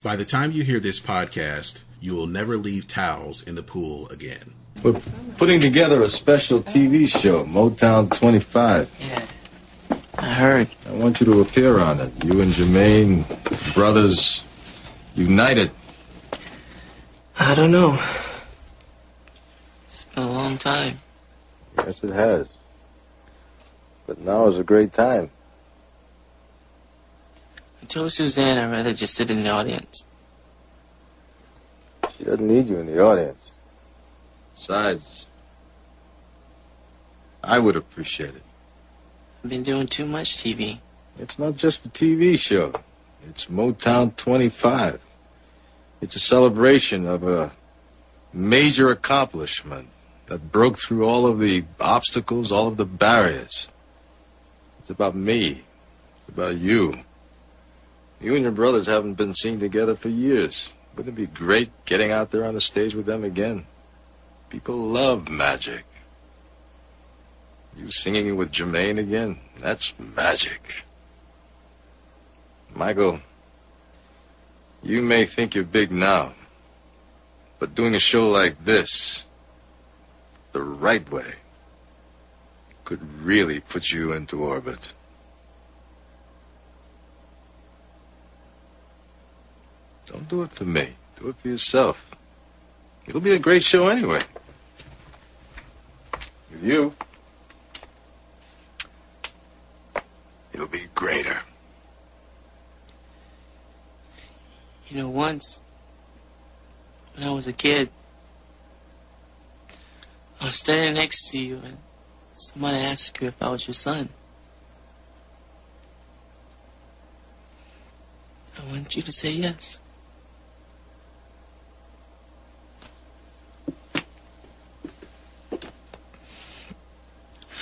By the time you hear this podcast, you will never leave towels in the pool again. We're putting together a special TV show, Motown 25. Yeah, I heard. I want you to appear on it. You and Jermaine, brothers, united. I don't know. It's been a long time. Yes, it has. But now is a great time. Told Suzanne I'd rather just sit in the audience. She doesn't need you in the audience. Besides, I would appreciate it. I've been doing too much TV. It's not just a TV show. It's Motown 25. It's a celebration of a major accomplishment that broke through all of the obstacles, all of the barriers. It's about me. It's about you. You and your brothers haven't been seen together for years. Wouldn't it be great getting out there on the stage with them again? People love magic. You singing with Jermaine again? That's magic. Michael, you may think you're big now, but doing a show like this, the right way, could really put you into orbit. Don't do it for me. Do it for yourself. It'll be a great show anyway. With you, it'll be greater. You know, once, when I was a kid, I was standing next to you and someone asked you if I was your son. I want you to say yes.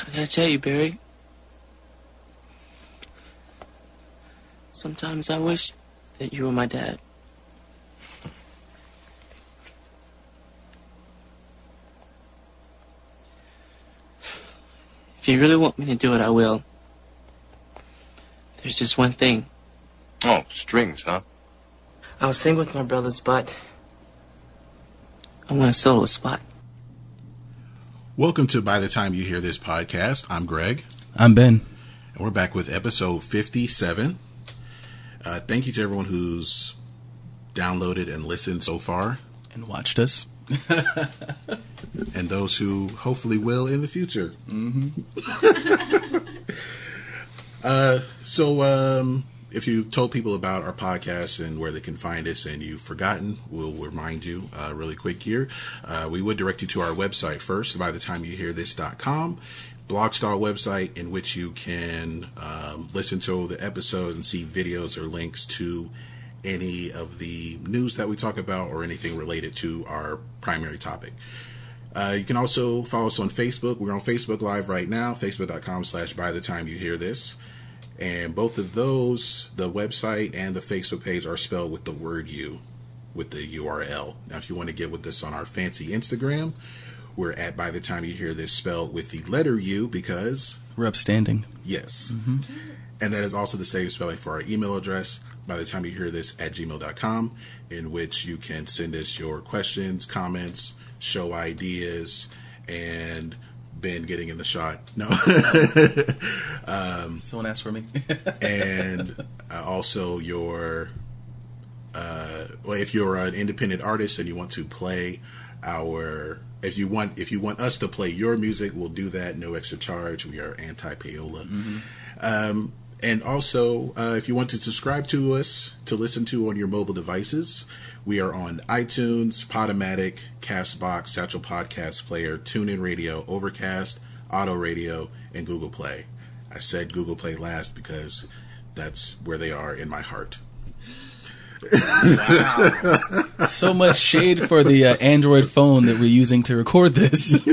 I gotta tell you, Barry. Sometimes I wish that you were my dad. If you really want me to do it, I will. There's just one thing. Oh, strings, huh? I'll sing with my brothers, but I want a solo a spot. Welcome to By the Time You Hear This podcast. I'm Greg, I'm Ben. and we're back with episode 57. Uh, thank you to everyone who's downloaded and listened so far, And watched us. and those who hopefully will in the future. Mm-hmm. uh, so, um, if you told people about our podcast and where they can find us and you've forgotten, we'll remind you uh, really quick here. Uh, we would direct you to our website first by the time you hear this.com. Blogstar website in which you can um, listen to the episodes and see videos or links to any of the news that we talk about or anything related to our primary topic. Uh, you can also follow us on Facebook. We're on Facebook Live right now, facebook.com slash by the time you hear this. And both of those, the website and the Facebook page, are spelled with the word you, with the URL. Now, if you want to get with this on our fancy Instagram, we're at by the time you hear this spelled with the letter U because, We're upstanding. yes. Mm-hmm. And that is also the same spelling for our email address by the time you hear this at gmail.com, in which you can send us your questions, comments, show ideas, and Ben getting in the shot. No. um, Someone asked for me. and uh, also your uh, well, if you're an independent artist and you want to play our if you want if you want us to play your music we'll do that no extra charge we are anti payola um, and also uh, if you want to subscribe to us to listen to on your mobile devices we are on itunes podomatic castbox satchel podcast player tunein radio overcast auto radio and google play i said google play last because that's where they are in my heart Wow. so much shade for the uh, Android phone that we're using to record this.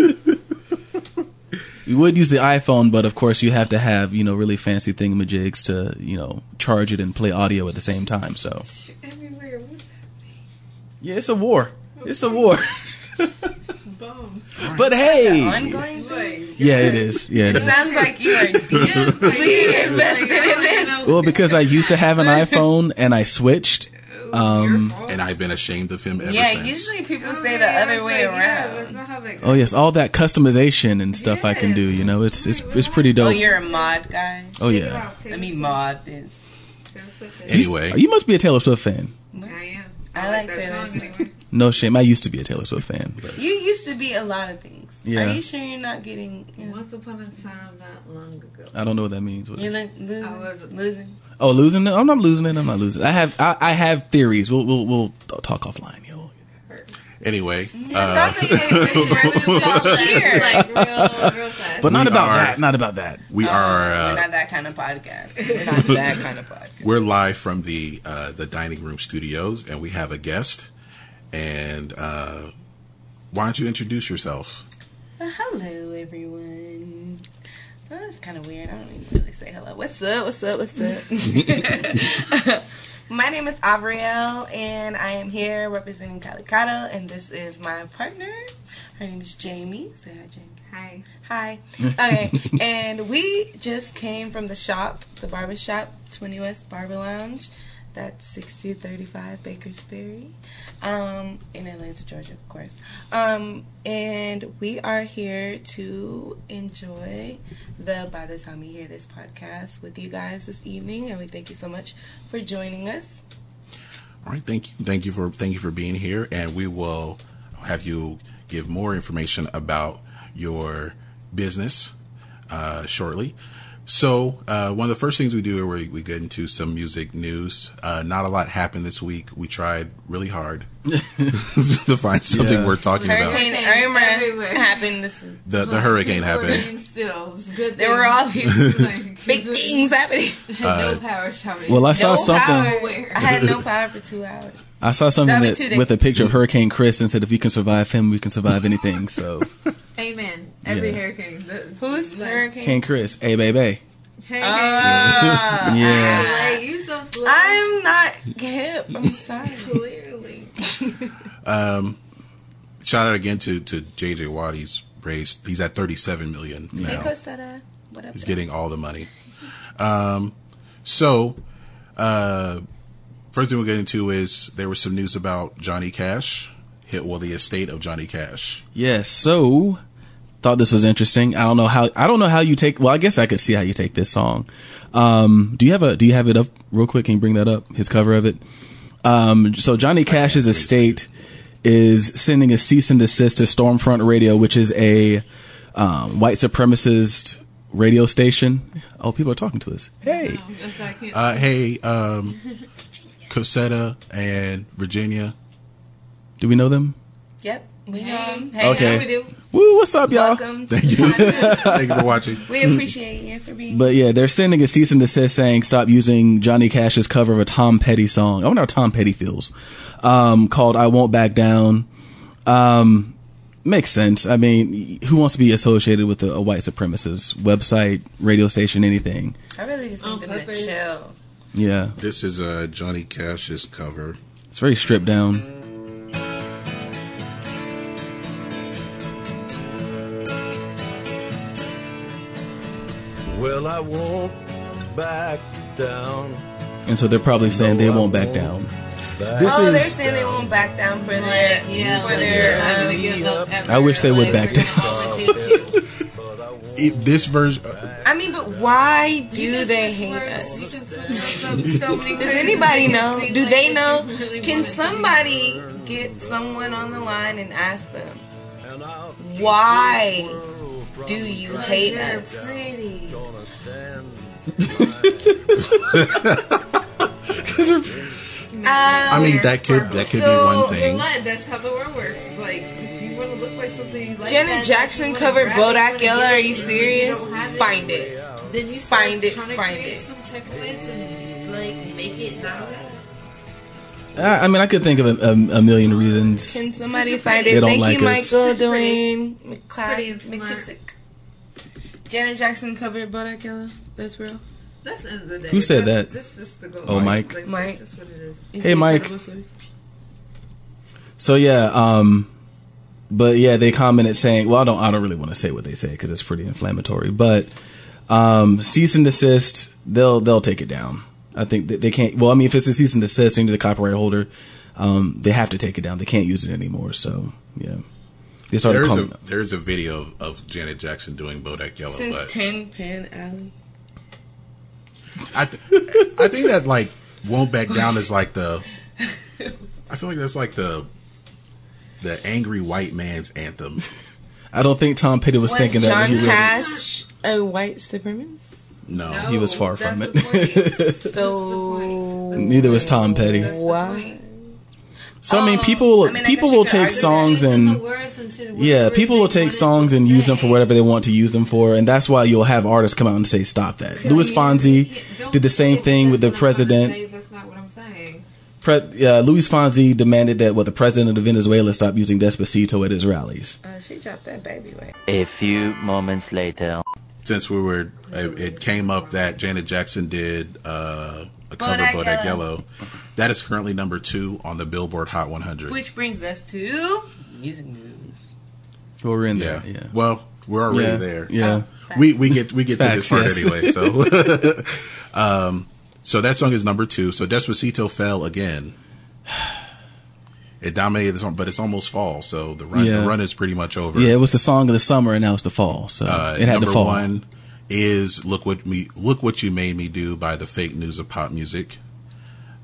we would use the iPhone, but of course you have to have you know really fancy thingamajigs to you know charge it and play audio at the same time. So yeah, it's a war. It's a war. bombs? but hey, Ongoing thing. yeah, it is. Yeah, it is. Sounds like you are deeply invested in this. Well, because I used to have an iPhone and I switched, Um, and I've been ashamed of him ever Yeah, since. usually people Okay, say the I other way like, around. that's not how that oh yes, all that customization and stuff I can do. You know, it's it's it's pretty dope. Oh, you're a mod guy. Oh yeah. out, Let me mod this. Swift. Taylor Swift is- Anyway, You must be a Taylor Swift fan. I am. I like that Taylor Swift. No shame. I used to be a Taylor Swift fan. But You used to be a lot of things. Yeah. Are you sure you're not getting? You know, Once upon a time, not long ago. I don't know what that means. What you're is- like losing. I wasn't. losing. oh, losing it? I'm not losing it. I'm not losing. It. I have I, I have theories. We'll we'll we'll talk offline, yo. Anyway, uh, thought that you guys were really all here. like real, real fast. But not about are- that. Not about that. we Oh, are we're uh, not that kind of podcast. We're not that kind of podcast. we're live from the uh, the dining room studios, and we have a guest. And uh, why don't you introduce yourself? Uh, hello, everyone. Oh, that's kind of weird. I don't even really say hello. What's up? What's up? What's up? my name is Avriel, and I am here representing Calicaudo, and this is my partner. Her name is Jamie. Say hi, Jamie. Hi. Hi. Okay. and we just came from the shop, the barber shop, 20 West Barber Lounge. That's 6035 Baker's Ferry um, in Atlanta, Georgia, of course. Um, and we are here to enjoy the By the Time you hear this podcast with you guys this evening. And we thank you so much for joining us. All right, thank you, thank you for thank you for being here, and we will have you give more information about your business uh, shortly. So, uh, one of the first things we do is we, we get into some music news. Uh, not a lot happened this week. We tried really hard to find something Yeah. worth talking about. Hurricane Hurricanes Irma happened this The the hurricane People happened. being good. There were all these. Like, big things happening. no power shouting. Well, I saw No something. power. I had no power for two hours. I saw something That'd be that, two days. with a picture of Hurricane Chris and said, "If you can survive him, we can survive anything." So, Amen. Every Yeah. hurricane. Does. Who's like, Hurricane? King Chris, hey baby, Hey, Ah, Yeah. like you so slow. I'm not hip. I'm sorry. clearly. Um, shout out again to to JJ Watt. He's raised. He's at thirty seven million Hey, now. Cosetta. What up? He's getting all the money. Um, so, uh, first thing we'll get into is there was some news about Johnny Cash. Hit well, the estate of Johnny Cash. yes. So, thought this was interesting. I don't know how. I don't know how you take. Well, I guess I could see how you take this song. Um, do you have a? Do you have it up real quick? Can you bring that up? His cover of it. Um, so Johnny Cash's estate is sending a cease and desist to Stormfront Radio, which is a um, white supremacist radio station. Oh, people are talking to us. Hey. That's why I can't. Uh, hey, um, Cosetta and Virginia. Do we know them? Yep. We know Hey. Okay. Yeah, we do. Woo, what's up, y'all? Welcome. Thank you. Thank you for watching. We appreciate you for being But yeah, they're sending a cease and desist saying stop using Johnny Cash's cover of a Tom Petty song. I wonder how Tom Petty feels. Um, called I Won't Back Down. Um, makes sense. I mean, who wants to be associated with a, a white supremacist website, radio station, anything? I really just On need them to chill. Yeah. This is uh, Johnny Cash's cover. It's very stripped down. Well, I won't back down. And so they're probably saying they won't back down. This oh, they're saying they won't back down for their yeah, for their. you're Um, give up. I wish they would back we're gonna always hate you. e- this version. I mean, but why do they hate words, us? you can switch words up so Does anybody to make it know? Do they know? really Can somebody get someone on the line and ask them And I'll keep why this world from do you be. hate You're us? pretty. Gonna uh, I mean, that could that could be one thing. lying. That's how the world works. Like, if you want to look like something you like Janet that, Jackson you covered grab Bodak Yellow. Are you serious? don't it, Find it. Then you start Find it, trying to find it. some type of way to like make it not. I I mean, I could think of a, a, a million reasons. Can somebody find it? Thank like you, us. Michael Pretty- Dwayne pretty and. McKissick. Janet Jackson covered Bodak Yellow. That's real. That's the end of the day. Who said that? This is the goal. Oh, Mike. Like, Mike. That's what it is. Is Hey, Mike. So yeah, um, but yeah, they commented saying, well, I don't, I don't really want to say what they say because it's pretty inflammatory, but, um, cease and desist, they'll, they'll take it down. I think that they can't. Well, I mean, if it's a cease and desist to the copyright holder, um, they have to take it down. They can't use it anymore. So yeah, they started There's calling. a there's a video of, of Janet Jackson doing Bodak Yellow, Since but Tin Pan Alley. I th- I think that like won't back down is like the I feel like that's like the the angry white man's anthem. I don't think Tom Petty was, Was thinking that. John when he wrote it. Cash a white supremacist? No, He was far from it. So Neither was Tom Petty. Why? Point. So I mean, Oh, people I mean, people will take songs and yeah, people will take songs and use them for whatever they want to use them for, and that's why you'll have artists come out and say, "Stop that." Louis You Fonsi can't- did the same thing with the that's what I'm trying to president. say. That's not what I'm saying. Pre- uh, Luis Fonsi demanded that what the president of Venezuela stop using Despacito at his rallies. Uh, she dropped that baby weight. A few moments later. since we were it, it came up that Janet Jackson did uh, a cover Bodak of Bodak Yellow. Yellow. That is currently number two on the Billboard Hot 100. Which brings us to music news. Well, we're in yeah. there. Yeah. Well, we're already Yeah. there. Yeah. We we get we get to this Facts, part yes. anyway. So, um, so that song is number two. So Despacito fell again. It dominated the song, but it's almost fall, so the run Yeah. the run is pretty much over. Yeah, it was the song of the summer, and now it's the fall, so Uh, it had number to fall. one is "Look What Me Look What You Made Me Do" by the Fake News of Pop Music.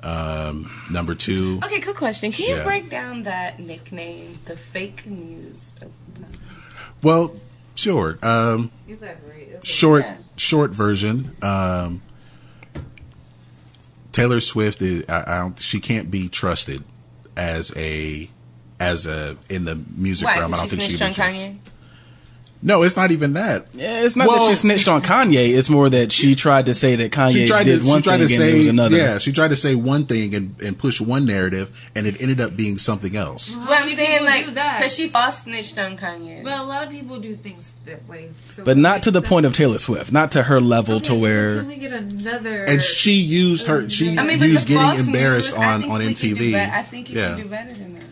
Um, number two, Okay, good question. Can you Yeah. break down that nickname, the fake news? Of, well, sure. Um, short Yeah. short version. Um, Taylor Swift is I, I don't, she can't be trusted as a as a in the music why? realm. I don't She think she snitched can on be Kanye? No, it's not even that. Yeah, it's not Well- that she snitched on Kanye. It's more that she tried to say that Kanye She tried did to one she tried thing to and say it was another. yeah. She tried to say one thing and, and push one narrative, and it ended up being something else. Well, I'm many saying like because she false snitched on Kanye. Well, a lot of people do things that way. So But not to the point of. Taylor Swift, not to her level Okay, to so where. can we get another? And she used her. She I mean, but used the getting false embarrassed news, on on we can do MTV. be- I think you yeah, can do better than that.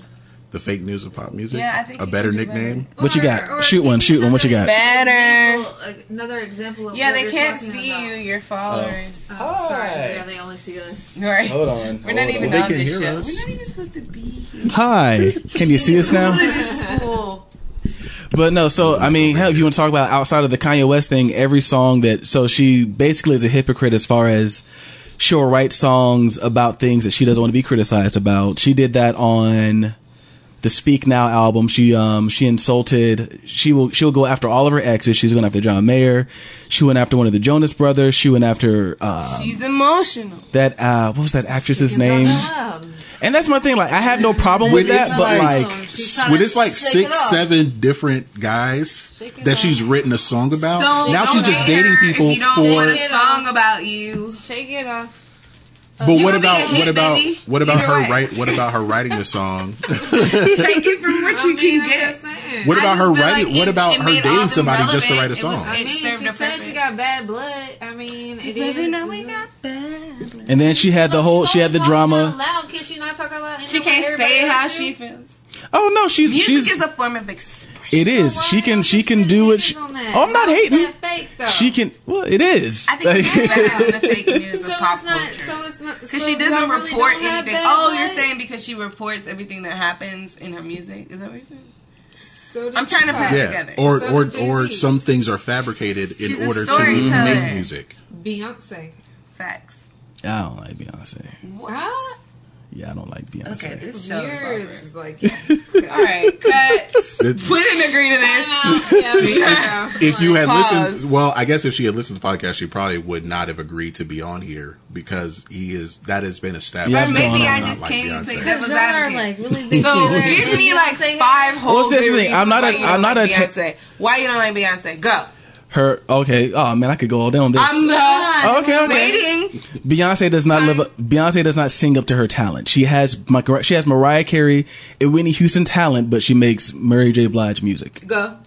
The fake news of pop music. Yeah, I think a better can do better. nickname. What you got? Or- or Shoot one, shoot one. What you got? Better. Another example of Yeah, they can't see about. you, your followers. Oh, oh sorry. Yeah, they only see us. Right. Hold on. We're not hold even on. They on can this hear show. us. We're not even supposed to be here. Hi, can you see us now? But no, so I mean, hell, if you want to talk about outside of the Kanye West thing, every song that so she basically is a hypocrite as far as she'll write songs about things that she doesn't want to be criticized about. She did that on the Speak Now album. She um she insulted. She will she'll go after all of her exes. She's going after John Mayer. She went after one of the Jonas Brothers. She went after uh, She's emotional. that uh what was that actress's name? Um, And that's my thing. Like I have no problem with When that, but like- like she's when it's like six, it seven different guys that off. she's written a song about. So now she's just dating people if you don't for. want a song about you. Shake it off. But You what would be a about hit, what about what about Either her way. write? What about her writing the song? Take it from what you I mean, can get. What I about her writing? like what about her dating them somebody just to write a It was- song? I mean, she said purpose. she got bad blood. I mean, it Baby, is. we got bad. blood. and then she had the whole she had the drama. Loud. Can she not talk out loud? She can't say how she feels. Oh no, she's Music she's is a form of expression. It is. She can she can do what she. Oh, I'm not hating. Fake, though. She can. Well, it is. I think it's better than the fake news So of pop it's not. culture. So it's not. Because so she doesn't y'all really report anything. Oh, blood? you're saying because she reports everything that happens in her music? Is that what you're saying? So I'm trying to Tupac. put it Yeah, together. or So or or some things are fabricated She's in a order to make music. Beyonce. Facts. I don't like Beyonce. What? Yeah, I don't like Beyonce. Okay, this show is Yours is like. All right, cut. We didn't agree to this. yeah, If you had Pause. listened, well, I guess if she had listened to the podcast, she probably would not have agreed to be on here because he is that has been established. Yeah, Or it's going maybe on. I Not just like came to Beyonce. play devil's Y'all are like really big. So give me like five whole Well, that's the thing. I'm not a- why you don't I'm not like a ta- Beyonce. Why you don't like Beyonce? Go. Her okay. Oh man, I could go all day on this. I'm not okay, okay. waiting. Beyonce does not live. Up, Beyonce does not sing up to her talent. She has she has Mariah Carey and Whitney Houston talent, but she makes Mary J. Blige music. Go.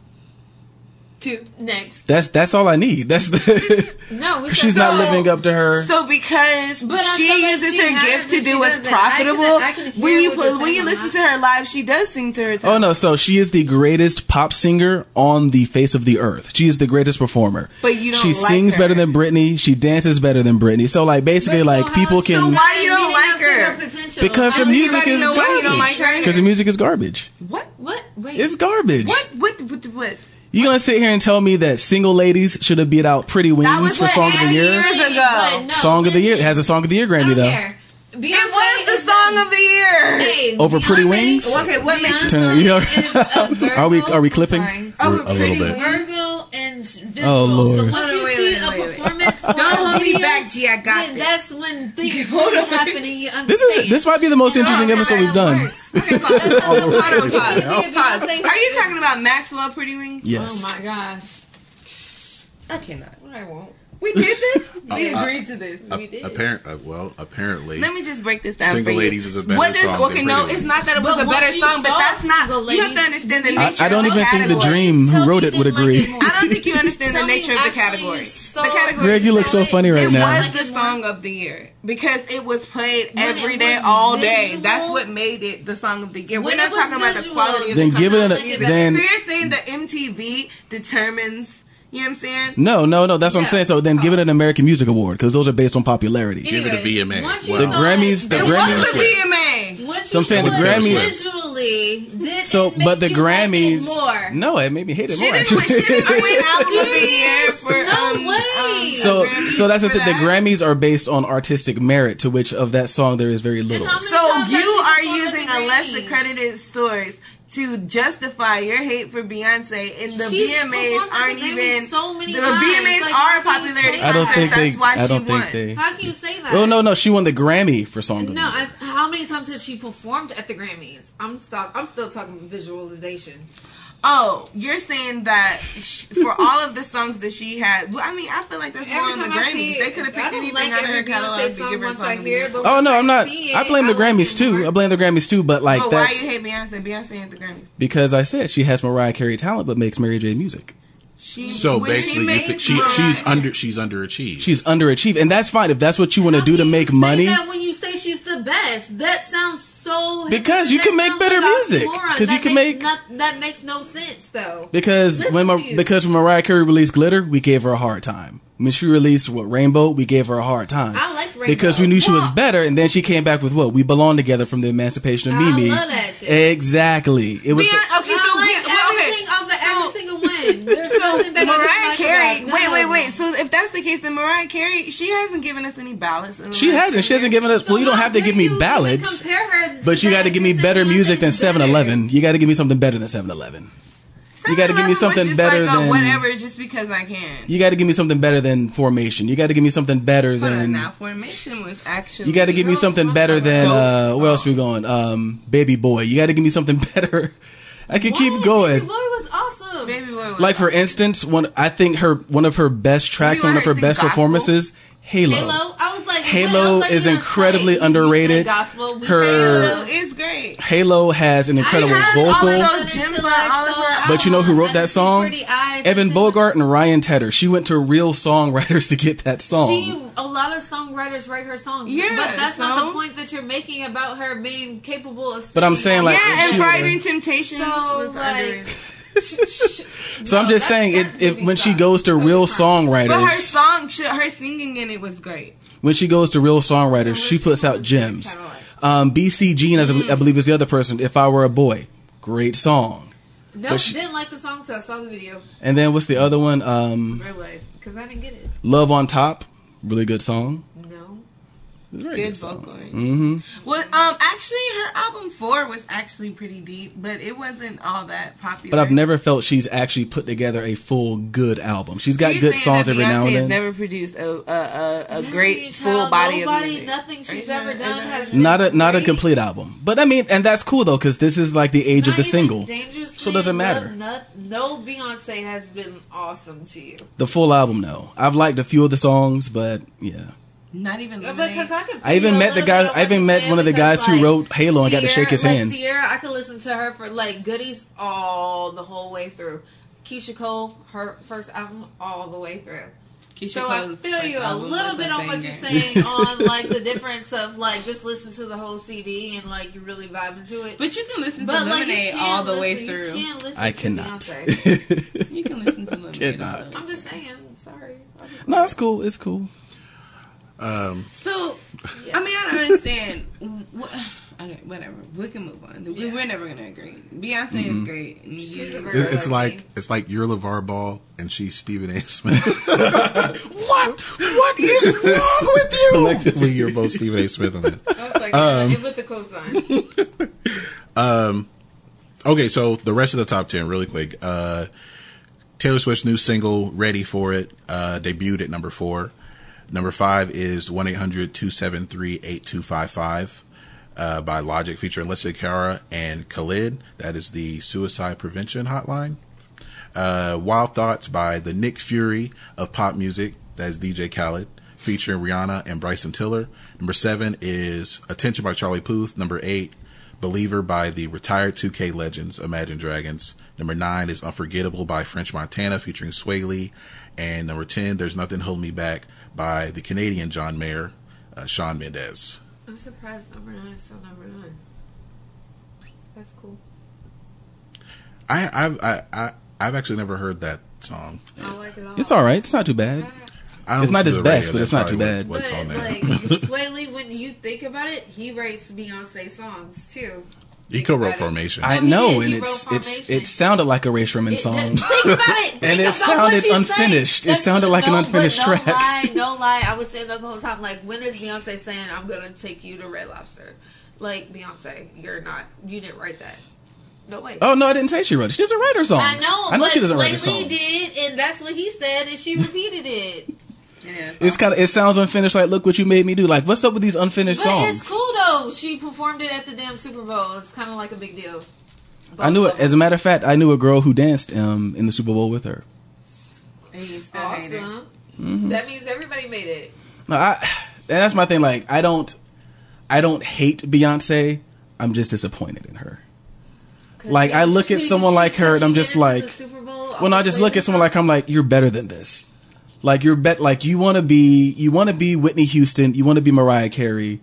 Two. Next. That's that's all I need. That's the. No, we she's said- not living up to her. So because But she feel like uses her has gifts to do what's doesn't. I can- profitable, I can when you put, when you listen to her live, she does sing to her. Oh no! So she is the greatest pop singer on the face of the earth. She is the greatest performer. But you don't She like sings her. better than Britney. She dances better than Britney. So like basically, like people can So why you don't like her? because her music is know why you don't like garbage. Because her music is garbage. What? What? Wait. It's garbage. What? What? What? What? You gonna sit here and tell me that single ladies should have beat out Pretty Wings for Song of the eight Year? years ago. No, song of the Year it has a Song of the Year Grammy though. care. Beyonce It was the is song of the year. Hey, Over Pretty Wings? Okay, what makes Turn- you know- is a Virgo. Are we- are we clipping? Sorry. A- Over a little bit. Virgo and visual. Oh, Lord. So once Hold on, you wait, see wait, a wait, wait. performance, Don't or hold me back, G. I got then this. that's when things Hold on. happen and you understand. This is this might be the most interesting episode we've done. Okay, pause. Hold pause. Pause. Are you talking about Maxwell Pretty Wings? Yes. Oh my gosh. I cannot. I won't. We did this. We Uh, agreed to this. A- apparent, uh, well, apparently, Let me just break this down Single for you. Ladies is a better what does, song Okay, than no, Pretty it's not that it was But a better song, but that's not. Single You have to understand the I- nature. I don't of the even think the. Dream who Tell wrote it would didn't like agree. it. I don't think you understand the nature of the actually category. you saw- The category. Greg, you look so funny right it now. was the song of the year because it was played When every it day, all day. visual- That's what made it the song of the year. We're not it was talking about the visual, quality of Then the give it music. an- then- so you're saying that MTV determines. You know what I'm saying? No, no, no. That's what I'm Yeah. saying. So then give it an American Music Award because those are based on popularity. Give it a VMA. Once you Well, The saw Grammys- it, the It Grammys- was the VMA. Once So I'm saying saw the it Grammys- visually, did So, it make but the you like it Grammys, more? no, it made me hate it She more. didn't, win- she Actually. didn't win album of the year for No um, way. um, so, so that's the for thing. The. Grammys are based on artistic merit, to which of that song there is very little. how many So times you are performed using a less accredited source to justify your hate for Beyonce, and the She's VMAs aren't the Grammys even. so many the times. VMAs Like, are a popularity I don't think contest. they. That's why I she don't won. think they. How can you say that? Oh no, no, she won the Grammy for song. of the No, Year. I, how many times has she performed at the Grammys? I'm stuck. I'm still talking visualization. Oh, you're saying that sh- for all of the songs that she had. Well, I mean, I feel like that's more Every on the I Grammys. it, They could have picked anything like out of her catalog to give her once song I of the hear year. it, but Oh no, I'm not. see I it, blame the I like Grammys too. more. I blame the Grammys too. But like But why you hate Beyonce? Beyonce ain't the Grammys. because I said she has Mariah Carey talent, but makes Mary J music. She So when basically, you makes think she she's under she's underachieved. She's underachieved, and that's fine if that's what you want to do to can you make say money. That when you say she's the best, that sounds so. Because you can make better like music. because you can make- not- that makes no sense though. Because Listen when Ma- because when Mariah Carey released Glitter, we gave her a hard time. When she released what Rainbow, we gave her a hard time. I liked Rainbow. because we knew she was better, and then she came back with what we belong together from the Emancipation of I Mimi. love that shit. Exactly. It was. Beyonce, okay, so I like Beyonce- well, okay. everything off of every single win. There's nothing that I Mariah Carey. about Wait, wait, wait. So if that's the case, then Mariah Carey, she hasn't given us any ballads. in she hasn't. She hasn't given us. So well, you don't have to give me you ballads, compare her but you got to give me better music than nothing's 7-Eleven. You got to give me something better than 7-Eleven. You got to give me 7-Eleven was something just better like, oh, than whatever, just because I can. You got to give me something better than Formation. You got to give me something better Hold than. now Formation was actually. You got to give me something better than uh, where else we going? Um, Baby Boy. You got to give me something better. I could keep What? going. Baby Boy was awesome. Baby Boy. Was Like for instance, one I think her one of her best tracks, you one of her her best gospel? performances, Halo. Halo. I was like, Halo what else are you is incredibly say? You underrated. Gospel. We Her- Halo is great. Halo has an incredible had all of vocal. those gems Until on I all of saw her But you know who wrote that song? Evan Bogart and Ryan Tedder. She went to real songwriters to get that song. She, a lot of songwriters write her songs. Yeah, but that's not the point that you're making about her being capable of. But I'm saying, like, yeah, and she- Temptations. So, was like, so I'm just saying, it, when she goes to Totally real fine. But her songwriters, song, she, her singing in it was great. when she goes to real songwriters, she puts out gems. Um, BC Jean, as I believe is the other person. If I were a boy, great song. No, she- didn't like the song until I saw the video. And then what's the other one? Um, Real life, because I didn't get it. Love on Top, really good song. No. Very Good song. vocal. hmm Well, um, actually, her album four was actually pretty deep, but it wasn't all that popular. But I've never felt she's actually put together a full good album. She's got You're good songs that every now Beyonce and has then. never produced a a, a, a great full body nobody, of music. Nothing she's trying- ever done that- has not a been not a complete album, but I mean, and that's cool though because this is like the age of the single, so it doesn't matter. Love, not, no Beyonce has been awesome to you. The full album, no. I've liked a few of the songs, but yeah. Not even Yeah, Lemonade. Because I could. I even met the little guy. I even met one of the because, guys who wrote Halo and got to shake his like hand. Ciara, I could listen to her for like goodies all the whole way through. Keyshia Cole, her first album, all the way through. Keyshia so I feel you a little bit a on what you're saying on like the difference of like just listen to the whole CD and like you're really vibing to it. But you can listen to But like Lemonade all the way through. You can't listen I to cannot. Beyonce. You can listen to Lemonade. Cannot. also. I'm just saying. Sorry. no, it's cool. It's cool. Um, So, I mean, I don't understand. Okay, whatever. We can move on. We- We're never gonna agree. Beyonce is great. She's you- a very it- it's like lady. it's like you're LeVar Ball and she's Stephen A. Smith. what? What is wrong with you? Collectively, you're both Stephen A. Smith on that. I was like, Um, yeah, with the cosign. Okay, so the rest of the top ten, really quick. Uh, Taylor Swift's new single "Ready for It" uh, debuted at number four. Number five is one 8255 uh, by Logic, featuring Alessia Cara and Khalid. That is the suicide prevention hotline. Uh, Wild Thoughts by the Nick Fury of pop music. That is DJ Khaled, featuring Rihanna and Bryson Tiller. Number seven is Attention by Charlie Puth. Number eight, Believer by the retired 2K legends Imagine Dragons. Number nine is Unforgettable by French Montana, featuring Swae Lee. And number 10, There's Nothing Holding Me Back by the Canadian John Mayer, uh, Shawn Mendes. I'm surprised number nine is still number nine. That's cool. I, I've, I, I, I've actually never heard that song. I like it all. It's all right. It's not too bad. I don't It's not listen his best, radio, but it's not too bad. What, what's but on there? like Swae Lee, when you think about it, he writes Beyonce songs too. He Think co-wrote. Formation. I oh, know, and it's it's it sounded like a Rae Sremmurd song. Think about it. And it sounded unfinished. It sounded like an unfinished but no track. Lie, no lie. I was saying that the whole time. Like, when is Beyonce saying, "I'm gonna take you to Red Lobster"? Like Beyonce, you're not. You didn't write that. No way. Oh no, I didn't say she wrote it. She doesn't write her songs. I know. I know but she doesn't write her Swae Lee songs. did, and that's what he said, and she repeated it. Yeah, It's kind of it sounds unfinished. Like, look what you made me do. Like, what's up with these unfinished But songs? it's cool though. She performed it at the damn Super Bowl. It's kind of like a big deal. I knew it. As a matter of fact, I knew a girl who danced um, in the Super Bowl with her. And you still hate it. awesome. Mm-hmm. That means everybody made it. No, I, that's my thing. Like, I don't, I don't hate Beyonce. I'm just disappointed in her. Like, I look at someone she- like her, and I'm just like- the Super Bowl. Well, no, I just look at someone like her. I'm like, you're better than this. Like, you're bet. Like, you want to be, you want to be Whitney Houston. You want to be Mariah Carey.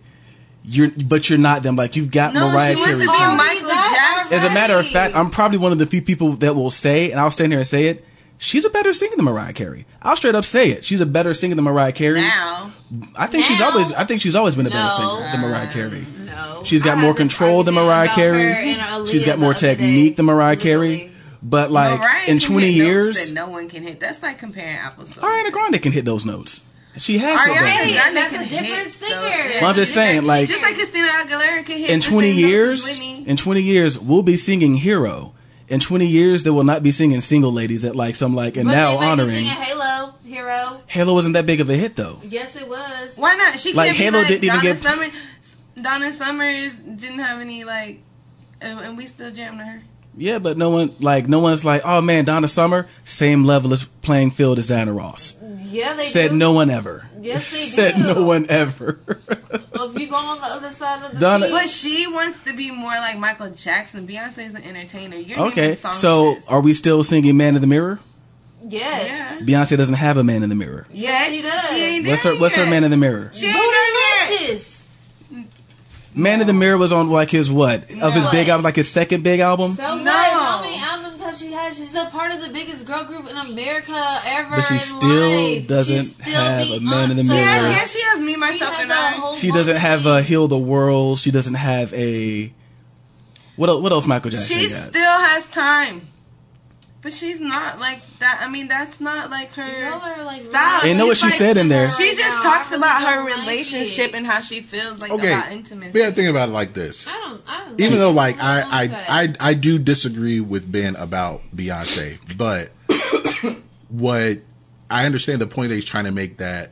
You're, but you're not them. Like, you've got No, Mariah she wants Carey. to be. Michael Jackson. As a matter of fact, I'm probably one of the few people that will say, and I'll stand here and say it. She's a better singer than Mariah Carey. I'll straight up say it. She's a better singer than Mariah Carey. Now, I think she's always. I think she's always been a better No. singer than Mariah Carey. No, She's got I more control than Mariah Carey. her and Aaliyah She's got more other day. technique than Mariah Carey. Literally. But like Mariah in 20 years, that no one can hit. That's like comparing apples. to Ariana Grande can hit those notes. She has hit Ariana those Hey. Grande that's can a different hit, singer. so- Yeah, Well, I'm just saying, like just like Christina Aguilera can hit in 20 same notes as years, in 20 years, we'll be singing "Hero." In 20 years, they will not be singing "Single Ladies" at like some like and But now they might be honoring. singing Halo, Hero. Halo wasn't that big of a hit though. Yes, it was. Why not? She Like, can't be Halo like didn't even Donna get- Summer. Donna Summers didn't have any like, and and we still jammed to her. Yeah, but no one like no one's like, oh man, Donna Summer, same level as playing field as Diana Ross. Yeah, they Said do. no one ever. Yes, they Said do. no one ever. Well, if you go on the other side of the Donna- team, But she wants to be more like Michael Jackson. Beyonce is an entertainer. You're okay, naming so songstress. are we still singing "Man in the Mirror"? yes. yeah, Beyonce doesn't have a man in the mirror. yeah, she does. She ain't What's her there What's her man in the mirror? She ain't done. Bootylicious. Man in the mirror was on like his what of his What? big album, like his second big album. So No. what? How many albums have she had? She's a part of the biggest girl group in America ever. But she in still life. doesn't She's still have a man in the mirror. Yeah, yeah, she has me, She myself, has and a I. whole She doesn't have uh, a heal the world. She doesn't have a what else? What else? Michael Jackson She got? still has time. But she's not like that. I mean, that's not like her Y'all are like style. Ain't know what She's she like- said in there. She just now. talks I really about her don't like relationship it. and how she feels like Okay, about intimacy. we have to think about it like this. I don't. I don't. Even like though, like, I, don't I. I, I do disagree with Ben about Beyonce, but what I understand the point that he's trying to make that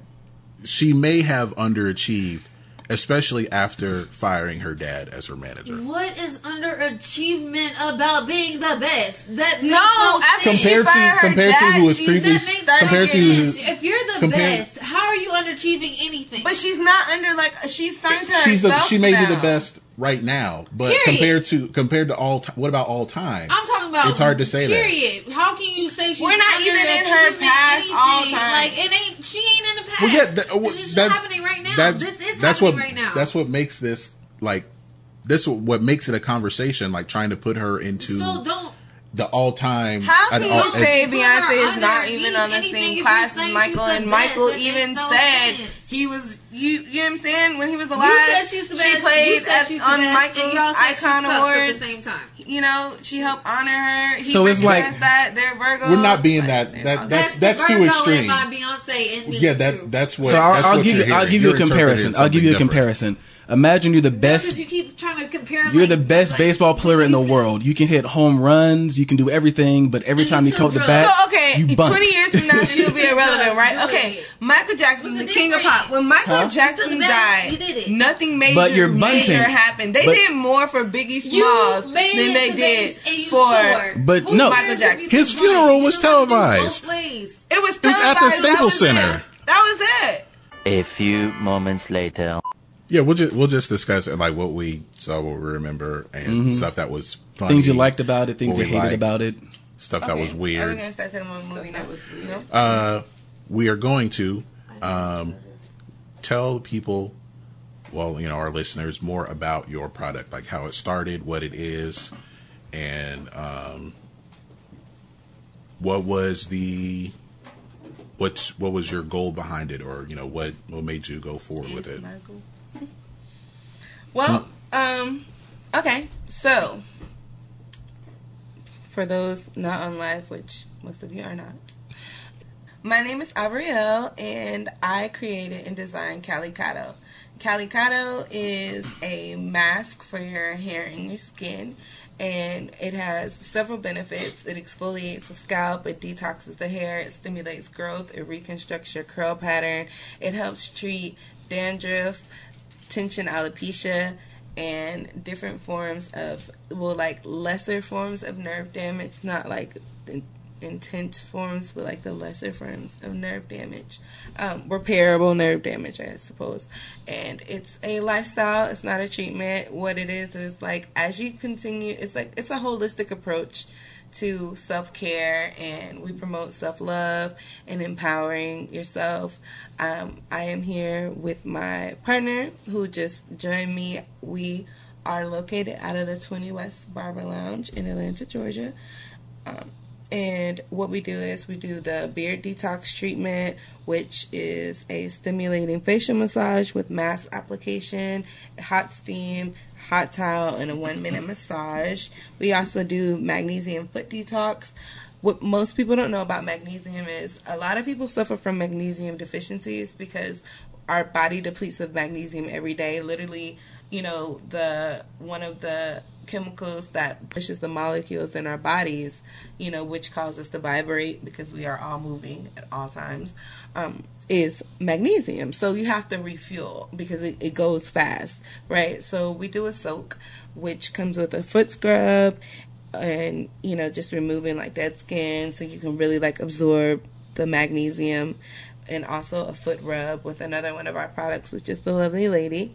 she may have underachieved, especially after firing her dad as her manager. What is underachievement about being the best? That No, no after sense. she Compared to- fired her compared to dad, who was she previous- That makes started compared to- getting- sense. If you're the Compared- best, how are you underachieving anything? But she's not under like she's signed to She's the, herself she may be the best right now, but Period. compared to compared to all, ti what about all time? I'm talking about. It's hard to say that. Period. How can you say she's? We're not even in her can make past all time. Like it ain't. She ain't in the past. Well, yeah, that, uh, this is that- happening right now. that- this is that's happening what right now. that's what makes this like this what makes it a conversation. Like trying to put her into so don't. The all time. How can you say Beyonce is not even on the same class as Michael? And Michael even said he was you. You know what I'm saying? When he was alive, You said she's the she played you said at- she's the on best, Michael's y'all said Icon sucks Awards. at the same time. You know, she helped honor her. He So it's like- recognized that they're Virgos. We're not being that. That that's that's, the too extreme. in my Beyonce and me Yeah, that that's what. so I'll, that's I'll what give you're. I'll give you a comparison. I'll give you a comparison. Imagine you're the best. best. 'cause you keep trying to compare. You're like, the best like, baseball player in the world. You can hit home runs. You can do everything, but every And time you you come up the bat, So okay, you bunt. twenty years from now she'll be irrelevant, right? Okay. Michael Jackson, What's the the king of pop. When Michael Huh? Jackson took the bat, died, you did it. nothing major, But you're bunting. major happened. They But- did more for Biggie Smalls than they to did base you for. scored. But Who no. Michael Jackson. His funeral was You don't have to do televised. It was It was at the Staples was it. Center. That was it. A few moments later. Yeah, we'll just we'll just discuss it, like what we saw, what we remember, and stuff that was funny, Mm-hmm. things you liked about it, things you hated liked, about it. stuff that Okay. was Are we weird. gonna start talking about the movie? That was weird. Uh, we are going to um, tell people, well, you know, our listeners more about your product, like how it started, what it is, and um, what was the what what was your goal behind it, or you know, what what made you go forward with it. Michael. Well, um, okay, so for those not on live, which most of you are not, my name is Avriel, and I created and designed Calicaudo. Calicaudo is a mask for your hair and your skin, and it has several benefits. It exfoliates the scalp, it detoxes the hair, it stimulates growth, it reconstructs your curl pattern, it helps treat dandruff, tension alopecia, and different forms of, well, like lesser forms of nerve damage, not like in- intense forms, but like the lesser forms of nerve damage, um, repairable nerve damage, I suppose. And it's a lifestyle. It's not a treatment. What it is is like as you continue, it's like it's a holistic approach to self care, and we promote self love and empowering yourself. Um, I am here with my partner who just joined me. We are located out of the 20 West Barber Lounge in Atlanta, Georgia. Um, and what we do is we do the beard detox treatment, which is a stimulating facial massage with mask application, hot steam, hot towel, and a one minute massage. We also do magnesium foot detox. What most people don't know about magnesium is a lot of people suffer from magnesium deficiencies because our body depletes of magnesium every day. Literally, you know, the one of the chemicals that pushes the molecules in our bodies, you know, which cause us to vibrate because we are all moving at all times, um, is magnesium. So you have to refuel because it, it goes fast, right? So we do a soak, which comes with a foot scrub and, you know, just removing like dead skin so you can really like absorb the magnesium and also a foot rub with another one of our products, which is the lovely lady.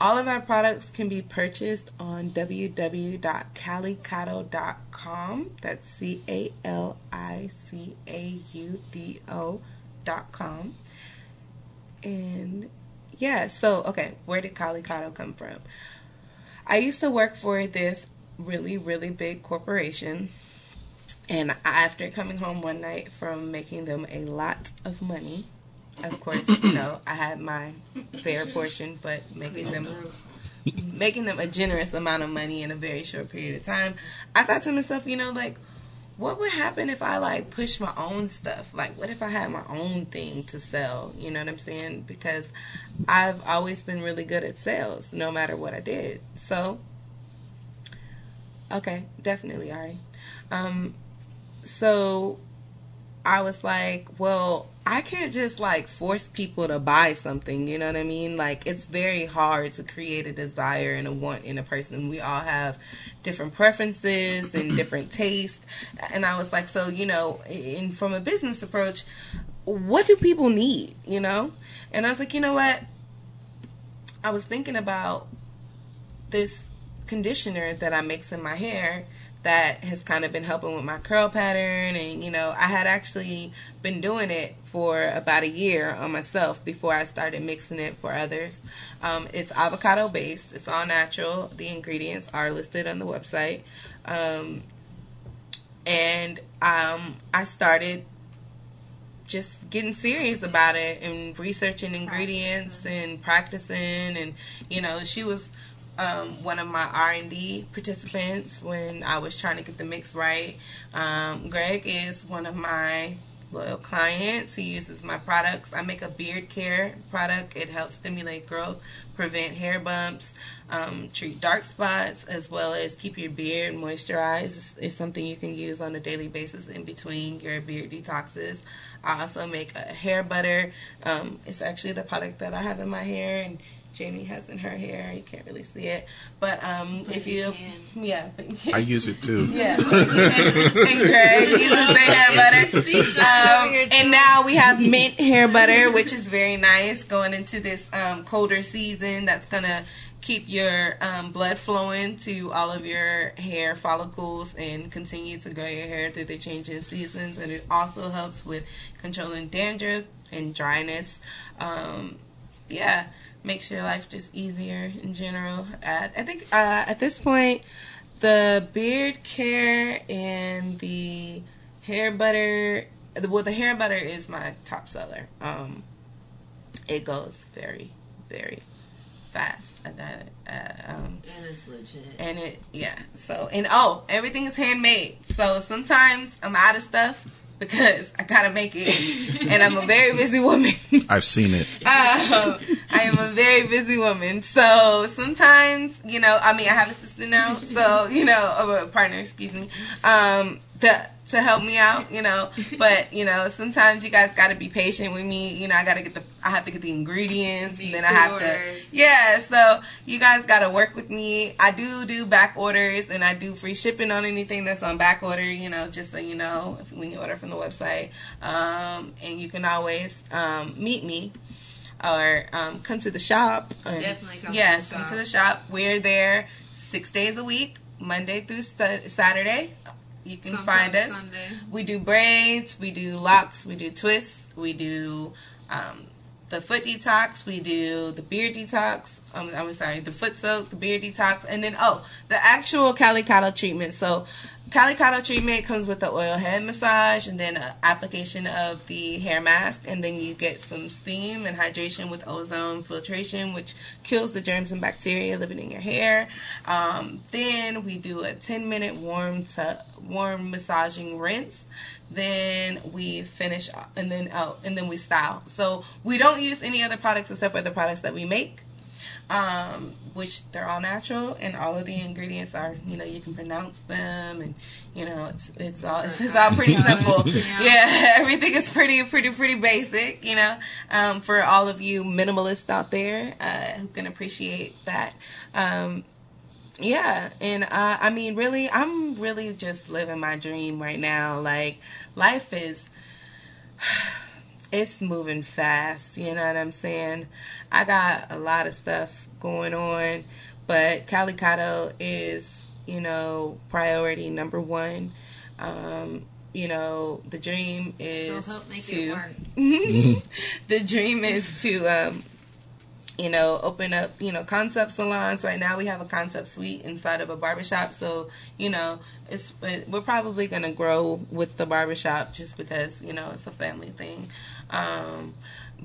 All of our products can be purchased on www.calicaudo.com. That's C A L I C A U D O.com. And yeah, so okay, where did Calicaudo come from? I used to work for this really, really big corporation. And after coming home one night from making them a lot of money, of course, you know, I had my fair portion, but making them making them a generous amount of money in a very short period of time, I thought to myself, you know, like what would happen if I like push my own stuff? Like what if I had my own thing to sell? You know what I'm saying? Because I've always been really good at sales no matter what I did. So okay, definitely Ari. Um so I was like, well, I can't just like force people to buy something, you know what I mean? Like it's very hard to create a desire and a want in a person. We all have different preferences and different tastes. And I was like, so, you know, in from a business approach, what do people need, you know? And I was like, you know what? I was thinking about this conditioner that I mix in my hair that has kind of been helping with my curl pattern. And, you know, I had actually been doing it for about a year on myself before I started mixing it for others. Um, it's avocado based, it's all natural. The ingredients are listed on the website. Um, and um, I started just getting serious about it and researching ingredients and practicing and you know she was um, one of my r&d participants when i was trying to get the mix right. Um, greg is one of my loyal clients. He uses my products. I make a beard care product. It helps stimulate growth prevent hair bumps um, treat dark spots as well as keep your beard moisturized. It's, it's something you can use on a daily basis in between your beard detoxes. I also make a hair butter. Um, it's actually the product that I have in my hair, and Jamie has in her hair. You can't really see it, but um, if you, yeah, I use it too. yeah, and, and Greg uses the hair butter. Um, and now we have mint hair butter, which is very nice going into this um, colder season. That's gonna keep your um, blood flowing to all of your hair follicles and continue to grow your hair through the changing seasons. And it also helps with controlling dandruff and dryness. Um, yeah, makes your life just easier in general. Uh, I think uh, at this point, the beard care and the hair butter. Well, the hair butter is my top seller. Um, it goes very, very fast. At that, uh, um, And it's legit. and it, yeah. So, and oh, everything is handmade. So sometimes I'm out of stuff because I gotta make it, and I'm a very busy woman. I've seen it. um, I am a very busy woman. So sometimes, you know, I mean, I have a sister now, so you know, a partner, excuse me, um, to to help me out, you know. But you know, sometimes you guys got to be patient with me. You know, I got to get the, I have to get the ingredients, and then I have to, yeah. So you guys got to work with me. I do do back orders, and I do free shipping on anything that's on back order. You know, just so you know, if, when you order from the website, um, and you can always um, meet me or um, come to the shop. And- Definitely come to yeah, the come shop. to the shop. We're there six days a week, Monday through Sa- Saturday. You can find us. Sunday. We do braids, we do locks, we do twists, we do um, the foot detox, we do the beard detox. Um, I'm sorry, the foot soak, the beard detox, and then oh, the actual Calicaudo treatment. So, Calicaudo treatment comes with the oil head massage and then application of the hair mask, and then you get some steam and hydration with ozone filtration, which kills the germs and bacteria living in your hair. Um, then we do a 10 minute warm to warm massaging rinse. Then we finish, and then oh, and then we style. So we don't use any other products except for the products that we make um, which they're all natural and all of the ingredients are you know you can pronounce them and you know it's it's all it's, it's all pretty simple. Yeah. yeah everything is pretty pretty pretty basic you know. Um, for all of you minimalists out there uh, who can appreciate that. Um, yeah and uh, i mean really i'm really just living my dream right now. Like life is it's moving fast you know what i'm saying? I got a lot of stuff going on but calicaudo is you know priority number one. Um you know the dream is So help make to it work. the dream is to um you know open up you know concept salons. Right now we have a concept suite inside of a barbershop so you know it's we're probably going to grow with the barbershop just because you know it's a family thing um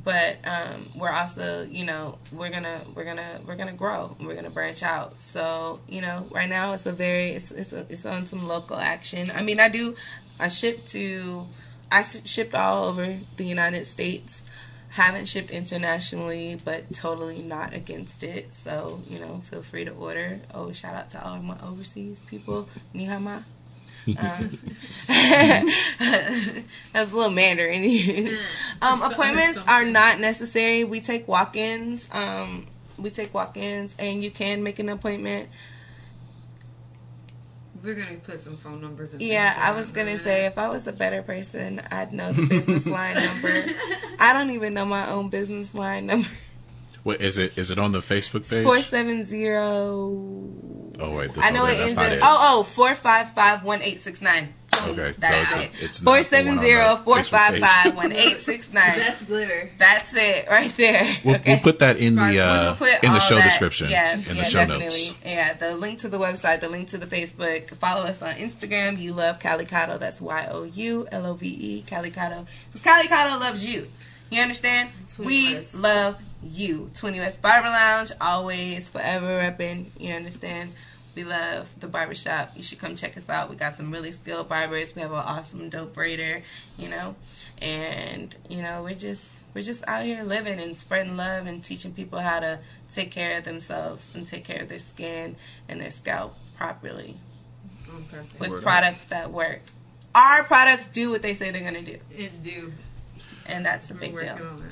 but um we're also you know we're gonna we're gonna we're gonna grow. We're gonna branch out. So you know right now it's a very it's it's, a, it's on some local action. I mean i do i ship to I shipped all over the united states. Haven't shipped internationally but totally not against it. So you know feel free to order. Oh shout out to all my overseas people. Nihama um, that's a little Mandarin. um, appointments are not necessary. We take walk-ins. Um, we take walk-ins, and you can make an appointment. We're gonna put some phone numbers. in Yeah, I was gonna say if I was a better person, I'd know the business line number. I don't even know my own business line number. What is it? Is it on the Facebook page? Four seven zero Oh wait, this I know okay, it that's ends not in it. oh oh four five five one eight six nine. Okay, so That's it's- it. it's not Four the one seven on zero the four Facebook five page. five one eight six nine. That's glitter. That's it right there. We'll, okay. we'll put that in Right, the uh, We'll in the show that- description. Yeah, in yeah, the show definitely. notes. Yeah, the link to the website, the link to the Facebook. Follow us on Instagram. You love Calicaudo. That's Y O U L O V E Calicaudo. Because Calicaudo loves you. You understand? we West. love you. Twenty West Barber Lounge, always, forever repping. You understand? We love the barbershop. You should come check us out. We got some really skilled barbers. We have an awesome dope braider, you know, and you know we're just we're just out here living and spreading love and teaching people how to take care of themselves and take care of their skin and their scalp properly Oh, perfect. with Word up. products that work. Our products do what they say they're gonna do, It do. and that's a We're big working deal.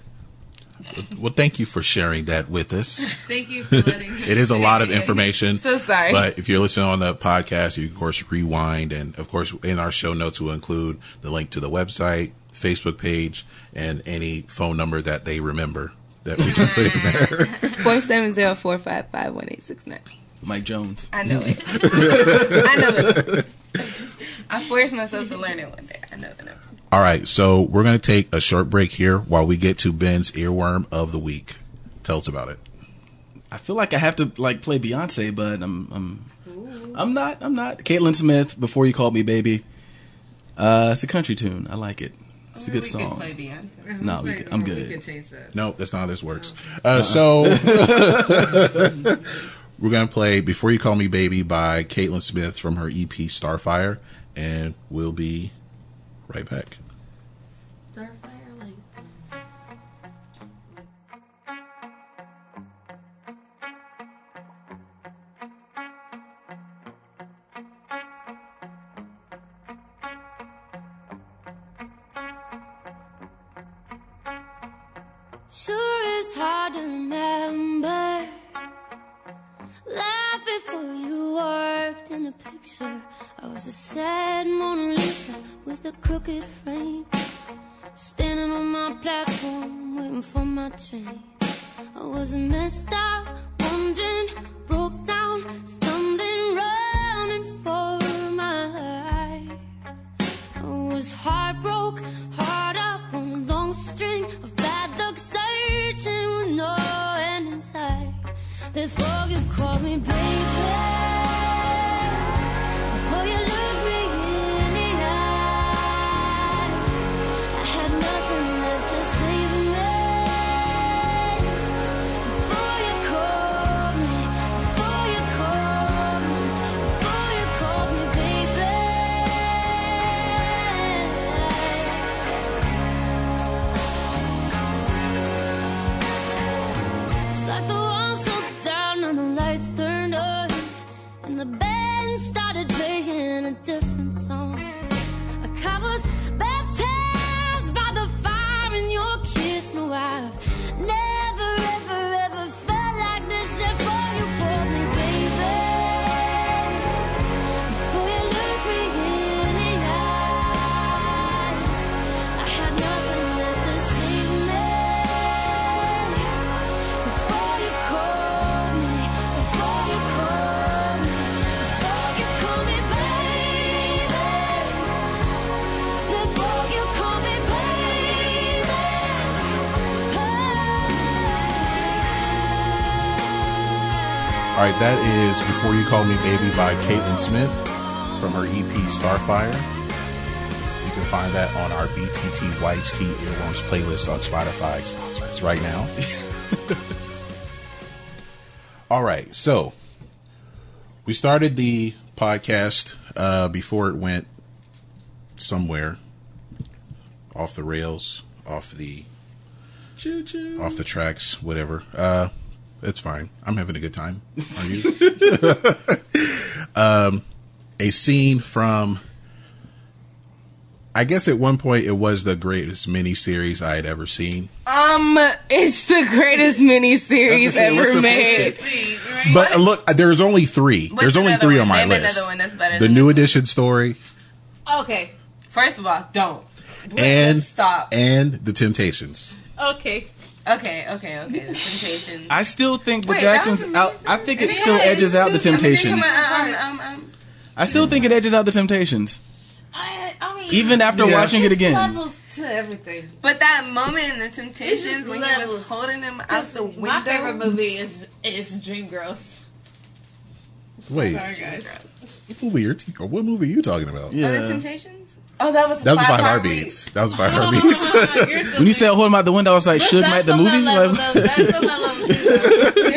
On it. Well, thank you for sharing that with us. Thank you for letting me. it is a lot of information. So sorry. But if you're listening on the podcast, you can of course rewind, and of course in our show notes we'll include the link to the website, Facebook page, and any phone number that they remember that we can put in there. Four seven zero four five five one eight six nine. Mike Jones. I know it. I know it. I forced myself to learn it one day. I know the number. All right, so we're going to take a short break here while we get to Ben's earworm of the week. Tell us about it. I feel like I have to like play Beyonce, but I'm I'm I'm not. I'm not. Caitlyn Smith. Before you called me baby. Uh, it's a country tune. I like it. It's a good we song. Can play Beyonce. No, we could- I'm We good. could change that. No, that's not how this works. Uh, so we're gonna play "Before You Call Me Baby" by Caitlyn Smith from her EP Starfire, and we'll be right back. A crooked frame. Standing on my platform, waiting for my train. I was a messed up, wondering, broke down, stumbling, running for my life. I was heartbroken, hard up on a long string of bad luck, searching with no end in sight. Before you call me baby, that is "Before You Call Me Baby" by Caitlyn Smith from her EP Starfire. You can find that on our BTT YHT Earworms playlist on Spotify. Sponsor us right now. All right, so we started the podcast uh, before it went somewhere off the rails, off the Choo choo. off the tracks, whatever. Uh, it's fine. I'm having a good time. Are you? um, a scene from. I guess at one point it was the greatest miniseries I had ever seen. Um, it's the greatest miniseries say, what's ever the made. But uh, look, there's only three. What's there's only three one? on my Name list. one that's better The than new this edition story Okay. First of all, don't. Let's and stop. and the Temptations. Okay. Okay, okay, okay. The Temptations. I still think the Wait, Jacksons. was out, I think it still it's edges out the too- I mean, Temptations. Um, um, um, I still think it edges out the Temptations, I, I mean, even after Yeah. watching it again. levels to everything. But that moment in the Temptations just when he was holding him out the window. My favorite movie is is Dreamgirls. Wait, Sorry, guys. what movie, you're t- or what movie are you talking about? Oh, the Yeah. Temptations. Oh, that was That was Five Five Heartbeats. Heartbeats. That was Five Heartbeats. When you said hold him out the window, I was like, "Should Suge that's the movie. level, Like- though. That's on that level too.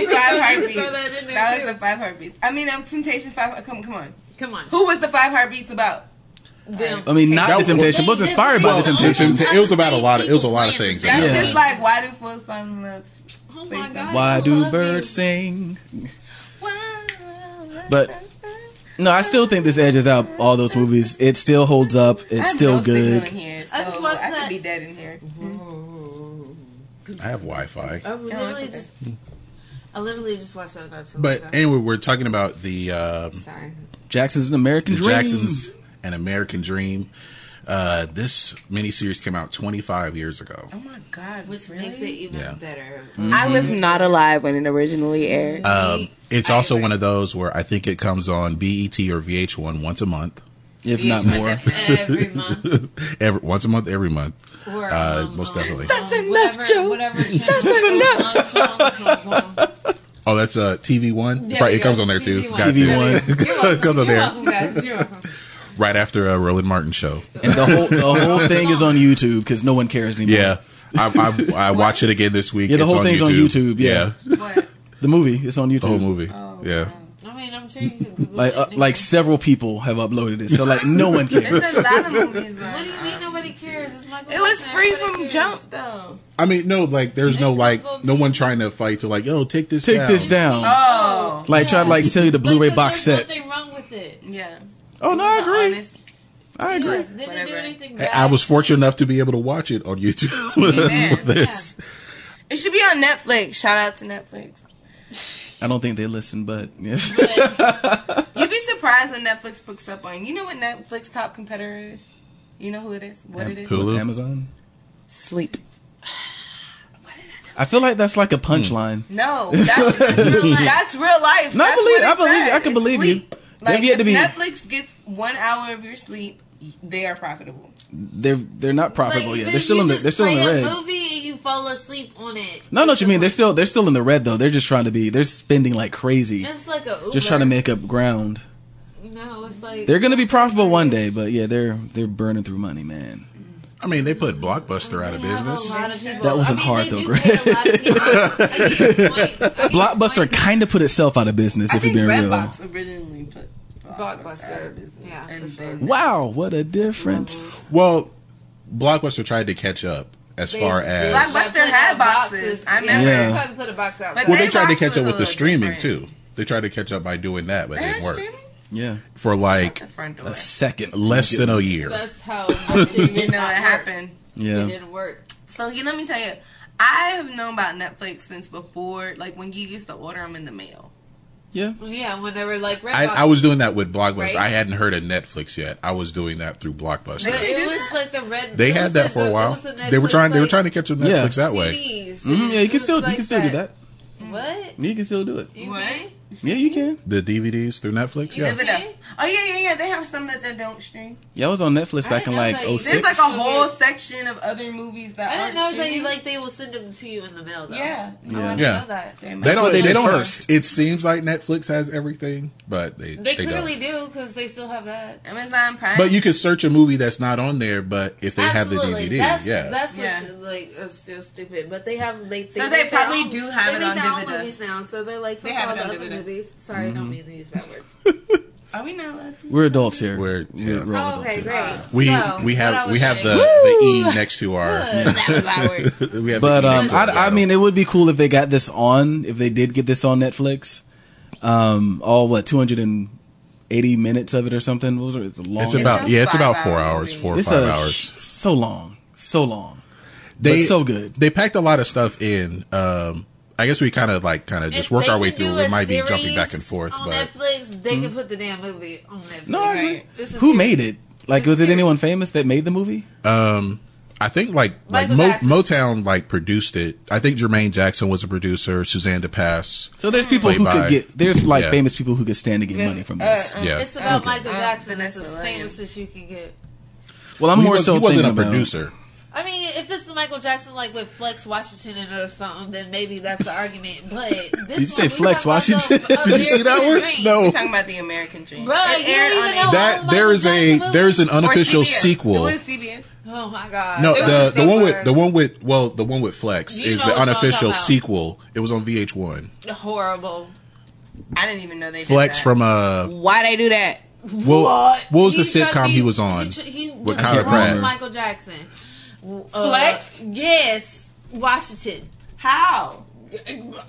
Five Heartbeats. throw that That was the Five Heartbeats. I mean, um, Temptations Five. Come, come on. Come on. Who was the Five Heartbeats about? Them. I mean, not That the was- Temptations, but was inspired by the Well, Temptations. It was about a lot of- it was a lot of things. That's Yeah. just like why do fools fall in love? Oh my god. Why do birds sing? But no, I still think this edges out all those movies. It still holds up. It's still no good. in here, I just so watched I that- could be dead in here. I have Wi-Fi. I literally okay. just. I literally just watched that not too long But ago. anyway, we're talking about the um, Sorry. Jackson's an American the Dream. Jacksons, an American Dream. Uh, this miniseries came out 25 years ago. Oh my god! Which really? makes it even Yeah. better. I was not alive when it originally aired. Um, it's I also agree. one of those where I think it comes on BET or VH1 once a month. if not more. Every month. Every once a month, every month. Or, Uh, um, most um, definitely. That's um, enough, whatever, Joe. Whatever That's enough. comes on, comes on. Oh, that's uh, TV One. There Right, we it comes on there too. TV1. TV1. to. You're welcome. comes on You're there welcome, guys. You're welcome. Right after a Roland Martin show. And the whole the whole thing is on YouTube because no one cares anymore. Yeah, I, I, I watch it again this week. Yeah, the It's whole thing's on YouTube, yeah. What? the movie is on YouTube. the whole movie. Oh, yeah, I mean, I'm sure you can Google Like it. uh, like several people have uploaded it, so like no one cares. There's a lot of movies. What do you mean nobody cares? It's Michael it was Jackson, free everybody from cares. Jump though. I mean, no, like there's no like no one trying to fight to like, yo, take this, Take down. this down. Oh, Like try to like sell you the Blu-ray Like, box there's set. nothing wrong with it. yeah. Oh no, I agree. honest. I agree. Yeah, didn't do anything I- bad. I was fortunate enough to be able to watch it on YouTube. Amen. with this. It should be on Netflix. Shout out to Netflix. I don't think they listen, but yes. You'd be surprised when Netflix picks up on. You know what Netflix top competitor is? You know who it is? What it is? Hulu? Amazon. Sleep. I feel like that's like a hmm. punchline. No, that's, that's, real, life. that's real life. No, I believe- what it I believe- said. I can It's believe you. sleep. They've Like yet if to be- Netflix gets one hour of your sleep, they are profitable. They're they're not profitable Like, yet. They're still in the they're still in the red. a movie and you fall asleep on it. No, no, what you mean? They're still they're still in the red though. They're just trying to be. They're spending like crazy, It's like a Uber. just trying to make up ground. No, it's like They're gonna be profitable one day, but yeah, they're they're burning through money, man. I mean, they put Blockbuster out of They have a business. of That wasn't I mean, hard, though, Greg. pay a lot of people. I get your point. I get your Blockbuster kind of put itself out of business, I if you're think being real. Redbox originally put Blockbuster, out of business. Yeah, and sure. Wow, what a difference! Well, Blockbuster tried to catch up as They far as Blockbuster had out boxes. I Yeah, remember. Yeah. they tried to put a box out. But well, they Their tried to catch up with the streaming different. too. They tried to catch up by doing that, but it They had didn't work streaming? Yeah, for like The front door. a second, less than a year. That's how much it You did know not what work. happened. Yeah, it didn't work. So you let me tell you, I have known about Netflix since before, like when you used to order them in the mail. yeah. Yeah, when they were like Redbox. I, I was doing that with Blockbuster. Right. I hadn't heard of Netflix yet. I was doing that through Blockbuster. They it was like the red. They had that for a while. was the They were Netflix, trying. They were trying to catch up Yeah. Netflix that way. CDs. hmm yeah, you can was still you can still do that. What? You can still do it. You What? can? Yeah, you can. The DVDs through Netflix. You Yeah. give it up. Oh yeah, yeah, yeah. They have some that they don't stream. Yeah, I was on Netflix back in like that oh you- 06. There's like a whole good. section of other movies that I aren't didn't know that streaming. you like they will send them to you in the mail though. Yeah. Oh, I Yeah. didn't Yeah. know that. They They don't. they They, don't. first. It seems like Netflix has everything, but they They, they clearly don't. do because they still have that. Amazon Prime. But you can search a movie that's not on there, but if they Absolutely. have the DVD, that's, yeah. that's Yeah. what's like it's still stupid. But they have they, they So they make probably own- do have they it on DVD. movies now, so they're like They have all it on DVD. Movies. Sorry, I Mm-hmm. don't mean to use bad words. Are we not allowed to? We're adults here. We're- We're, yeah. we're all Oh, adults okay, here. great. we So, we have we have the, saying- the E next to our. that was awkward. we have But um, to I, I mean, it would be cool if they got this on. If they did get this on Netflix, um, all what 280 minutes of it or something. What was it? It's a long. it's about yeah, it's about four hours, four or five a- hours. So long, so long. They but so good. They packed a lot of stuff in. Um, I guess we kind of like kind of just If work our way through. do We might be jumping back and forth, on but Netflix, they could put the damn movie on Netflix. No, I agree. This Who serious. made it? Like, It's was it anyone famous that made the movie? um, I think like like Mo- Motown like produced it. I think Jermaine Jackson was a producer. Suzanne de Passe. So there's people who by- could get. There's like Yeah. famous people who could stand to get money from this. Yeah. It's about Okay. Michael Uh, Jackson. It's as famous as you can get. Well, I'm He more was- so he wasn't a thinking about- producer. I mean, if it's the Michael Jackson like with Flex Washington in it or something, then maybe that's the argument. But this Did you say one, we Flex Washington? the Did you see that American one? Dream. No. We're talking about the American Dream. Bruh, It you aired don't even know ABC. That there is a movie? there's an unofficial sequel. It was CBS. Oh my god! No, It the was the one with the one with well the one with Flex You is the unofficial sequel. It was on VH1. horrible. I didn't even know they Flex did that. from uh Why they do that? well, what was the He tried- sitcom he was on? He, he With was Pratt. Michael Jackson. Uh, Flex? Yes, Washington. How?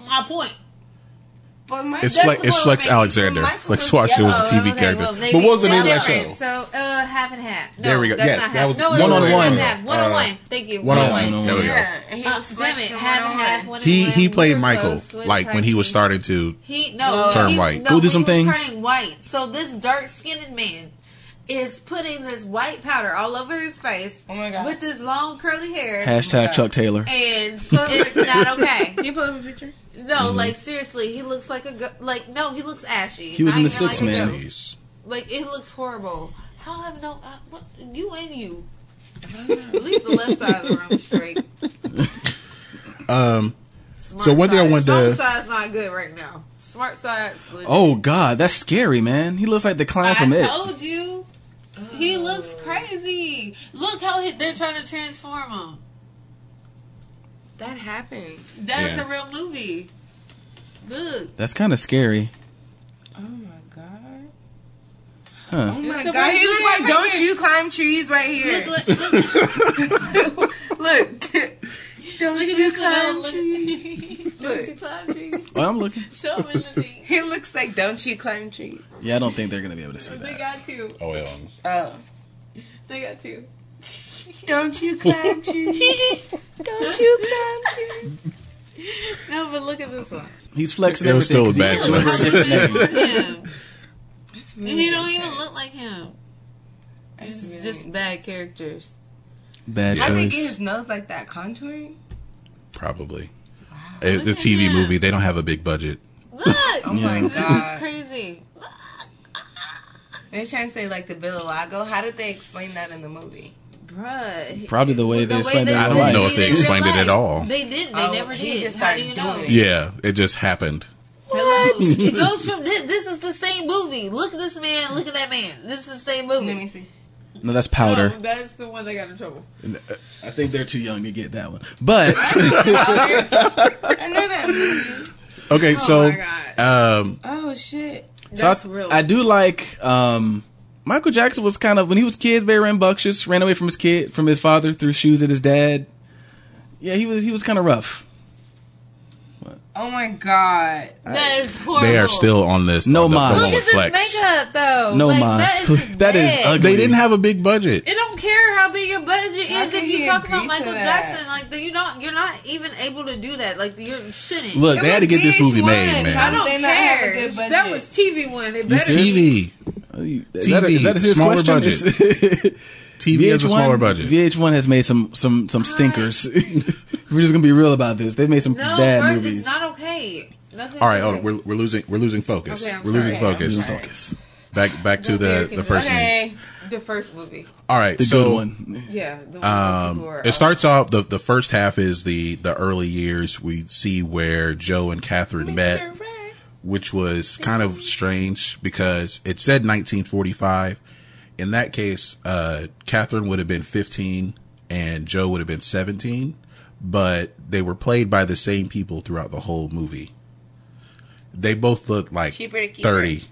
My point. But It's That's Flex it's Flex with Alexander. Michael Flex Washington was a TV okay, character. well, but what was the name of that show? So, uh, half and half. No, There we go. That's Yes, that half. was no, it's one on one. half. One on one. Thank you. one on one. one. There we go. yeah, and he Uh, was damn it, half and half. One He he played We're Michael close. Like when he was starting to He no Turn he, white. No, Go do some things. Turning white. So this dark skinned man is putting this white powder all over his face Oh my god. with this long curly hair, Hashtag Chuck Taylor. and it's not okay. Can you pull up a picture? No, like seriously, he looks like a go- like no, he looks ashy. He was Not in the even Six like Man. Like it looks horrible. How have no uh, what you and you? At least the left side of the room is straight. Um Smart So one thing I side. wanted Strong to- side's not good right now. Smart side's legit. Oh God, that's scary, man. He looks like the clown from I it. told you. He looks crazy. Look how he, they're trying to transform him. That happened. That's Yeah. a real movie. Look. That's kind of scary. Oh my god. Huh. Oh my god. He looks like here. don't you climb trees right here. Look, look, look, Look. don't look you climb trees. Don't you climb trees? Oh, I'm looking. Show him in the thing. He looks like don't you climb trees. Yeah, I don't think they're gonna be able to see They that. got two. Oh yeah. Oh. They got two. Don't you climb trees. don't you climb trees. No, but look at this one. He's flexing It was everything. still a 'cause he bad looks flex. like a different name. him. That's And he don't even look like him. That's It's really just intense. bad characters. Bad I think choice. his nose like that contouring. Probably. It's a TV movie. They don't have a big budget. Look! Oh my Yeah. This is god. crazy. They're trying to say like the vitiligo. How did they explain that in the movie? Bruh. Probably the way they explained it I don't life. know if they explained it at all. They didn't. They Oh, never did. just How do you know? it. Yeah, it just happened. What? it goes from this. This is the same movie. Look at this man. Look at that man. This is the same movie. Let me see. No, that's powder. No, that's the one that got in trouble. I think they're too young to get that one. But I know that movie. Okay, so my um Oh shit. so I, That's real. I do like um Michael Jackson was kind of when he was a kid very rambunctious, ran away from his kid from his father, threw shoes at his dad. Yeah, he was he was kind of rough. Oh my god. That is horrible. they are still on this. No on the, the mas. one Look at this Flex. makeup, though. No like, mas. That is, that is ugly. They didn't have a big budget. It don't care how big your budget How is if you talk about Michael? Jackson. Like you don't, you're not even able to do that. Like you shouldn't. Look, It they had to was get this movie made, man. I don't They not have a care. That was TV one. It better. serious? be. TV. Is that, a, TV, is that a serious smaller question? budget. TV has a smaller budget. VH1 has made some some some stinkers. We're just gonna be real about this. They've made some No, bad first, movies. it's not okay. Nothing All right, okay. hold on. We're, we're losing we're losing focus. Okay, I'm we're losing sorry. I'm focus. sorry. Focus. Back back to The the the first Dream. one. Okay. the first movie. All right, The so good one. Yeah, the one Um, were, it starts off the the first half is the the early years. We see where Joe and Catherine met, which was kind of strange because it said 1945. In that case, uh, Catherine would have been 15 and Joe would have been 17, but they were played by the same people throughout the whole movie. They both look like Cheaper to keep 30.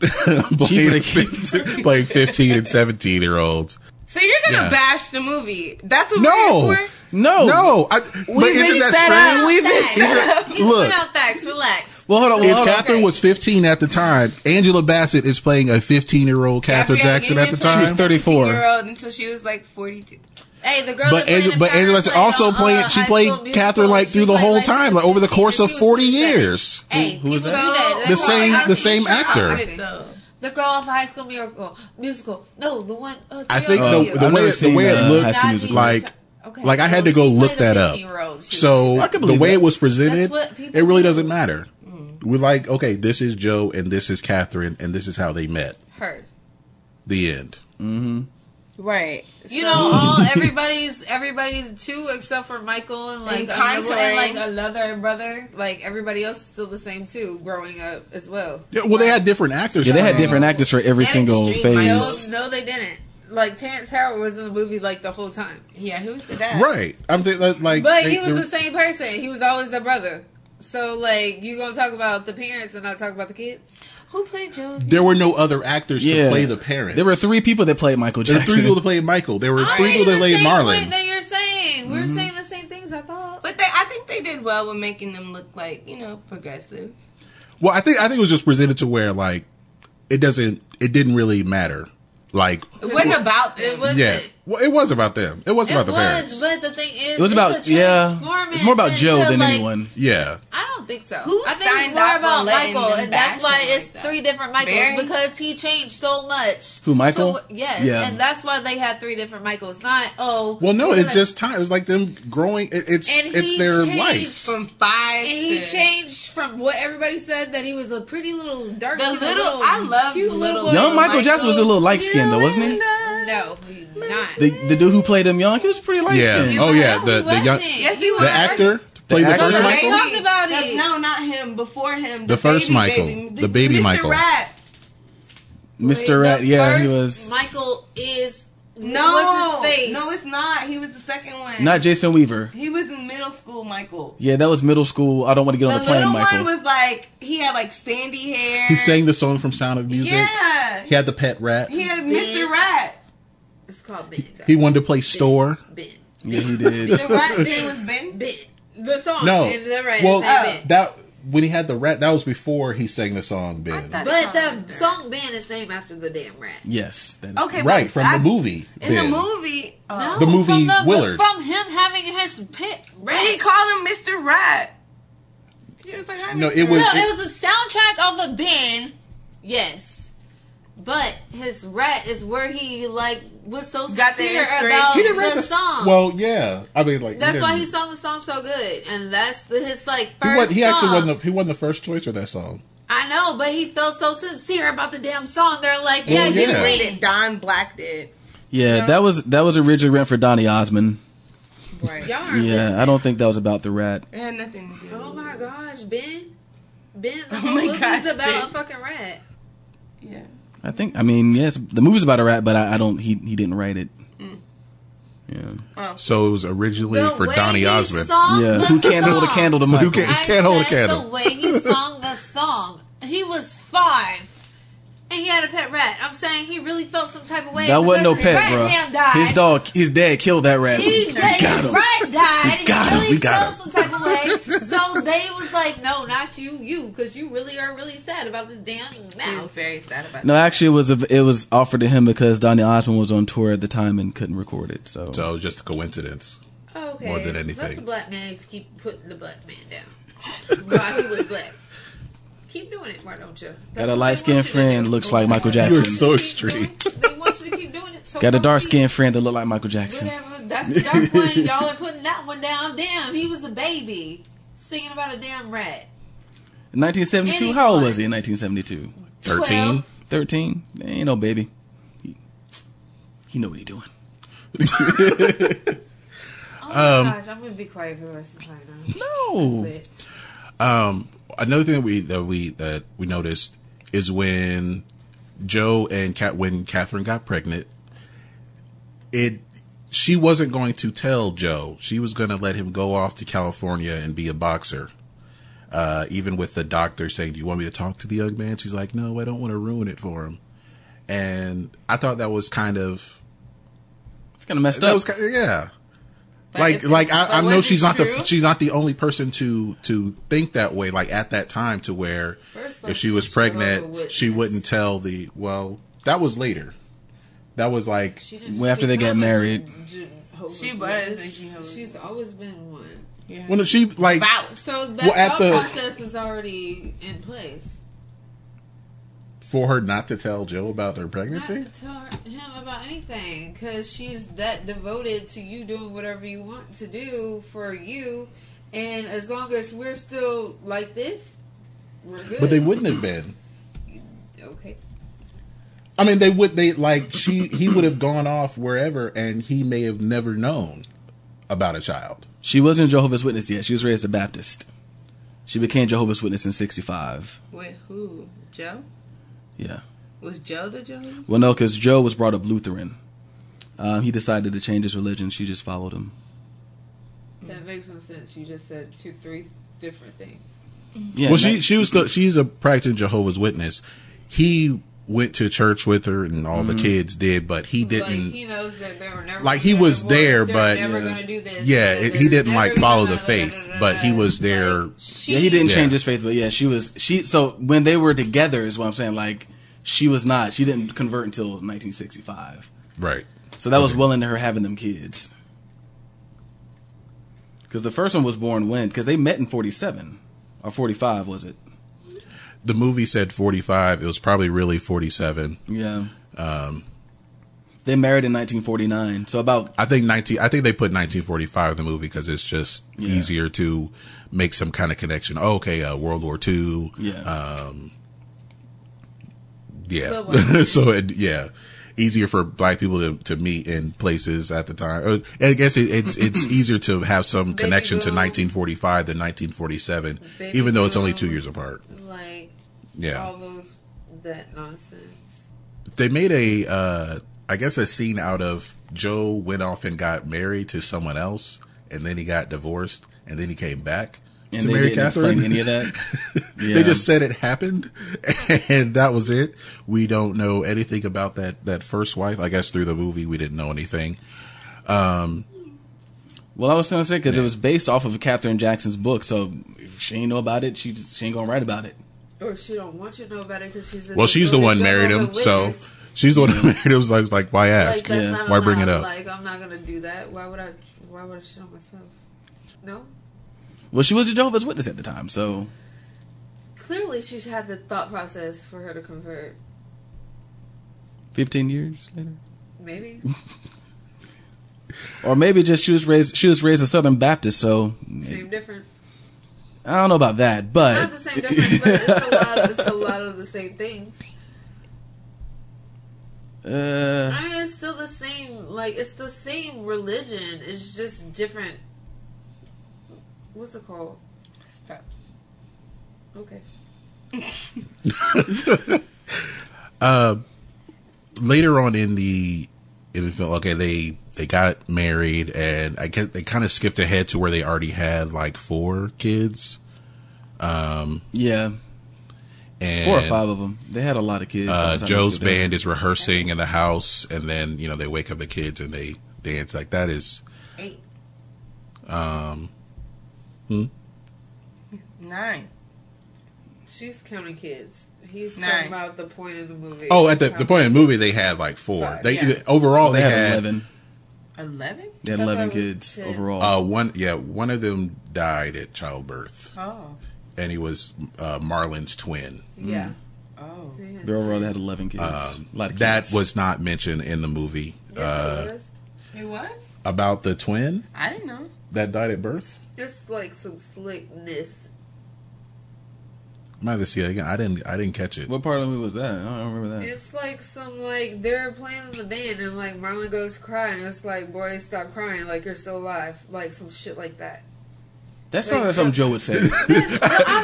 Playing, to keep. playing 15 and 17 year olds. So you're gonna Yeah. bash the movie? That's what No. we're here for. No, No, I, We but isn't mixed that that strange? up. We Facts. mixed that up. He's Look. putting out facts. Relax. Well, hold on. Well, If hold on. Catherine was 15 at the time, Angela Bassett is playing a 15 year old Catherine Jackson at the Union played time. was 34. Year old until she was like 42. Hey, the girl. But that played Angela, but Angela Bassett played also on, played. uh, She played Catherine like through the whole like time, like over the course of 40 years. Hey, Who- who was that? that. The That's same- the same actor. The girl off High School Miracle musical. No, the one. Uh, I think Theo the the way never it, the seen, way uh, it High looked School like Okay. Like I had So to go look that up. So was- I can the way it was presented, That's what people it really doesn't matter. We're like, okay, this is Joe and this is Catherine and this is how they met. Heard. The end. Mm-hmm. Right. You So- know, all everybody's everybody's two except for Michael and like And another, and like another brother. Like everybody else is still the same too, growing up as well. Yeah, well, they had different actors. Yeah, they had different actors for every And single Extreme phase. Miles, No, they didn't. Like Terrence Howard was in the movie like the whole time. Yeah, who's the dad? Right. I'm saying like, like But they- he was the same person. He was always a brother. So like you gonna talk about the parents and not talk about the kids? Who played Joe? There were no other actors Yeah. to play the parents. There were three people that played Michael There were Jackson. three people that played Michael. There were I'm three people that the played same Marlon. point that you're saying. We Mm-hmm. were saying the same things. I thought. But they, I think they did well with making them look like you know progressive. Well, I think I think it was just presented to where like it doesn't it didn't really matter. Like It wasn't about them. It wasn't. yeah, well, it was about them. It was It about the was, parents. but the thing is, It was it's about a yeah. It's more about Joe than like, anyone. Yeah, I don't think so. Who I think it's more about Michael, and that's why him it's like that? three different Michaels Barry? because he changed so much. Who, Michael? So, yes, Yeah. and that's why they had three different Michaels. Not oh, Well, no, it's gonna- just time. It's like them growing. It, it's And it's he their changed life. From five And he changed from what everybody said that he was a pretty little dark. The skin, little- I love cute little boy. Young Michael Michael. Jackson was a little light skinned though, wasn't he? No, he not. The the dude who played him young, he was pretty light Yeah. skinned. Oh yeah. The the young. Yes, he was. the actor played the, actor? first No, no, Michael. they talked about The- it. no, not him. Before him, The first baby Michael. baby. The baby Michael. Mr. Michael. Rat. Mr. Rat, The yeah, he was Michael is No, what's his face? no, it's not. He was the second one. not Jason Weaver. He was in middle school, Michael. Yeah, that was middle school. I don't want to get The on the plane, little Michael. one was like he had like sandy hair. He sang the song from Sound of Music. Yeah, He had the pet rat. he had Mr. Rat. It's called Ben. guys. He wanted to play store. Ben. yeah, he did. The rat name was Ben. Ben. The song. No, And the right, well, Ben. that when he had the rat, that was before he sang the song Ben. But the song Ben is named after the damn rat. Yes, that is Okay, Right from I- the movie. In Ben. the movie, uh, No, The movie from the, Willard. From him having his pit rat. he called him Mr. Rat. He was like, No, it was- no, Rat. it was a soundtrack of a Ben. Yes. But his rat is where he like was so Got the sincere inspiration. about He didn't write the the song. Well, yeah. I mean, like that's he why didn't- he sung the song so good, and that's the, his like He, first. was, he actually wasn't. The, he wasn't the first choice for that song. I know, but he felt so sincere about the damn song. They're like, yeah, Well, you yeah. read Did it. Don Black did. Yeah, that was that was originally written for Donny Osmond. Right. Y'all Yeah, listening. I don't think that was about the rat. It had nothing to do. Oh my gosh, Ben. Ben, the Oh whole my movie's gosh, about Ben. a fucking rat. Yeah. I think. I mean, yes, the movie's about a rat, but I, I don't. He he didn't write it. Mm. Yeah, oh. So it was originally The for way Donny he Osmond. sung yeah. the Who can't hold a song. candle to Who can't- I can't hold a said candle. The way he sung the song, he was five, and he had a pet rat. I'm saying he really felt some type of way. That wasn't no pet, rat bro. damn died. His dog, his dad killed that rat. He, We that, got his him. rat died. got he him. really We got felt some type of way. So they was like, "No, not you, you, because you really are really sad about this damn He was mouse." very sad about No, actually, it was a, it was offered to him because Donny Osmond was on tour at the time and couldn't record it. So, So it was just a coincidence. Okay, More than anything. Let anything. the black man keep putting the black man down while he was black. Keep doing it, why don't you? That's got a light skinned want you to friend looks like Michael Jackson. You are Jackson. so Keep doing- They want you to keep doing it. So got a dark be- skinned friend that look like Michael Jackson. Whatever. That's the dark one. Y'all are putting that one down. Damn, he was a baby singing about a damn rat. In 1972, how old was he in 1972? 13? 13? Ain't no baby. He, he know what he doing. Oh Um, my gosh, I'm gonna be quiet for the rest of the time now. No. But Um, another thing that we that we that we noticed is when Joe and Cat when Catherine got pregnant, it she wasn't going to tell Joe. She was going to let him go off to California and be a boxer. Uh, even with the doctor saying, "Do you want me to talk to the young man?" She's like, "No, I don't want to ruin it for him." And I thought that was kind of It's kind of messed up. was kind of, yeah. But like like I, I know she's not true? the she's not the only person to to think that way like at that time to where First if she was she showed up a pregnant she wouldn't tell the well that was later that was like she after they speak got married. J- She was, she She's always been one. when she like Vouch. So that Well, at the- process is already in place. For her not to tell Joe about her Not pregnancy? to tell her- him about anything because she's that devoted to you doing whatever you want to do for you, and as long as we're still like this, we're good. But they wouldn't have been. Okay. I mean, they would. They like she. He would have gone off wherever, and he may have never known about a child. She wasn't a Jehovah's Witness yet. She was raised a Baptist. She became Jehovah's Witness in '65. Wait, who? Joe? Yeah. Was Joe the Joe? Well, no, because Joe was brought up Lutheran. Um, he decided to change his religion. She just followed him. That makes no sense. You just said two, three different things. Yeah. well, she she was still, she's a practicing Jehovah's Witness. He went to church with her, and all the mm-hmm. kids did, but he didn't. he knows that they were never like he was divorce, there, they're but never yeah, gonna do this. yeah, it- he didn't like follow the faith, da- da- da- but he was there. Like, she, yeah, he didn't Yeah. change his faith, but yeah, she was. She so when they were together is what I'm saying. Like she was not. She didn't convert until 1965. Right. So that was well into her having them kids. Because the first one was born when? Because they met in 47 or 45, was it? The movie said forty five. It was probably really forty seven. Yeah. Um, they married in 1949. So about I think nineteen. I think they put nineteen forty five in the movie because it's just Yeah. easier to make some kind of connection. Oh, okay, uh, World War Two. yeah. Um, yeah. so it, yeah, easier for black people to, to meet in places at the time. Uh, I guess it, it's it's easier to have some Baby connection to 1945 than 1947, Baby even though it's only two years apart. like Yeah. all those that nonsense. They made a, uh, I guess, a scene out of Joe went off and got married to someone else, and then he got divorced, and then he came back and to they marry didn't Catherine. any of that. Yeah. They just said it happened, and that was it. We don't know anything about that that first wife. I guess through the movie, we didn't know anything. Um, Well, I was going to say because it was based off of Katherine Jackson's book, so if she ain't know about it, she just, she ain't gonna write about it. Or she don't want you to know about it because she's Well, she's the one married him, so she's the one who married him. Was like, like why ask? that's Yeah. Why bring it up? Like I'm not gonna do that. Why would I? Why would I shit on myself? No. Well, she was a Jehovah's Witness at the time, so Clearly, she's had the thought process for her to convert. 15 years later, Maybe. or maybe just she was raised she was raised a Southern Baptist, so Same difference. I don't know about that, but Not the same difference, but it's a lot. It's a lot of the same things. uh, I mean, it's still the same. Like it's the same religion. It's just different. What's it called? Stop. Okay. Later on in the in the film, okay, they they got married, and I guess they kind of skipped ahead to where they already had like four kids. yeah, And four or five of them. They had a lot of kids. uh, Joe's they skipped ahead. band is rehearsing in the house, and then you know they wake up the kids and they dance. Like that is Eight. um, hmm? Nine. She's counting kids. He's Nine. talking about the point of the movie. Oh, at the the point of the movie, they had like four. Five, they yeah. overall they, they, had, had, eleven. Eleven? They had I thought eleven kids ten. overall. Uh, one yeah, one of them died at childbirth, Oh. and he was uh, Marlon's twin. Yeah. Oh. They overall they had eleven kids. Um, a lot of that kids. was not mentioned in the movie Yes, uh, it was. It was? about the twin I didn't know. that died at birth. It's like some slickness. I might have to see it again. I didn't. I didn't catch it. What part of the movie was that? I don't remember that. It's like some like they're playing in the band and like Marlon goes crying. It's like, boy, stop crying, like you're still alive, like some shit like that. That sounds like something Joe would say. I'm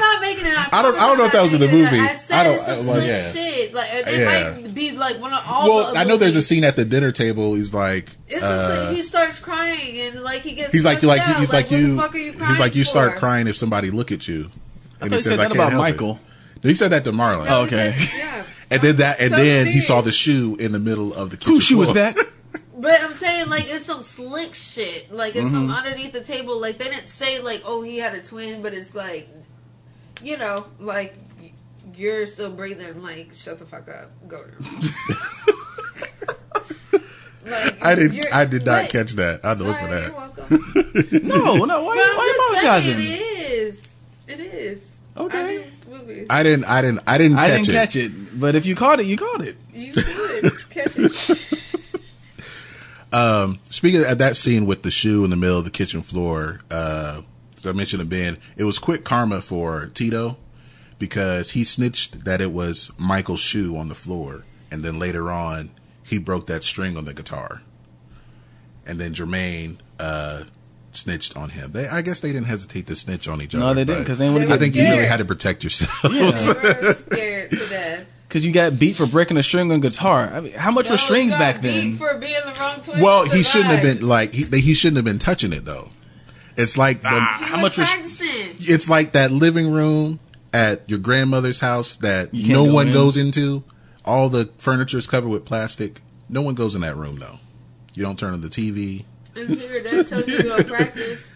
not making it. I don't- I don't know if that was in the movie. I said I don't- it's some well, slick yeah. shit. Like it Yeah. might be like one of all. well, the I know there's a scene at the dinner table. He's like, It's uh, like he starts crying and like he gets. he's like, like, out. he's like, what you. The fuck are you crying he's like, you start crying if somebody look at you. I thought he said that "I can't about help it." Michael. He said that to Marlon. Oh, okay. Yeah. And then that, and So then he saw the shoe in the middle of the kitchen. Whose shoe was that? But I'm saying like it's some slick shit. Like it's Mm-hmm. some underneath the table. Like they didn't say like oh he had a twin, but it's like, you know, like you're still breathing. Like shut the fuck up, go now. like, I did. you're- I did not but- catch that. I had to look for that. You're welcome. No, no. Why, But why just you apologizing? It is. It is. Okay. I do movies. hilarious. I didn't. I didn't. I didn't catch I didn't it. catch it, but if you caught it, you caught it. You did catch it. Um, speaking of that scene with the shoe in the middle of the kitchen floor, uh, as I mentioned to Ben, it was quick karma for Tito because he snitched that it was Michael's shoe on the floor, and then later on he broke that string on the guitar, and then Jermaine uh, snitched on him. They, I guess, they didn't hesitate to snitch on each other. No, they didn't, because they would've I been think you really had to protect yourself. They were scared to death. Because you got beat for breaking a string on guitar. I mean, how much were strings got back beat then? For being the wrong twin. well, to he shouldn't have been like he, he shouldn't have been touching it though. It's like the, ah, He How much was- practicing? it's like that living room at your grandmother's house that no go one in. goes into. All the furniture is covered with plastic. No one goes in that room though. You don't turn on the TV. Until your dad tells you to go practice.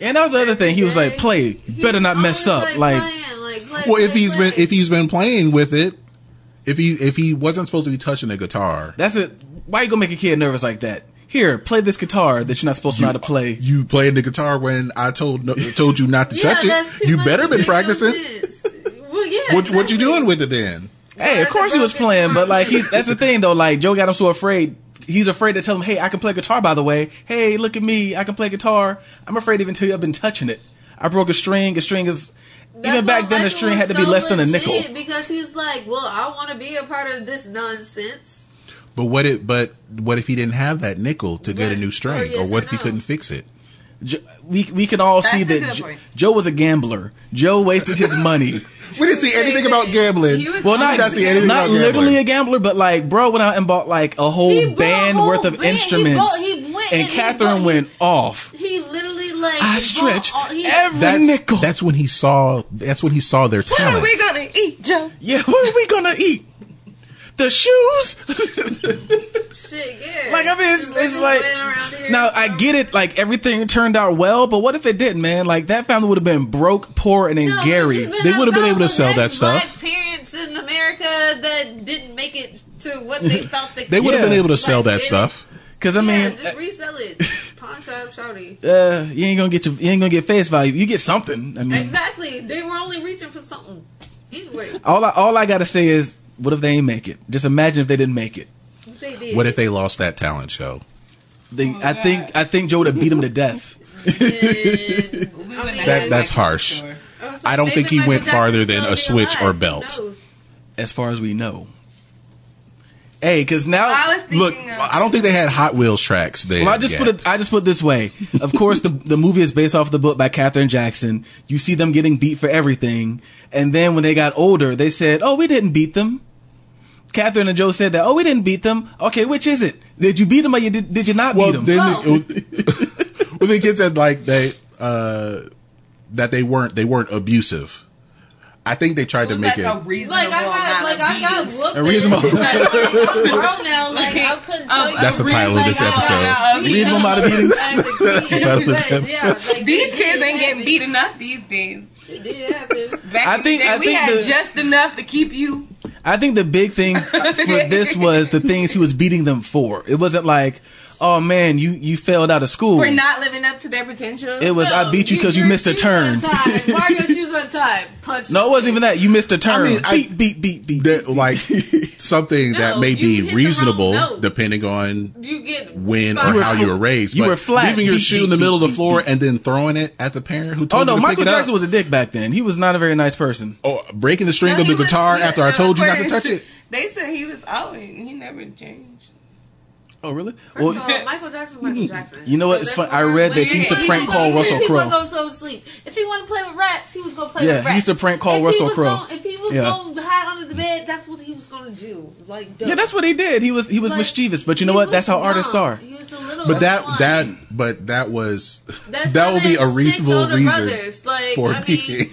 And that was the other thing. He was like, "Play, better not mess up." Like, playing, like play, Well, if play, he's play. been if he's been playing with it, if he if he wasn't supposed to be touching a guitar, that's it. Why you gonna make a kid nervous like that? Here, play this guitar that you're not supposed to know how to play. you playing the guitar when I told no, told you not to Yeah, touch it. You better been practicing. Well, yeah. What what you doing with it then? Hey, of course he was playing, but like he that's the thing though. Like Joe got him so afraid. He's afraid to tell him, "Hey, I can play guitar." By the way, hey, look at me, I can play guitar. I'm afraid to even tell you I've been touching it. I broke a string. A string is That's even back then. A Michael string had to be so less than a nickel. because he's like, well, I want to be a part of this nonsense. But what it but what if he didn't have that nickel to get a Yeah. new oh, Or string, yes or what or if he couldn't fix it? Jo- we we can all see That's a that Jo- Joe was a gambler. Joe wasted his money. We didn't see anything about gambling. Well, not did not see anything not about literally gambling. a gambler, but like, bro went out and bought like a whole He bought a band whole worth of band. He instruments, bought- he went and and Catherine bought- went off. He literally like I stretch all- he- every That's, nickel. that's when he saw. That's when he saw their talent. What are we gonna eat, Joe? yeah, what are we gonna eat? The shoes. shit. Yeah. like I mean, it's, it's like now I get it. Like everything turned out well, but what if it didn't, man? Like that family would have been broke, poor, and then No, Gary. They would've been able to sell that stuff. Parents in America that didn't make it to what they thought they. They would have Yeah. been able to sell Like, that stuff. Because I yeah, mean, just resell it. Pawn shop, shouty. uh, you ain't gonna get your, you ain't gonna get face value. You get something. I mean, Exactly. They were only reaching for something. Anyway, all I all I gotta say is, what if they ain't make it? Just imagine if they didn't make it. They did. What if they lost that talent show? They, I think I think Joe would have beat him to death. And- I mean, That that's harsh. I don't think he maybe went Michael farther than a switch alive. or belt. as far as we know. Hey, because now I Look, of, I don't think they had Hot Wheels tracks there. Well, I just yet. put it. I just put it this way. Of course, the the movie is based off the book by Katherine Jackson. You see them getting beat for everything, and then when they got older, they said, "Oh, we didn't beat them." Catherine and Joe said that. Oh, we didn't beat them. Okay, which is it? Did you beat them or you did, did you not Well, beat them? then Well- it was, well, the kids said like they uh, that they weren't they weren't abusive. I think they tried to make like it. a reasonable Like I got, like I got beatings. whooped. A reasonable- Like, I'm now. Like I couldn't tell you. That's the title of this episode. I got beat Reasonable up amount of beatings. as a kid, the title of this but, yeah, episode. like, These kids did ain't getting happen. beat enough these days. It did happen. Back I in think- the day, I we think had the- just enough to keep you. I think the big thing for this was the things he was beating them for. It wasn't like, "Oh man, you you failed out of school." For not living up to their potential. It was, "I beat you because you your missed a turn." Why are your shoes untied? Punch. No, it wasn't even that. You missed a turn. mean, I- beat, beat, beat, beat. that, like something that may be hit the wrong reasonable depending on You get when five. or how you were raised. you but were flat. leaving your Beat, shoe beat, in the middle of the floor beat. and then throwing it at the parent who oh, told Oh no, you to Michael pick it Jackson up. was a dick back then. He was not a very nice person. oh, breaking the string No, of the was- guitar after I told you not to touch it. They said he was oh, and he never changed. Oh really? First Well, of all, Michael Jackson's Michael Jackson. You know what? It's fun- I read that he used to therefore, prank call was- Russell he Crowe. wasn't gonna go to sleep. If he wanted to play with rats, he was gonna play Yeah, with he rats. used to prank call If Russell Crowe. if he was Yeah. going to hide under the bed, that's what he was gonna do. Like, duh. yeah, that's what he did. He was he was Like, mischievous, but you know what? That's was how artists young. are. He was a little But that fun. that but that was That's that would be a they reasonable six older reason brothers. Like, for I beating. mean,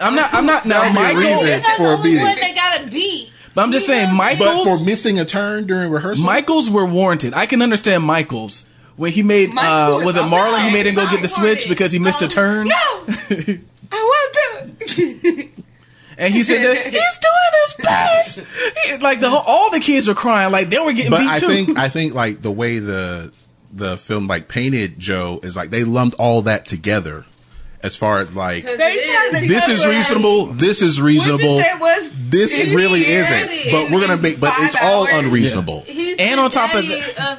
I'm not. I'm not now. That would Michael, reason. Not for the a only beating. one that got a beat. But I'm just You know saying, what but for missing a turn during rehearsal. Michaels were warranted. I can understand Michaels when he made Mike uh was was it Marlon? He right. made him go get the Mike switch because he missed a turn. No, I want to. And he said that he's doing his best. He- like the whole, all the kids were crying, like they were getting but beat I too. think I think like the way the the film like painted Joe is like they lumped all that together as far as like They trying to this is reasonable, this is reasonable. What you said was This really years isn't. But we're gonna make but it's all hours. unreasonable. He's And on top of that-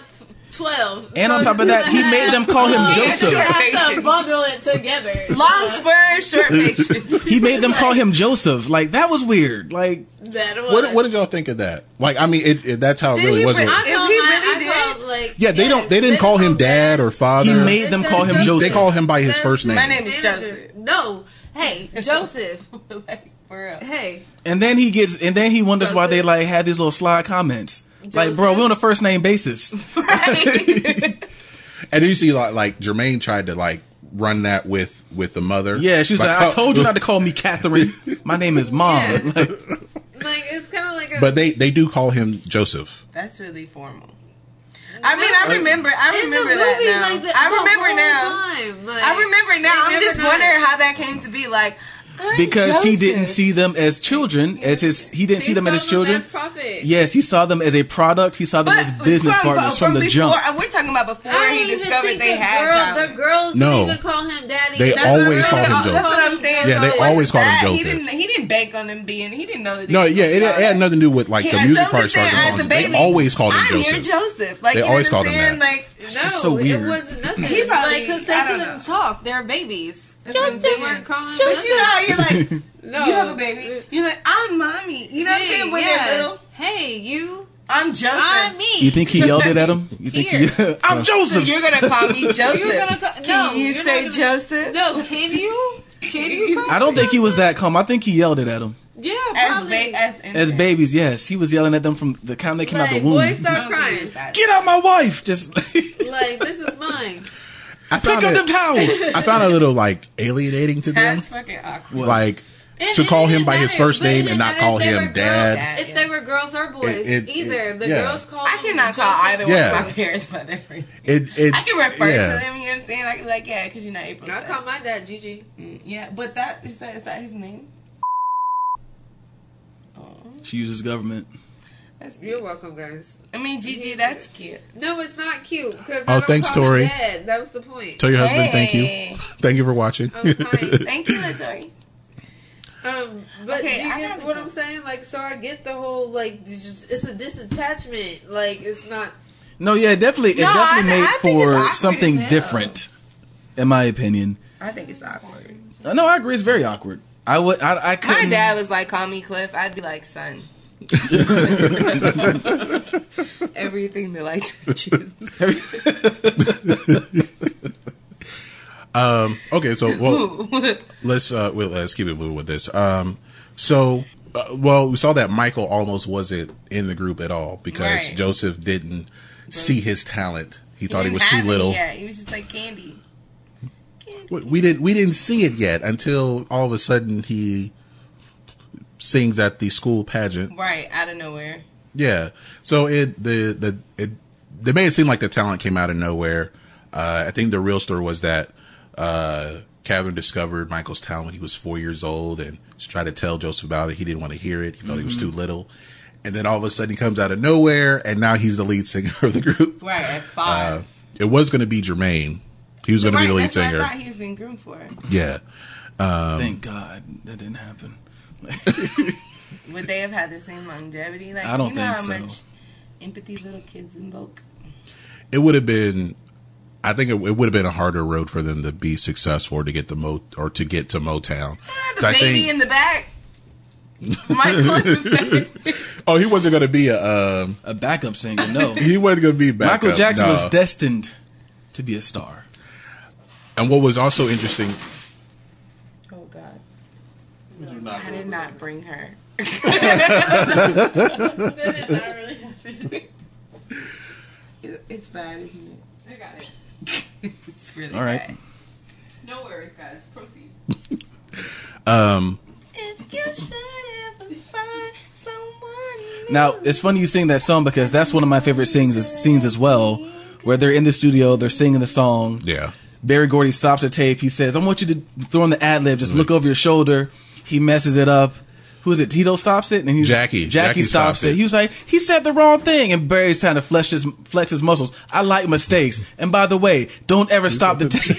twelve. And on top of that, he made them call him Joseph. Have to bundle it together. Long spurs, short patience. He made them call him Joseph. Like that was weird. Like That was. What what did y'all think of that? Like I mean it, it that's how it Did really was. bring- I If call he my, really I did- call, like, Yeah, they don't they didn't they call him don't dad or father. he made them call him They Joseph. they call him by his That's- first name. My name is. Joseph. No, hey Joseph. like, for real. Hey, And then he gets, and then he wonders why they like had these little sly comments. Like, bro, we're on a first name basis. And you see like like Jermaine tried to like run that with with the mother. Yeah, she was like, I how- told you not to call me Catherine. My name is Mom. Yeah. Like, like it's kind of like a. But they they do call him Joseph. That's really formal. I mean, I remember. I remember that movies, now. like, the- I remember now. time, like, I remember now. I'm just wondering how that came to be. Like, because he didn't see them as children, as his, he didn't see them saw as children. as profit. Yes, he saw them as a product. He saw them as business partners from, the before, jump. We're talking about before he discovered they the had girl, the girls No. didn't even call him daddy. They That's always what call him saying. Joseph. That's what I'm saying. Yeah, they So always wasn't called him that. He Joseph. didn't. He didn't bank on them being. He didn't know that. he No, yeah, it, it had nothing to do with like He the music part started as a him. They always called him Joseph. Joseph. Like They always called him saying? that. Like It's just so weird. It wasn't nothing. He probably- because they couldn't talk. They're babies. That's what I'm They saying. weren't calling. But you know how you're like, no, you have a baby. You're like, I'm mommy. You know what I'm saying? When yeah. they're little, Hey, you. I'm Joseph. I'm me. You think he yelled it at him? You think he, Here. I'm So Joseph. you're gonna call me Joseph? You're gonna call, Can no, you you're say gonna, Joseph? No, can you? Can you? Call I don't me think he was that calm. I think he yelled it at him. Yeah, As, probably. ba- as, As babies, yes. He was yelling at them from the time they came out like, the womb. boy, stop crying. Get out my wife! Just Like this is mine. I pick found up them towels. I found it a little like alienating to them. That's fucking awkward. Like And to call him didn't by his first but name and not call him girls- dad. If they were girls or boys, It- it- either the yeah. girls called. I cannot call either Yeah. one of my parents by their first. It, it, I can refer yeah. to them. You understand? I can be like, yeah, because you know April. I call my dad Gigi. Mm, Yeah, but that is that is that his name? she uses government. That's cute. You're welcome, guys. I mean, Gigi, that's cute. No, it's not cute because Oh, thanks, Tori. Dad. That was the point. Tell your husband thank you. Thank you for watching. I'm. Thank you, Tori. Um, but Okay, do you I get what go. I'm saying? Like, so I get the whole like, it's, just, it's a disattachment. Like, it's not. No, yeah, definitely. It No, definitely I- made I for something different, in my opinion. I think it's awkward. Uh, No, I agree. It's very awkward. I would. I. I My couldn't. dad was like, "Call me Cliff." I'd be like, "Son." Everything that like touches. Um, okay, so well, let's uh, well, let's keep it moving with this. Um, so, uh, well, we saw that Michael almost wasn't in the group at all because Right. Joseph didn't see his talent. He thought he was too little. yet. He was just like candy. We we didn't we didn't see it yet until all of a sudden he sings at the school pageant. Right out of nowhere. Yeah. So it the the it they made it seem like the talent came out of nowhere. Uh, I think the real story was that uh, Catherine discovered Michael's talent when he was four years old and she tried to tell Joseph about it. He didn't want to hear it. He felt he was too little. And then all of a sudden he comes out of nowhere and now he's the lead singer of the group. Right at five. Uh, it was going to be Jermaine. He was going to be the lead that's what I thought he was being groomed for. Yeah. Um, Thank God that didn't happen. Would they have had the same longevity? Like I don't you know think how so. much empathy little kids invoke. it would have been I think it, it would have been a harder road for them to be successful or to get to Mo or to get to Motown. Ah, the So I baby think- in the back. Michael in the back. oh, he wasn't going to be a um, A backup singer, no. he wasn't going to be back Michael Jackson no. was destined to be a star. And what was also interesting, God. I did not bring her. That did not really happen. It- It's bad, isn't it? I got it. it? It's really All right. bad. No worries, guys. Proceed. um, If you should ever find someone Now it's funny you sing that song because that's one of my favorite scenes scenes as well, where they're in the studio, they're singing the song. yeah, Berry Gordy stops the tape. He says, "I want you to throw in the ad lib. Just look over your shoulder." He messes it up. Who is it? Tito stops it, and he's Jackie. Jackie, Jackie stops, stops it. it. He was like, he said the wrong thing, and Berry's trying to flex his flex his muscles. I like mistakes, and by the way, don't ever stop the tape.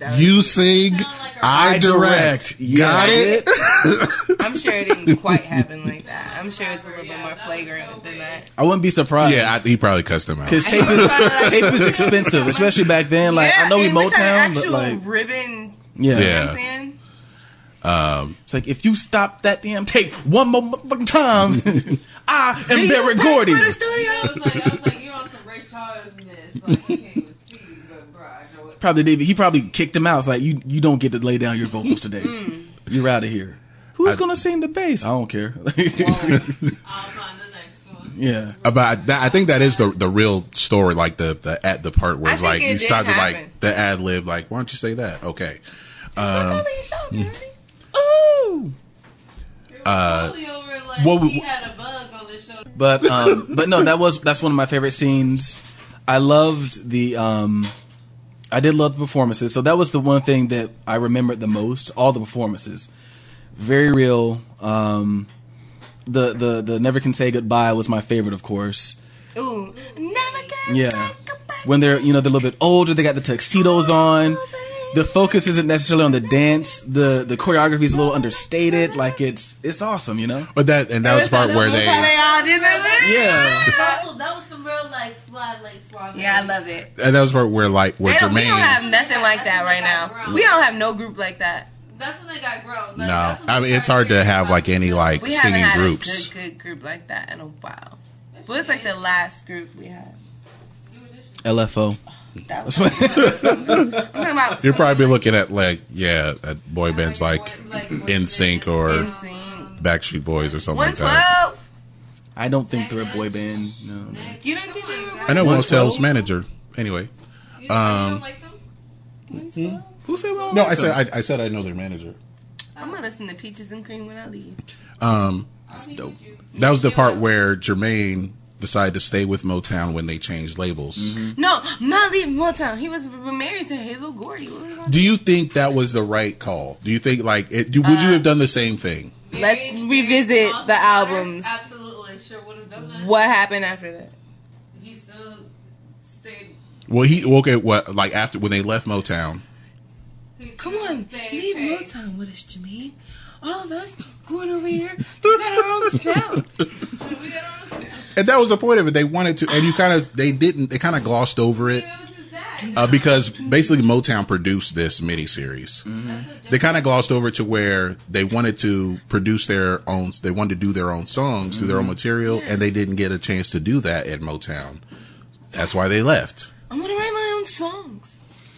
That You sing, I direct. direct. Got Yeah. it? I'm sure it didn't quite happen like that. I'm sure it's a little bit more flagrant than that. I wouldn't be surprised. yeah, I, he probably cussed him out. Because tape is tape is expensive, especially back then. Like I know we and we're Motown, but like ribbon. yeah. You know Yeah. what I'm saying? Um, It's like if you stop that damn tape one more motherfucking time, I am Berry you Barrett Gordy. for the studio? I was like, I was like, you on some Ray Charles-ness. Like, you can't even see, but bro, I know what. Probably David. He probably kicked him out. It's like you you don't get to lay down your vocals today. Mm. You're out of here. Who's I- gonna sing the bass? I don't care. I'll find the next one. yeah. about that, I think that is the the real story. Like the the at the part where it's like it you did start to happen. like the ad lib. Like, why don't you say that? Okay. Um, Probably a show, baby. Ooh. Uh, over like what we- he had a bug on this show. But um, but no, that was that's one of my favorite scenes. I loved the um, I did love the performances. So that was the one thing that I remembered the most. All the performances, very real. Um, the the the never can say goodbye was my favorite, of course. Ooh, never get Yeah, back goodbye. when they're you know they're a little bit older, they got the tuxedos on. The focus isn't necessarily on the dance. the The choreography is a little understated. Like it's it's awesome, you know. but that and that was the part where they. They all did that. Yeah. Also, that was some real like fly like suave. Yeah, I love it. And that was the part where like where They don't, we don't have nothing like that right now. We don't have no group like that. That's when they got grown. Like, no, that's when I mean it's hard to have like any like We singing haven't had groups. a good, good group like that in a while. But it's like the last group we had. LFO. That was. I'm talking about You're probably looking at like yeah, at boy bands like Like, In Sync or NSYNC. Backstreet Boys or something like that. I don't think they're a boy band. No. no. You don't think they were? I know 112? Motel's manager. Anyway, Um, like? Who said we don't no, I said I, I said I know their manager. I'm gonna listen to Peaches and Cream when I leave. Um, That's dope. that was the part where Jermaine decided to stay with Motown when they changed labels. Mm-hmm. No, not leave Motown. He was married to Hazel Gordy. What was Do you think that was the right call? Do you think like it, do, would you have done the same thing? Let's Marriage, revisit marriage, the better. albums. Absolutely, sure would have done that. What happened after that? He still stayed. Well, he okay. What like after when they left Motown? Come on, leave paid. Motown with us, Jermaine. All of us going over here. We got our own sound. We got on And that was the point of it. They wanted to, and you kind of they didn't. They kind of glossed over it. That was his dad. uh, because basically Motown produced this miniseries. They kind of glossed over to where they wanted to produce their own, they wanted to do their own songs, do their own material, and they didn't get a chance to do that at Motown. That's why they left. I'm gonna write my own songs.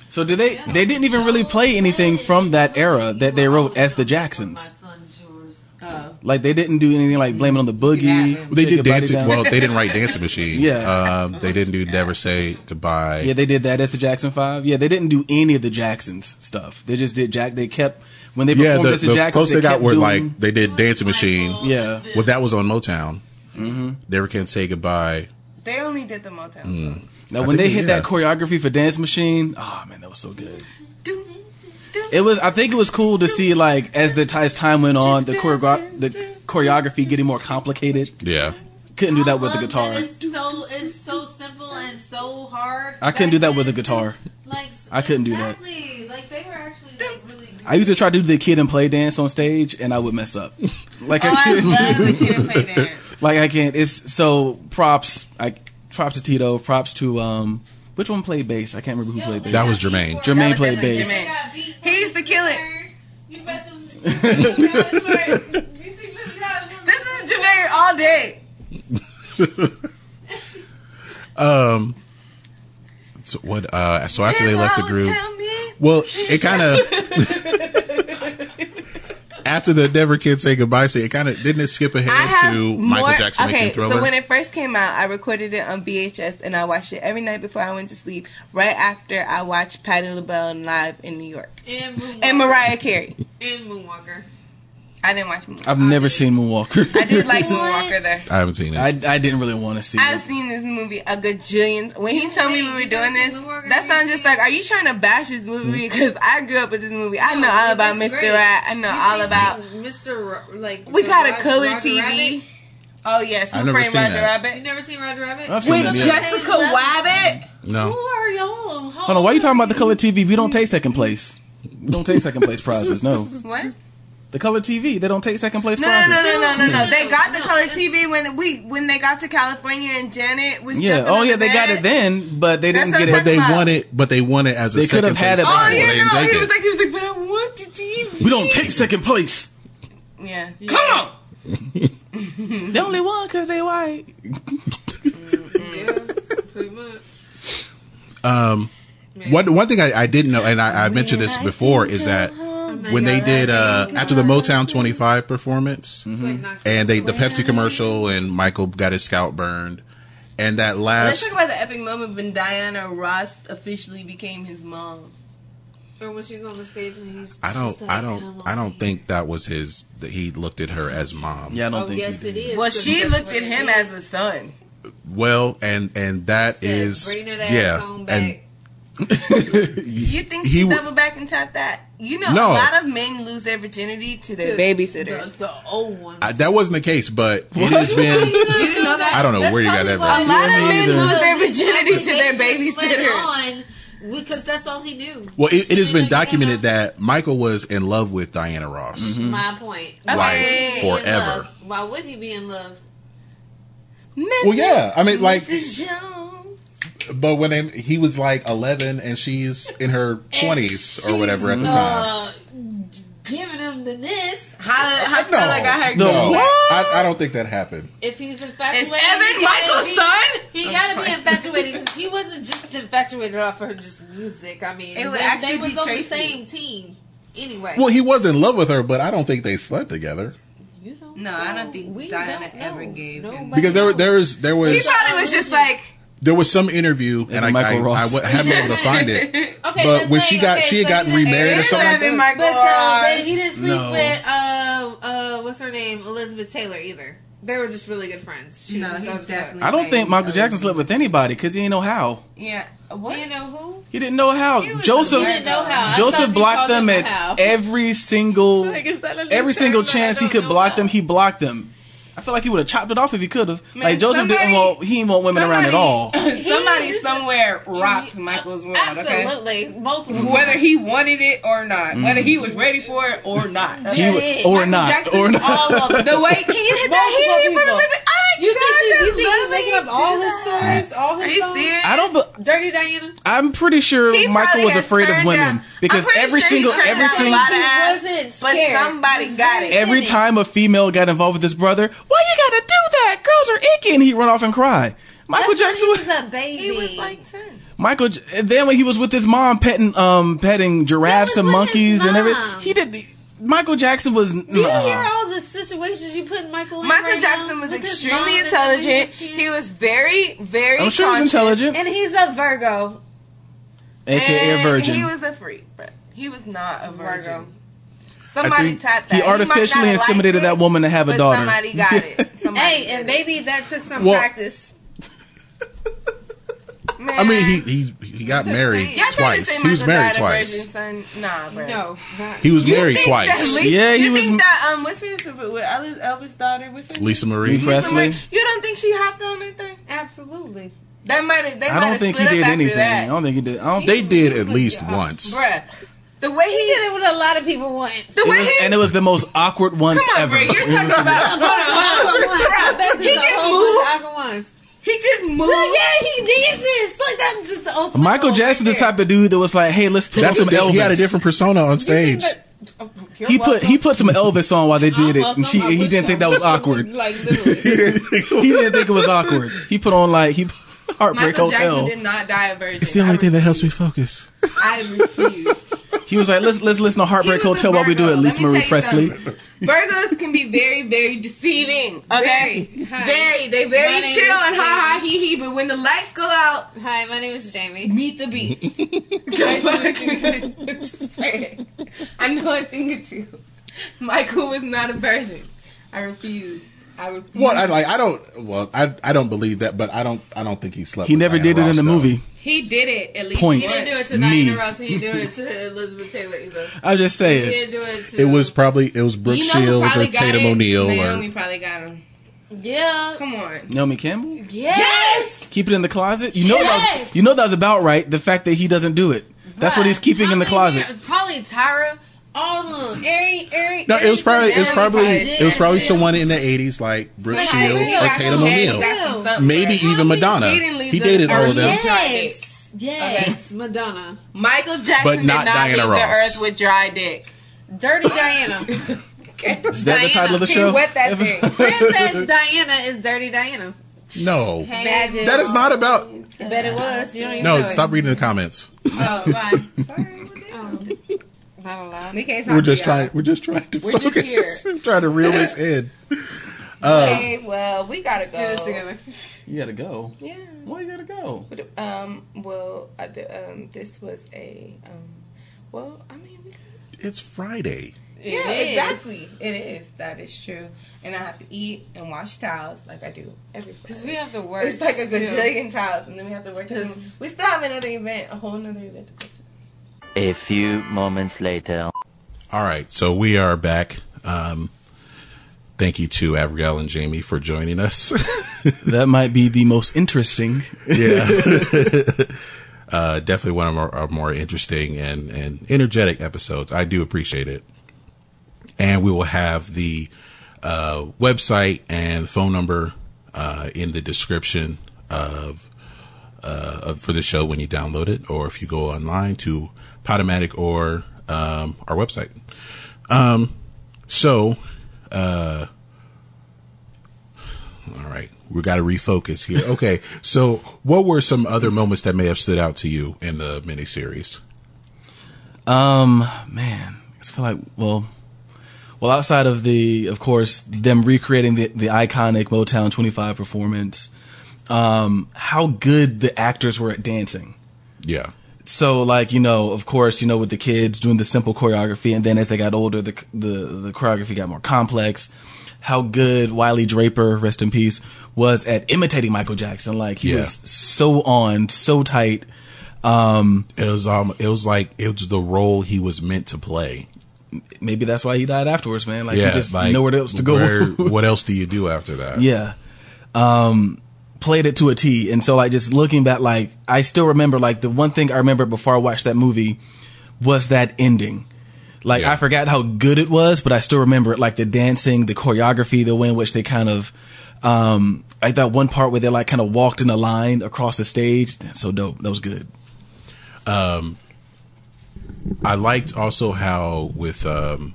So did they? They didn't even really play anything from that era that they wrote as the Jacksons. My son's yours. Oh. Like they didn't do anything like blame it on the boogie. Yeah. They did dancing. Well, they didn't write Dancing Machine. Yeah. Um, they didn't do Never Say Goodbye. yeah, they did that as the Jackson Five. Yeah, they didn't do any of the Jacksons stuff. They just did Jack. They kept when they yeah, performed the, the, the Jacksons. closest they got were doing- like they did Dancing Machine. yeah. Well, that was on Motown. Mm-hmm. Never Can Say Goodbye. They only did the Motown Mm. songs. Now I when they think- hit that choreography for Dance Machine, oh man, that was so good. Do, do. It was. I think it was cool to see like as the as time went on, the choreogra- the choreography getting more complicated. Yeah. Couldn't do that with the guitar. It's so it's so simple and so hard. I couldn't do that with a guitar. Like I couldn't do that. Like they were actually like really. I used to try to do the kid and play dance on stage, and I would mess up. Like Oh, I I couldn't love the do. kid and play dance. Like I can't. It's so props. I props to Tito. Props to um. Which one played bass? I can't remember who played bass. That was Jermaine. Jermaine was played bass. Jermaine. Got the He used to kill it. You bet them. You this guy's- This is Jermaine all day. Um. So what? Uh. So after they left the group, well, it kind of. after the Never Can Say Goodbye, say it kind of didn't it skip ahead to more, Michael Jackson okay, making Thriller. so when it first came out, I recorded it on VHS and I watched it every night before I went to sleep. Right after I watched Patti LaBelle live in New York And Moonwalker. and Mariah Carey. And Moonwalker. I didn't watch Moonwalker. I've never seen Moonwalker. I did like Moonwalker though. I haven't seen it. I, I didn't really want to see it. I've it. seen this movie a gajillion. When he told me we were doing this, Moonwalker that sounds just like, are you trying to bash this movie? Hmm. Because I grew up with this movie. I know No, all about Mr. great. Rat. I know You all about. Mr. Ro- Like We the got a color Roger TV. Rabbit? Oh yes, I've Who never Framed seen Roger that. You never seen Roger Rabbit? I've seen with that, yeah. Jessica Wabbit. No. Who are y'all? Hold on, why are you talking about the color TV? We don't take second place. We don't take second place prizes. No, What? The color TV. They don't take second place No, no, prizes. no, no, no, no, no. They got the color TV when we when they got to California and Janet was. Yeah. Oh yeah, the they got it then, but they That's didn't get it. But they about. won it. But they won it as a They could have second had place. it Oh prize. before. yeah, no. He it. was like he was like, but I want the TV. We don't take second place. Yeah. Come on. they only won because they white. Yeah, pretty much. Um, one one thing I, I didn't know, and I, I mentioned this before, is that when they did uh, after the Motown 25 performance, It's like Knox and they the Pepsi commercial, and Michael got his scalp burned, and that last. Let's talk about the epic moment when Diana Ross officially became his mom. Or when she's on the stage and he's. I don't she's I don't I don't think that was his that he looked at her as mom. Yeah, I don't Oh think. yes, he it did. is. Well, 'cause she looked at him as a son. Well, and and that Said, is bring that yeah, on back. You think He she w- double back and tap that? You know, No. a lot of men lose their virginity to their To babysitters. The, the old one. I, that wasn't the case, but it has been. You didn't know that? I don't know where you got that. A lot from. of men either. lose their virginity to their babysitters. because that's all he knew. Well, it, it has been documented that Michael was in love with Diana Ross. don't know. My point. Like, Why would he be in forever. love? Why would he be in love? Well, yeah, I mean, like, Mrs. Jones. But when they, he was like 11 and she's in her 20s or whatever at the time. Uh, giving him the this. How, how No, feel like I heard no, you. I, I don't think that happened. If he's infatuated, Is Evan he Michael's be- son? He I'm gotta be infatuated because he wasn't just infatuated off her just music. I mean, It would they, actually they was be on Tracy. the same team. Anyway, Well, he was in love with her, but I don't think they slept together you don't No, I don't think we Diana don't ever gave him. Nobody because there knows. there was there He was probably was just like, there was some interview and I, Michael I, I, Ross. wa- haven't been able to find it. Okay, But when say- she got okay, she had so gotten remarried or something like that. Michael But so Ross. they, he didn't sleep No. with uh uh what's her name Elizabeth Taylor either. They were just really good friends. She No, was he upset. definitely- I don't think Michael Jackson slept with anybody because he didn't know how. yeah, what? You know who? He didn't know how. He Joseph He didn't know how. Joseph blocked them at how. every single Like, is that a new every single chance he could block how. them. He blocked them. I feel like he would have chopped it off if he could have. Like Joseph didn't want he didn't want women around at all. Somebody somewhere rocked Michael's world. Okay. Absolutely, multiple. Whether he wanted it or not, whether he was ready for it or not. Mm. He or Michael not Jackson, or not. all of. The way can you hit that Multiple hit for people. baby? You gosh, think, he, I you think love he's making up all his stories? All his Are you songs? serious? I don't. be- Dirty Diana. I'm pretty sure He Michael probably was has afraid of turned women down- because I'm pretty every sure single turned every down a single lot of He ass, wasn't scared. but somebody was got it. every timid. time a female got involved with his brother, why you gotta do that? Girls are icky, and he run off and cry. Michael That's when Jackson he was, was a baby. He was like ten. Michael. J- and then when he was with his mom, petting um petting giraffes That and was with monkeys and everything, mom. he did. The, Michael Jackson was. Do you nah. hear all the situations you put Michael in Michael right Jackson now? was With extremely intelligent. He was very, very. I'm sure he's intelligent, and he's a Virgo. aka a virgin. He was a freak, but he was not a virgin. Virgo. Somebody think tapped that. he artificially have liked inseminated it, that woman to have a but daughter. Somebody got it. Somebody Hey, did and it. maybe that took some Well- practice. Man. I mean, he he he got Just married saying. Y'all trying to twice. He was married twice. son? Nah, bro. No, not. He was You married twice. Lisa- Yeah, he you was- Think that, um, what's his with Elvis, Elvis' daughter? What's her? Lisa Marie. Lisa Presley. You don't think she hopped on that thing? Absolutely. That might have. They I might don't have think he did up after anything. I don't think he did. I don't. They did at least once. Bruh, the way he, He did it with a lot of people once. the It way was, he, and it was the most awkward once come on, ever. bro, you're talking about. Hold on, hold on, I bet he a can whole move. Bunch of aqua ones. He could move. Yeah, he dances like that. Just the ultimate. Michael Jackson, right the type of dude that was like, "Hey, let's put That's on a, some Elvis." he had a different persona on stage. You're he put welcome. he put some Elvis on while they did it, and she I he didn't think that was awkward. Like literally. he didn't think it was awkward. He put on like he Heartbreak Michael Hotel. Jackson did not die a virgin. It's the only thing that helps me focus. I refuse. He was like, "Let's let's listen to Heartbreak He was a Hotel while we do Virgo. it." Lisa Marie Presley. Virgos can be very, very deceiving. Okay, Very. Hi. very. They very name chill and ha ha Jamie. he he. But when the lights go out, Hi, my name is Jamie. meet the beast. Just saying. I know a thing or two. Michael was not a virgin. I refuse. I refuse. Well, I like. I don't. Well, I I don't believe that, but I don't. I don't think he slept. He with never Diana did it in the though. movie. he did it at least. Point. He didn't do it to Me. Diana Ross. He didn't do it to Elizabeth Taylor either. I just He say it. didn't do it to. It was probably it was Brooke You know who Shields or probably got Tatum it? O'Neal Naomi or probably got him. Yeah. Come on. Naomi Campbell. Yes. Keep it in the closet. You know that. Yes! Was, you know that was about right. The fact that he doesn't do it. That's what he's keeping in the closet. Probably Tyra. All of them. Every, every, No, it was probably it was probably it was probably someone in the '80s like Brooke Like, Shields or got Tatum some head, he O'Neal. got some something Maybe there. even Madonna. He didn't He dated all of them. with dry Yes. Yes. Madonna. Michael Jackson But not did not Diana leave Ross. the earth with dry dick. Dirty Diana. Is that the title of the show? wet that thing. Princess Diana is Dirty Diana. No, Magic. that is not about. I bet it was. You don't even No, know stop it. reading the comments. Oh, why? Oh. Not allowed. We can't talk We're just y'all. trying. We're just trying to We're just here. I'm trying to reel this in. Okay, well, we gotta go. Get it together. You gotta go. Yeah. Why you gotta go? But, Um. Well, uh, the, um. This was a. Um. Well, I mean, we. It's Friday. yeah, is. exactly. It is. That is true. And I have to eat and wash towels like I do every Because we have to work. It's like a still. gajillion towels, and then we have to work. Cause- We still have another event, a whole another event to go to. A few moments later. All right, so we are back. Um, thank you to Avril and Jamie for joining us. That might be the most interesting. yeah, uh, definitely one of our, our more interesting and and energetic episodes. I do appreciate it, and we will have the uh, website and phone number uh, in the description of, uh, of for the show when you download it, or if you go online to Podomatic or um, our website. Um, so, uh, all right, we got to refocus here. Okay, so what were some other moments that may have stood out to you in the miniseries? Um, man, I feel like well, well, outside of the, of course, them recreating the the iconic Motown 25 performance, um, how good the actors were at dancing. Yeah, So, like you know, of course, you know, with the kids doing the simple choreography, and then as they got older, the the the choreography got more complex. How good Wylie Draper, rest in peace, was at imitating Michael Jackson. Like he Yeah. was so on, so tight. Um, it was um, it was like it was the role he was meant to play. maybe that's why he died afterwards, man. Like yeah, he just like nowhere else to go. where- what else do you do after that? Yeah. Um, played it to a T. And so like just looking back, like I still remember like the one thing I remember before I watched that movie was that ending. Like Yeah. I forgot how good it was, but I still remember it, like the dancing, the choreography, the way in which they kind of, um, like that one part where they like kind of walked in a line across the stage. That's so dope. That was good. Um, I liked also how with um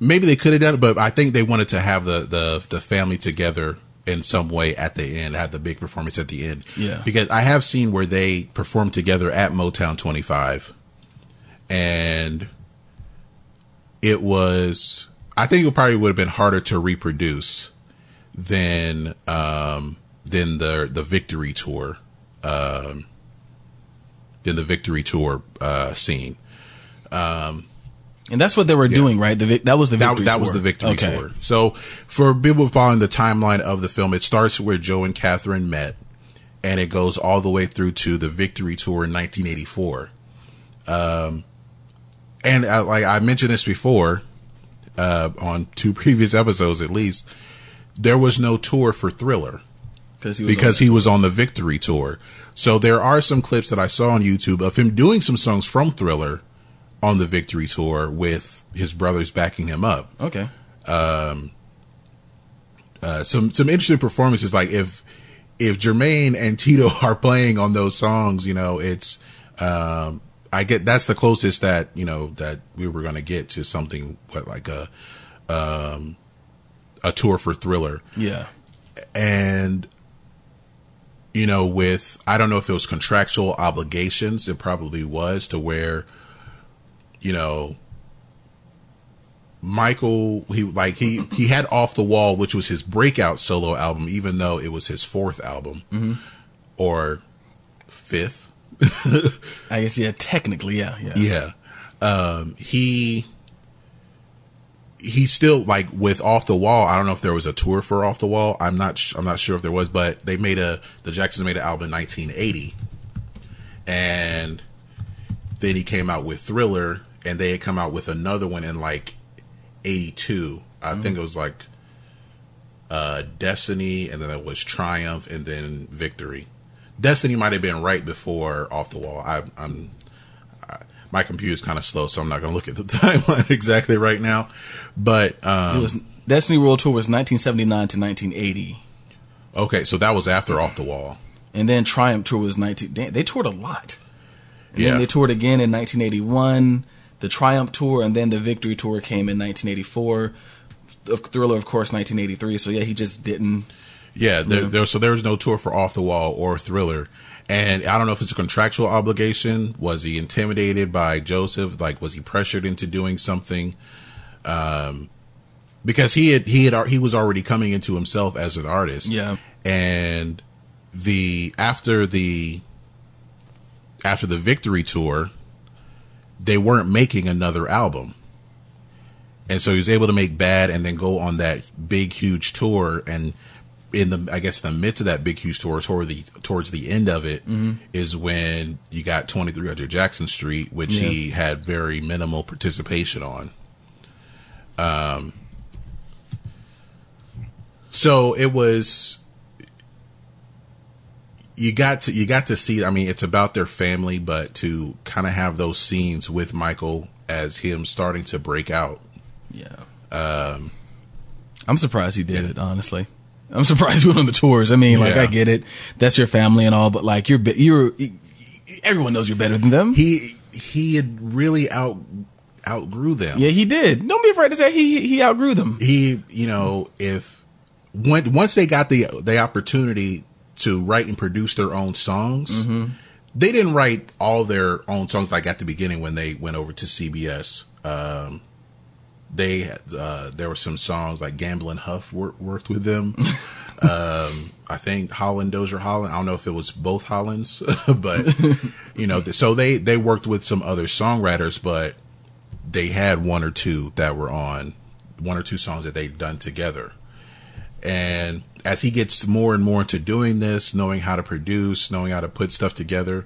maybe they could have done it, but I think they wanted to have the the the family together in some way at the end, have the big performance at the end. Yeah. Because I have seen where they performed together at Motown 25 and it was I think it probably would have been harder to reproduce than um than the the victory tour um than the victory tour uh scene. And that's what they were doing, right? The that was the That, victory. that was tour. the victory Okay. tour. So for people following the timeline of the film, it starts where Joe and Catherine met, and it goes all the way through to the victory tour in 1984. Um, and uh, like I mentioned this before, uh, on two previous episodes at least, there was no tour for Thriller Because he was because on- he was on the victory tour. So there are some clips that I saw on YouTube of him doing some songs from Thriller on the victory tour with his brothers backing him up. okay. Um, uh, some some interesting performances. Like if if Jermaine and Tito are playing on those songs, you know, it's um, I get that's the closest that you know that we were going to get to something what like a um, a tour for Thriller Yeah. and you know with i don't know if it was contractual obligations it probably was to where you know michael he like he he had off the wall which was his breakout solo album even though it was his fourth album or fifth I guess yeah. Technically, yeah. Yeah. yeah um he he's still like with off the wall i don't know if there was a tour for off the wall i'm not sh- i'm not sure if there was but they made a the jacksons made an album in 1980 and then he came out with thriller and they had come out with another one in like 82 i think it was like uh, Destiny, and then it was Triumph, and then Victory. Destiny might have been right before Off the Wall. I, I'm I, my computer's kind of slow, so I'm not going to look at the timeline exactly right now. But um, It was Destiny World Tour was 1979 to 1980, okay, so that was after Off the Wall. and then Triumph Tour was 19. Damn, they toured a lot. And Yeah. then they toured again in 1981, the Triumph Tour, and then the Victory Tour came in 1984. The Thriller, of course, 1983. So yeah, he just didn't. Yeah, there, there, so there was no tour for Off the Wall or Thriller. And I don't know if it's a contractual obligation. Was he intimidated by Joseph? Like, was he pressured into doing something? Um, because he had, he had, he was already coming into himself as an artist. Yeah. And the, after the, after the victory tour, they weren't making another album. And so he was able to make Bad and then go on that big, huge tour. And in the, I guess, in the midst of that big, huge tour, toward the towards the end of it, is Mhm. when you got 2300 Jackson Street, which Yeah. he had very minimal participation on. Um, so it was. You got to you got to see. I mean, it's about their family, but to kind of have those scenes with Michael as him starting to break out. Yeah. Um, I'm surprised he did it. Honestly, I'm surprised he went on the tours. I mean, like Yeah. I get it, that's your family and all, but like you're, you're, everyone knows you're better than them. He he had really out outgrew them. Yeah, he did. Don't be afraid to say he he outgrew them. He, you know, if when once they got the the opportunity to write and produce their own songs, Mhm. they didn't write all their own songs like at the beginning when they went over to CBS. Um, they uh, there were some songs like Gamble and Huff wor- worked with them. um, I think Holland Dozier Holland. I don't know if it was both Hollands, but you know, th- so they they worked with some other songwriters, but they had one or two that were on one or two songs that they'd done together. And as he gets more and more into doing this, knowing how to produce, knowing how to put stuff together,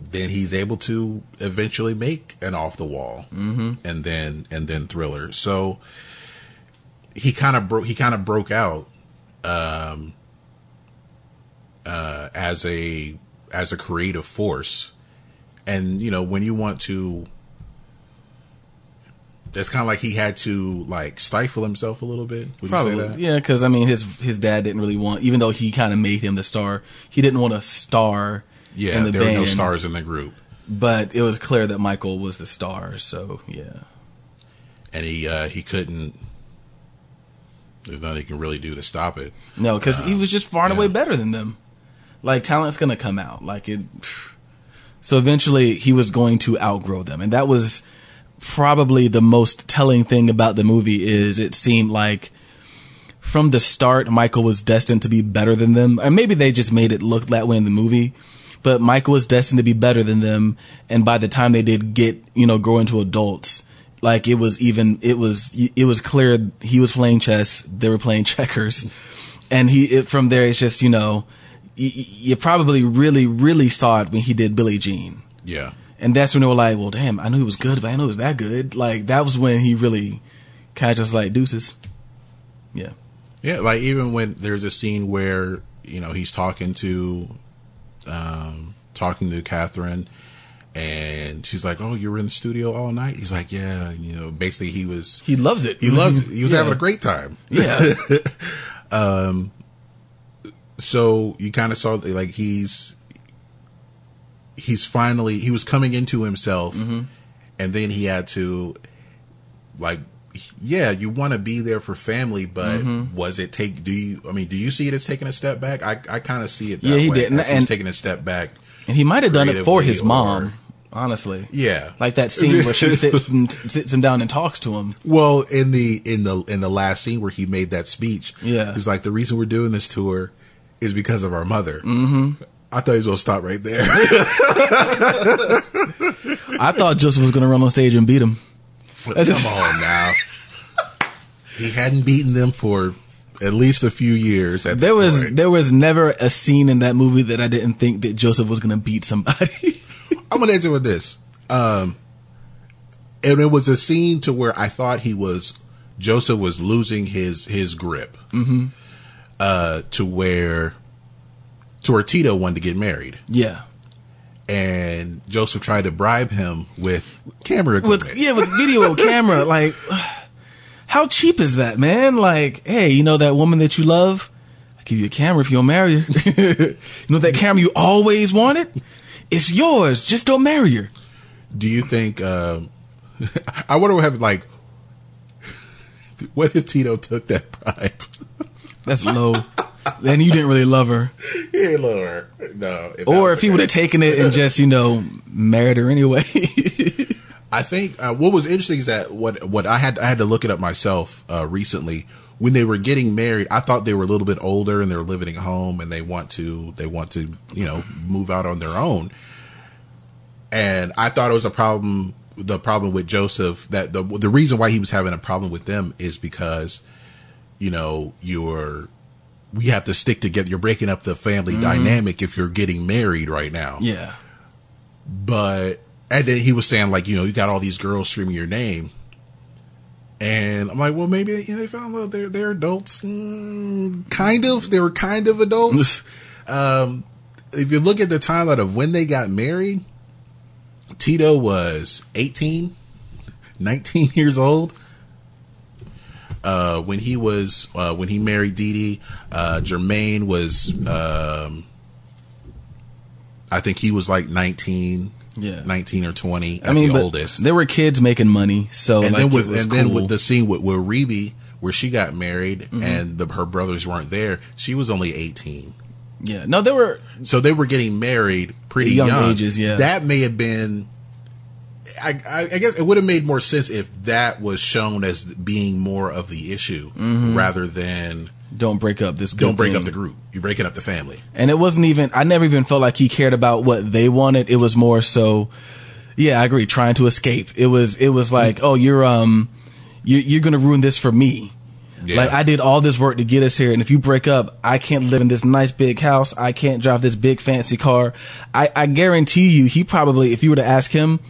then he's able to eventually make an off the wall Mhm. and then and then thriller. So he kind of broke he kind of broke out um uh as a as a creative force. And you know, when you want to it's kind of like he had to like stifle himself a little bit. Would you say Probably, that? yeah, because I mean, his his dad didn't really want, even though he kind of made him the star, he didn't want a star. Yeah, in the there were no stars in the group. but it was clear that Michael was the star. So yeah, and he uh he couldn't there's nothing he can really do to stop it no, because he was just far and yeah. away better than them. Like talent's gonna come out. Like it. So eventually, he was going to outgrow them, and that was probably the most telling thing about the movie. Is it seemed like from the start, Michael was destined to be better than them. And maybe they just made it look that way in the movie. But Michael was destined to be better than them. And by the time they did get, you know, grow into adults, like it was even, it was, it was clear he was playing chess. They were playing checkers. And he, it, from there, it's just, you know, you, you probably really, really saw it when he did Billie Jean. yeah And that's when they were like, well, damn, I knew he was good, but I didn't know he was that good. Like, that was when he really kind of just like deuces. Yeah. yeah like even when there's a scene where you know he's talking to um talking to catherine and she's like oh you were in the studio all night he's like yeah you know basically he was He loves it. he loves it he was Yeah. having a great time Yeah. um so you kind of saw like he's he's finally he was coming into himself Mm-hmm. and then he had to like yeah you want to be there for family but Mhm. was it take do you i mean do you see it as taking a step back i i kind of see it that Yeah, he way, did. And- he's taking a step back And he might have done it for his mom, or- honestly. Yeah. Like that scene where she sits, and, sits him down and talks to him. Well, in the in the in the last scene where he made that speech, Yeah. he's like, the reason we're doing this tour is because of our mother. Mm-hmm. I thought he was gonna stop right there. I thought Joseph was going to run on stage and beat him. Come on now. He hadn't beaten them for at least a few years. There was point. there was never a scene in that movie that I didn't think that Joseph was going to beat somebody. I'm gonna answer with this. Um, and it was a scene to where I thought he was Joseph was losing his his grip Mm-hmm. uh, to where to where Tito wanted to get married, Yeah. and Joseph tried to bribe him with camera equipment. With yeah, with video camera, like how cheap is that, man? Like, hey, you know that woman that you love? I'll give you a camera if you'll marry her. you know that camera you always wanted? It's yours. Just don't marry her. Do you think? Um, I wonder what happened. Like, what if Tito took that bribe? That's low. Then you didn't really love her. Yeah, lower. No. that Or if he would have taken it and just, you know, married her anyway. I think uh, what was interesting is that what what I had I had to look it up myself uh, recently. When they were getting married, I thought they were a little bit older and they were living at home and they want to they want to you know move out on their own. And I thought it was a problem. The problem with Joseph that the the reason why he was having a problem with them is because you know you're we have to stick together. You're breaking up the family Mhm. dynamic if you're getting married right now yeah. but and then he was saying like you know you got all these girls screaming your name and i'm like well maybe you know, they found out they're they're adults mm, kind of they were kind of adults um if you look at the timeline of when they got married tito was 18 19 years old uh, when he was uh, when he married Dee Dee, uh, Jermaine was um, I think he was like 19, Yeah. 19 or 20 at I mean, the oldest. there were kids making money, so and like, then with and then with the scene with, with Rebbie where she got married Mhm. and the, her brothers weren't there, she was only 18. yeah, no, there were So they were getting married pretty Young young, ages, yeah. That may have been. I, I, I guess it would have made more sense if that was shown as being more of the issue Mhm. rather than don't break up this. don't break thing. up the group. You're breaking up the family. And it wasn't even, I never even felt like he cared about what they wanted. It was more so, yeah, I agree, trying to escape. It was, it was like, oh, you're, um, you're, you're going to ruin this for me. Yeah. Like I did all this work to get us here. And if you break up, I can't live in this nice big house. I can't drive this big fancy car. I, I guarantee you, he probably, if you were to ask him,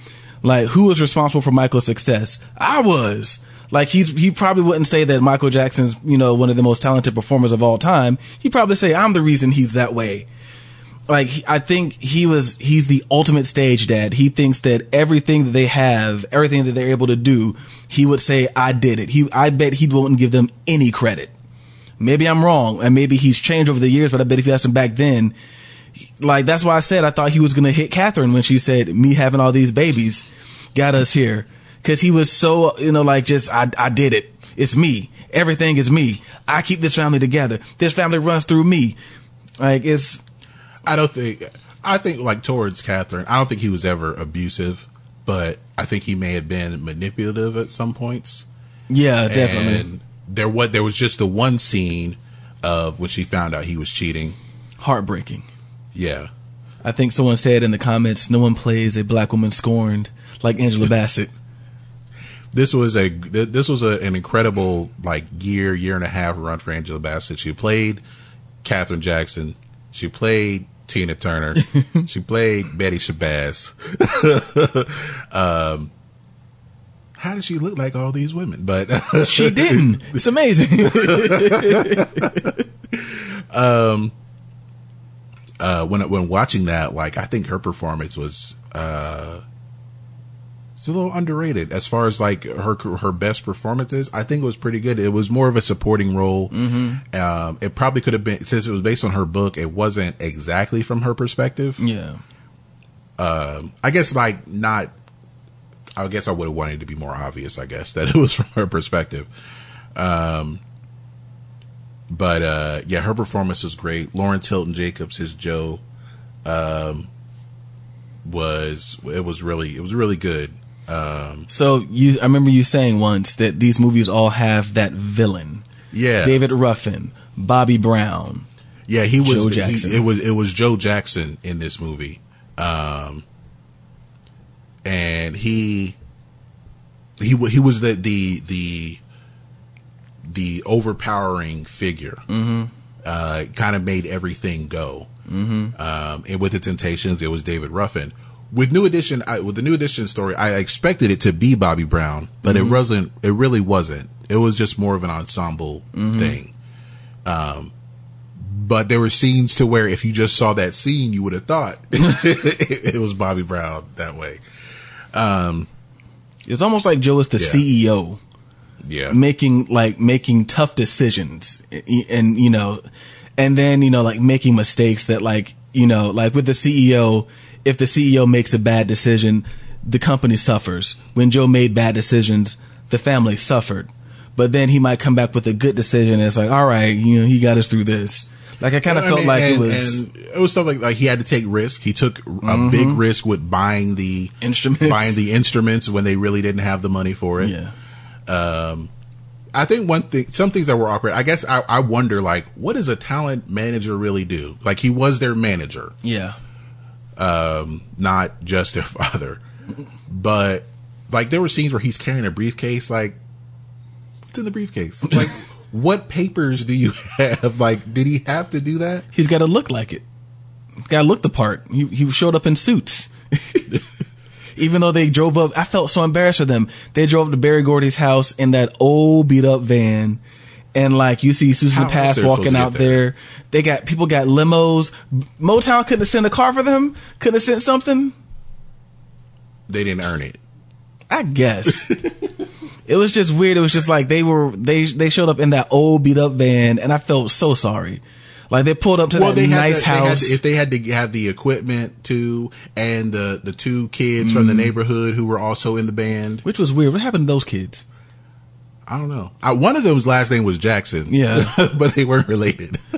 like, who was responsible for Michael's success? I was. Like he's he probably wouldn't say that Michael Jackson's you know one of the most talented performers of all time. He'd probably say I'm the reason he's that way. Like I think he was he's the ultimate stage dad. He thinks that everything that they have, everything that they're able to do, he would say I did it. He I bet he wouldn't give them any credit. Maybe I'm wrong, and maybe he's changed over the years. But I bet if you asked him back then, like that's why I said I thought he was gonna hit Katherine when she said me having all these babies got us here because he was so you know like just I I did it. It's me. Everything is me. I keep this family together. This family runs through me. Like it's I don't think. I think like towards Katherine, I don't think he was ever abusive, but I think he may have been manipulative at some points. yeah definitely And there was there was just the one scene of when she found out he was cheating. heartbreaking. Yeah. I think someone said in the comments, "No one plays a black woman scorned like Angela Bassett." This was a this was a, an incredible like year year and a half run for Angela Bassett. She played Katherine Jackson. She played Tina Turner. she played Betty Shabazz. um, how does she look like all these women? But she didn't. It's amazing. um, uh, when when watching that, like I think her performance was uh, it's a little underrated as far as like her her best performances. I think it was pretty good. It was more of a supporting role. Mhm. Um, it probably could have been since it was based on her book. It wasn't exactly from her perspective. yeah. Um, I guess like not. I guess I would have wanted it to be more obvious. I guess that it was from her perspective. Um, but uh, yeah, her performance was great. Lawrence Hilton Jacobs, his Joe, um, was it was really it was really good. Um, So you, I remember you saying once that these movies all have that villain. Yeah. David Ruffin, Bobby Brown. Yeah, he was. Joe he- it was it was Joe Jackson in this movie, um, and he he he was the the the the overpowering figure. Mhm. Uh, kind of made everything go. Mhm. Um, and with the Temptations, it was David Ruffin. With New Edition, I, with the New Edition story, I expected it to be Bobby Brown, but Mhm. it wasn't. It really wasn't. It was just more of an ensemble Mhm. thing. Um, but there were scenes to where if you just saw that scene, you would have thought it, was Bobby Brown that way. Um, It's almost like Joe is the Yeah. CEO. Yeah. Making like making tough decisions and, and you know, and then, you know, like making mistakes that like, you know, like with the CEO, if the CEO makes a bad decision, the company suffers. When Joe made bad decisions, the family suffered. But then he might come back with a good decision. And it's like, all right, you know, he got us through this. Like I kind of felt mean, like and- it was it was stuff like like he had to take risk. He took a Mhm. big risk with buying the Instruments. buying the instruments when they really didn't have the money for it. Yeah. Um, I think one thing, some things that were awkward. I guess I, I wonder, like, what does a talent manager really do? Like, he was their manager, yeah. um, not just their father. But like, there were scenes where he's carrying a briefcase. Like, what's in the briefcase? Like, what papers do you have? Like, did he have to do that? He's got to look like it. He's got to look the part. He, he showed up in suits. Even though they drove up, I felt so embarrassed for them. They drove up to Berry Gordy's house in that old beat up van. And like you see Suzanne de Passe walking out there? there. They got people got limos. Motown couldn't have sent a car for them. Couldn't have sent something. They didn't earn it. I guess. it was just weird. It was just like they were they they showed up in that old beat up van, and I felt so sorry. Like they pulled up to that they nice to- they house. to- if they had to have the equipment too, and the the two kids from the Mm. neighborhood who were also in the band, which was weird. What happened to those kids? I don't know. I, one of them's last name was Jackson. Yeah. but they weren't related.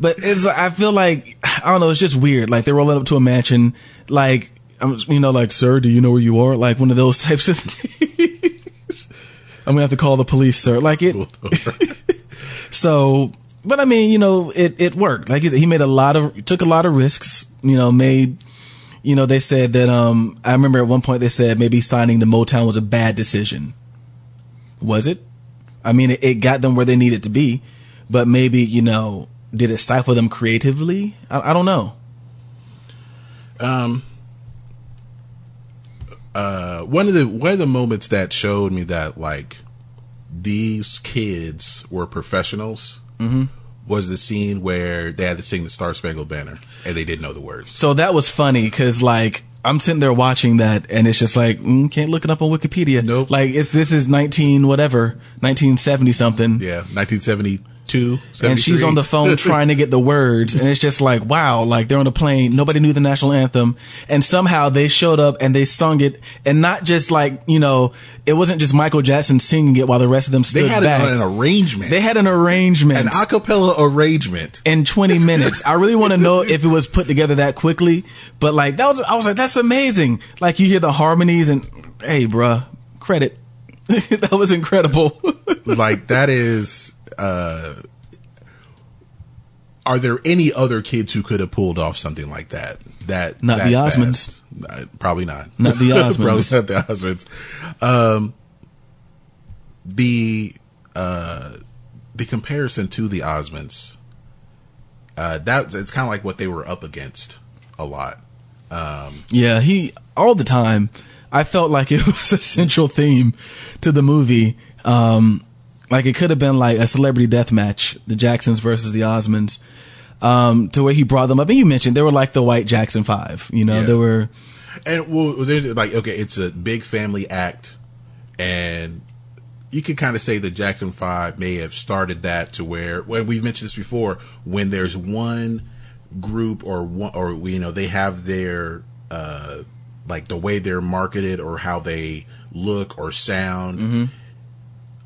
But it's I feel like I don't know. It's just weird. Like they're rolling up to a mansion. Like I'm, you know, like sir, do you know where you are? Like one of those types of things. I'm gonna have to call the police, sir. Like it. so, but I mean, you know, it it worked. Like he made a lot of took a lot of risks. You know, made. You know, they said that. Um, I remember at one point they said maybe signing to Motown was a bad decision. Was it? I mean, it, it got them where they needed to be, but maybe you know, did it stifle them creatively? I, I don't know. Um, uh, one of the one of the moments that showed me that like these kids were professionals Mhm. was the scene where they had to sing the Star Spangled Banner and they didn't know the words. So that was funny because like I'm sitting there watching that and it's just like mm, can't look it up on Wikipedia. Nope. Like it's this is 19 whatever 1970 something. Yeah, 1972. And she's on the phone trying to get the words, and it's just like, wow, like they're on a plane. Nobody knew the national anthem, and somehow they showed up and they sung it, and not just like you know, it wasn't just Michael Jackson singing it while the rest of them stood They had back. an, an arrangement. They had an arrangement. An a cappella arrangement. In 20 minutes. I really want to know if it was put together that quickly, but like, that was, I was like, that's amazing. Like, you hear the harmonies and, hey, bruh, credit. that was incredible. like that is uh are there any other kids who could have pulled off something like that that Not that the? Osmonds. Uh, probably not Not the Osmonds. probably not the Osmonds um the uh the comparison to the Osmonds uh that it's kind of like what they were up against a lot um Yeah, he all the time. I felt like it was a central theme to the movie. Um, like it could have been like a celebrity death match, the Jacksons versus the Osmonds. Um, to where he brought them up, and you mentioned they were like the White Jackson Five. You know, Yeah. they were. And well, there's like okay, it's a big family act, and you could kind of say the Jackson Five may have started that to where well, we've mentioned this before. When there's one group or one or you know they have their uh like the way they're marketed or how they look or sound. Mhm.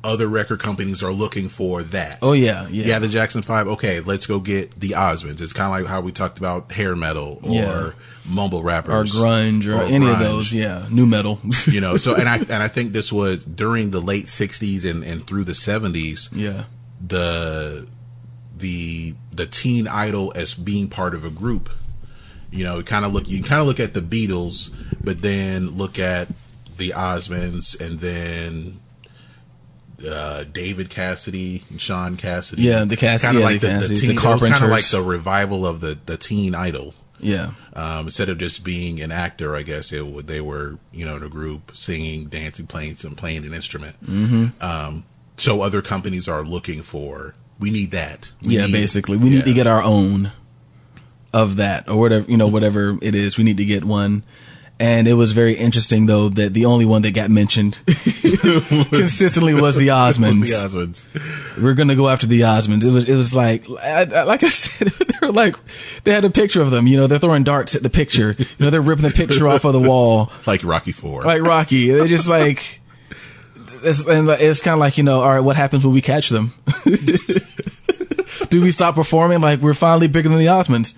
Other record companies are looking for that. Oh, yeah, yeah. yeah. The Jackson Five. Okay, let's go get the Osmonds. It's kind of like how we talked about hair metal or Yeah. mumble rappers Or grunge or, any of those, yeah, new metal. you know so and i and i think this was during the late 60s and and through the 70s Yeah. the the the teen idol as being part of a group you know kind of look you kind of look at the beatles but then look at the osmonds and then uh, David Cassidy and Shaun Cassidy. Yeah, the Cassidy- kind of yeah, like the the, the, teen, the was kind of like the revival of the the teen idol. Yeah. Um, instead of just being an actor, I guess it would, they were, you know, in a group singing, dancing, playing some, playing an instrument. Mhm. Um, so other companies are looking for. We need that. We yeah, need- basically, we need to get our own of that or whatever you know, whatever it is. We need to get one. And it was very interesting though that the only one that got mentioned consistently was the Osmonds. Was the Osmonds. We're gonna go after the Osmonds. It was it was like I, I- like I said, they were like they had a picture of them. You know, they're throwing darts at the picture. You know, they're ripping the picture off of the wall like Rocky Four. like Rocky. They're just like. It's, and it's kind of like you know, all right, what happens when we catch them? Do we stop performing? Like we're finally bigger than the Osmonds.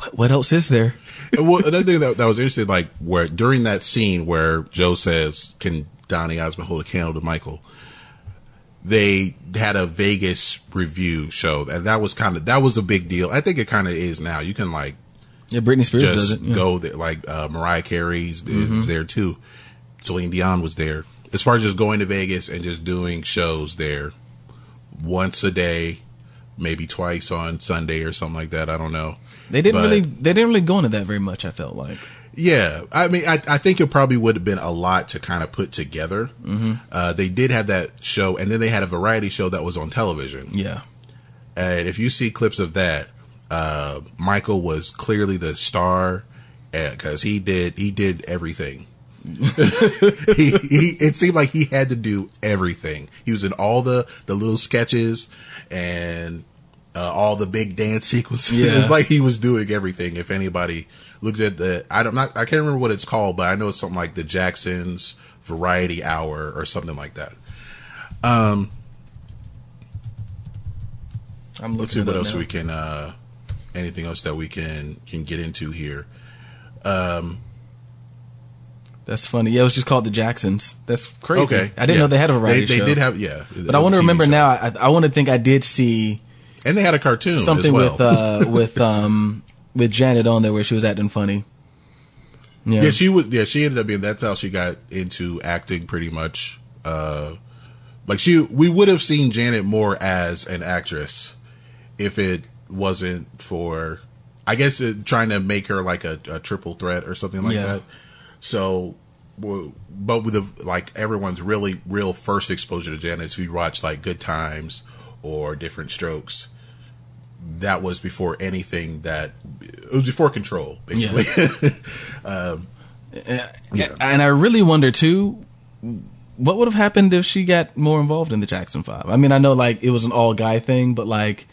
What, what else is there? Well, another thing that, that was interesting, like where during that scene where Joe says, "Can Donny Osmond hold a candle to Michael?" They had a Vegas revue show, and that was kind of that was a big deal. I think it kind of is now. You can like Yeah, Britney Spears just does it. yeah. go there, like uh, Mariah Carey's Mhm. is there too. Celine Dion was there. As far as just going to Vegas and just doing shows there once a day, maybe twice on Sunday or something like that. I don't know. They didn't But- really they didn't really go into that very much. I felt like. Yeah, I mean, I, I think it probably would have been a lot to kind of put together. Mhm. Uh, they did have that show, and then they had a variety show that was on television. Yeah. And if you see clips of that, uh, Michael was clearly the star because he did he did everything. he, he it seemed like he had to do everything. He was in all the the little sketches and uh, all the big dance sequences. Yeah. It's like he was doing everything. If anybody looks at the, I don't not I can't remember what it's called, but I know it's something like the Jacksons Variety Hour or something like that. Um, I'm let's see what else now. we can. uh Anything else that we can can get into here? Um, That's funny. Yeah, it was just called the Jacksons. That's crazy. Okay, I didn't yeah. know they had a variety They- they show. did have- yeah, But I want to remember show. now. I, I want to think I did see. And they had a cartoon as Something well. with uh with um with Janet on there where she was acting funny. Yeah. Yeah. she was. Yeah, she ended up being. That's how she got into acting, pretty much. Uh, like she, we would have seen Janet more as an actress if it wasn't for, I guess, it, trying to make her like a, a triple threat or something like Yeah. that. So, but with the like everyone's really real first exposure to Janet, is if you watch like Good Times or Different Strokes. That was before anything that it was before Control, basically. um, Yeah. And I really wonder too, what would have happened if she got more involved in the Jackson Five? I mean, I know like it was an all guy thing, but like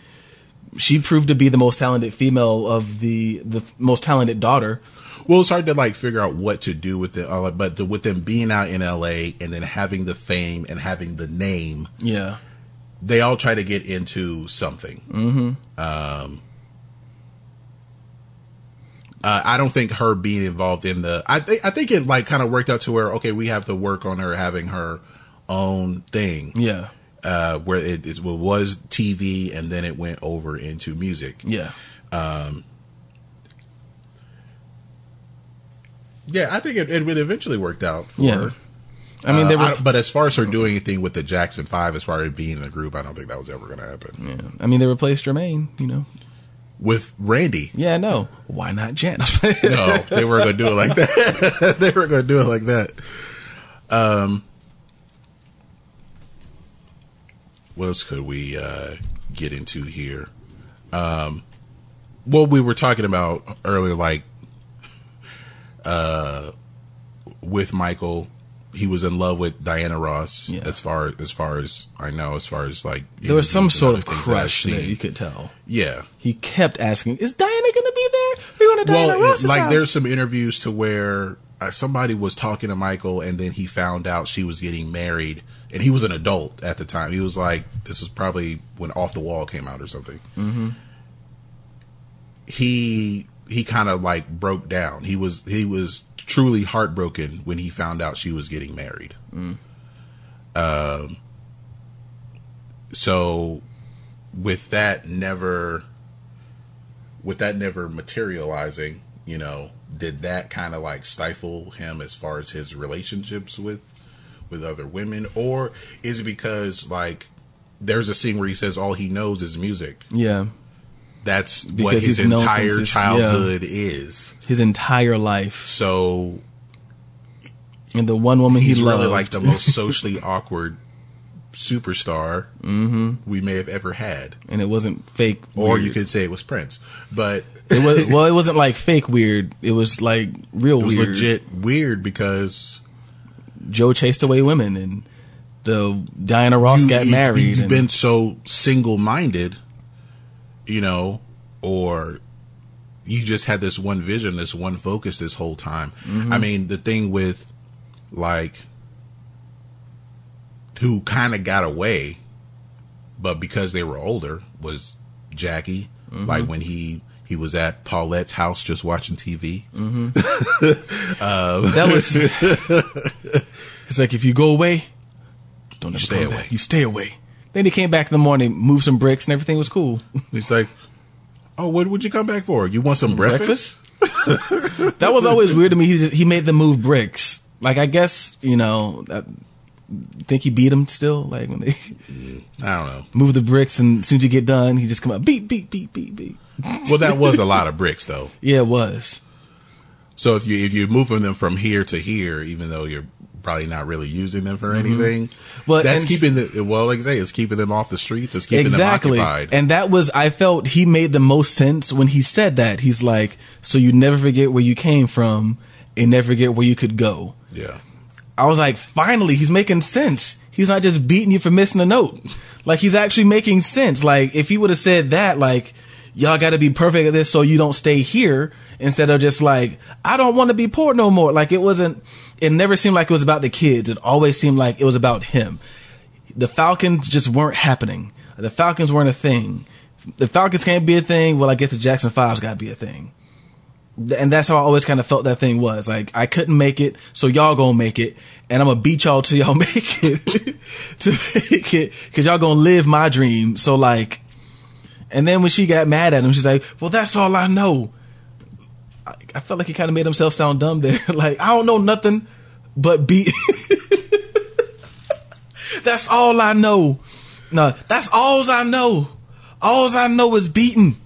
she proved to be the most talented female of the the most talented daughter. Well, it's hard to like figure out what to do with it, uh, but the, with them being out in LA and then having the fame and having the name, Yeah. They all try to get into something. Mm-hmm. Um, uh, I don't think her being involved in the. I think I think it like kind of worked out to where okay, we have to work on her having her own thing. Yeah. Uh, where it, it was TV and then it went over into music. Yeah. Um, yeah, I think it, it would eventually worked out for Yeah. her. I mean, they Uh, were- I- but as far as her doing anything with the Jackson Five, as far as being in the group, I don't think that was ever going to happen. Yeah. I mean, they replaced Jermaine. You know. With Randy, Yeah. No. Why not Jan? no, they were going to do it like that. they were going to do it like that. Um, what else could we uh, get into here? Um, well, we were talking about earlier, like uh, with Michael, he was in love with Diana Ross. As far as far as I know, as far as like There was some sort of crush there. You could tell. Yeah. He kept asking, "Is Diana going to be there? We're going to Diana well, Ross's like house." there's some interviews to where uh, somebody was talking to Michael, and then he found out she was getting married, and he was an adult at the time. He was like, "This is probably when Off the Wall came out or something." Mm-hmm. He he kind of like broke down. He was he was truly heartbroken when he found out she was getting married. Mm. Um. So, with that never, with that never materializing, you know, did that kind of like stifle him as far as his relationships with with other women, or is it because like there's a scene where he says all he knows is music? Yeah. That's what his entire his- childhood yeah. is. His entire life. So And the one woman he's he really loved. like the most socially awkward superstar Mm-hmm. we may have ever had. and it wasn't fake. Or weird. you could say it was Prince. But It was well, it wasn't like fake weird. It was like real it was weird. legit weird because Joe chased away women, and the Diana Ross you, got married. You've been so single minded, you know, or you just had this one vision, this one focus this whole time. Mhm. I mean, the thing with like who kind of got away, but because they were older, was Jackie. Mhm. Like when he he was at Paulette's house just watching TV. Mhm. um, that was. it's like if you go away, don't ever stay away. You stay away. Then he came back in the morning, moved some bricks, and everything was cool. He's like, "Oh, what would you come back for? You want some breakfast?" that was always weird to me. He just, he made them move bricks. Like I guess you know, that, think he beat him still. Like when they I don't know. move the bricks, and as soon as you get done, he just come out beep beep beep beep beep. Well, that was a lot of bricks, though. Yeah, it was. So if you if you're moving them from here to here, even though you're probably not really using them for Mhm. anything, Well, that's keeping the well, like I say, it's keeping them off the streets. It's keeping exactly. them occupied. And that was I felt he made the most sense when he said that. He's like, so you never forget where you came from and never forget where you could go. yeah. I was like, finally, he's making sense. He's not just beating you for missing a note. Like he's actually making sense. Like if he would have said that, like y'all got to be perfect at this so you don't stay here instead of just like I don't want to be poor no more. Like it wasn't. It never seemed like it was about the kids. It always seemed like it was about him. The Falcons just weren't happening. The Falcons weren't a thing. The Falcons can't be a thing. Well, I guess the Jackson Five's got to be a thing and that's how I always kind of felt that thing was. Like I couldn't make it, so y'all gonna make it, and I'm gonna beat y'all till y'all make it to make it, cause y'all gonna live my dream. So like, and then when she got mad at him, she's like, "Well, that's all I know." I, I felt like he kind of made himself sound dumb there. like I don't know nothing but beat. that's all I know. No, that's all I know. All I know is beating.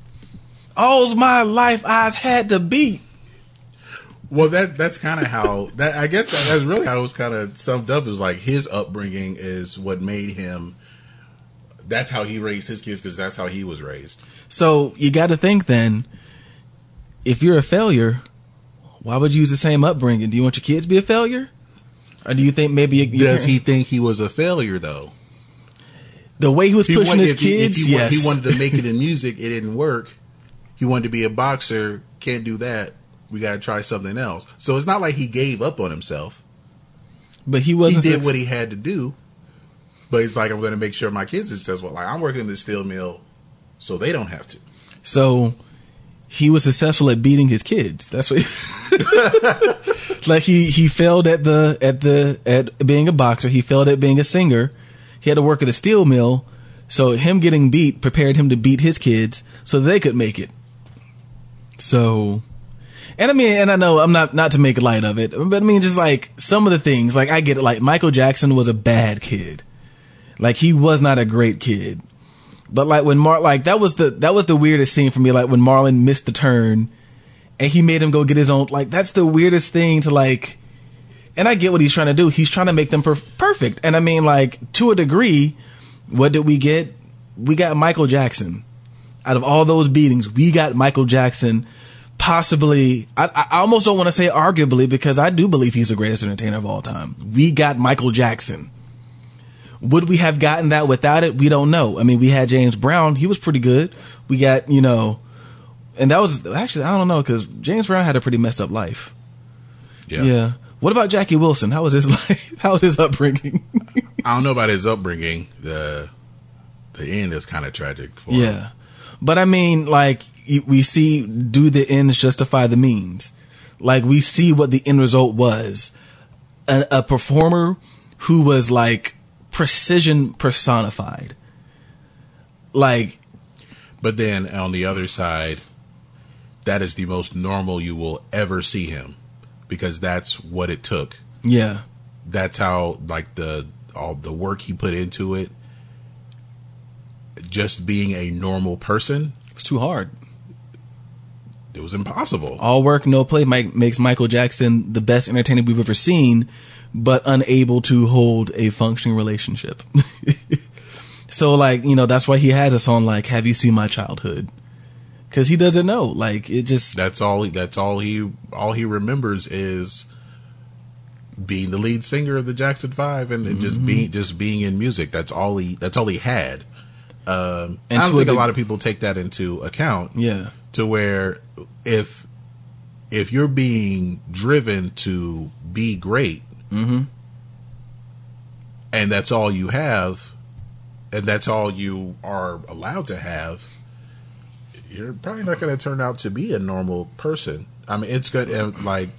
All's my life I's had to beat. Well, that that's kind of how that I guess that, that's really how it was kind of summed up. Is like his upbringing is what made him. That's how he raised his kids because that's how he was raised. So you got to think then, if you're a failure, why would you use the same upbringing? Do you want your kids to be a failure, or do you think maybe Does he think he was a failure though? the way he was He pushing wanted- his if he- kids? he, yes, he wanted to make it in music. It didn't work. He wanted to be a boxer. Can't do that. We got to try something else. So it's not like he gave up on himself. but he He wasn't. did suc- what he had to do. But he's like, I'm going to make sure my kids are successful. Like I'm working in the steel mill, so they don't have to. So he was successful at beating his kids. That's what. He, like he he failed at the at the at being a boxer. He failed at being a singer. He had to work at a steel mill. So him getting beat prepared him to beat his kids so they could make it. So, and I mean, and I know I'm not not to make light of it, but I mean, just like some of the things, like I get it. Like Michael Jackson was a bad kid. Like he was not a great kid. But like when Mar, like that was the that was the weirdest scene for me. Like when Marlon missed the turn, and he made him go get his own. Like that's the weirdest thing to like. And I get what he's trying to do. He's trying to make them perf- perfect. And I mean, like to a degree, what did we get? We got Michael Jackson. Out of all those beatings, we got Michael Jackson. Possibly, I, I almost don't want to say arguably because I do believe he's the greatest entertainer of all time. We got Michael Jackson. Would we have gotten that without it? We don't know. I mean, we had James Brown. He was pretty good. We got, you know, and that was actually, I don't know, because James Brown had a pretty messed up life. Yeah. Yeah. What about Jackie Wilson? How was his life? How was his upbringing? I don't know about his upbringing. The the end is kind of tragic for him. yeah. But I mean, like, we see, do the ends justify the means? Like, we see what the end result was. A, a performer who was like precision personified. Like, But then on the other side, that is the most normal you will ever see him because that's what it took. yeah. That's how like the all the work he put into it. Just being a normal person, It's too hard. it was impossible. All work, no play Mike, makes Michael Jackson the best entertainer we've ever seen, but unable to hold a functioning relationship. so, like, you know, that's why he has a song like "Have You Seen My Childhood?" Because he doesn't know. Like, it just That's all. He, that's all he. All he remembers is being the lead singer of the Jackson Five and, and Mm-hmm. just being just being in music. That's all he. That's all he had. Um, And I don't to a think a lot of people take that into account. yeah, to where if if you're being driven to be great Mm-hmm. and that's all you have and that's all you are allowed to have you're probably not going to turn out to be a normal person i mean it's good uh, like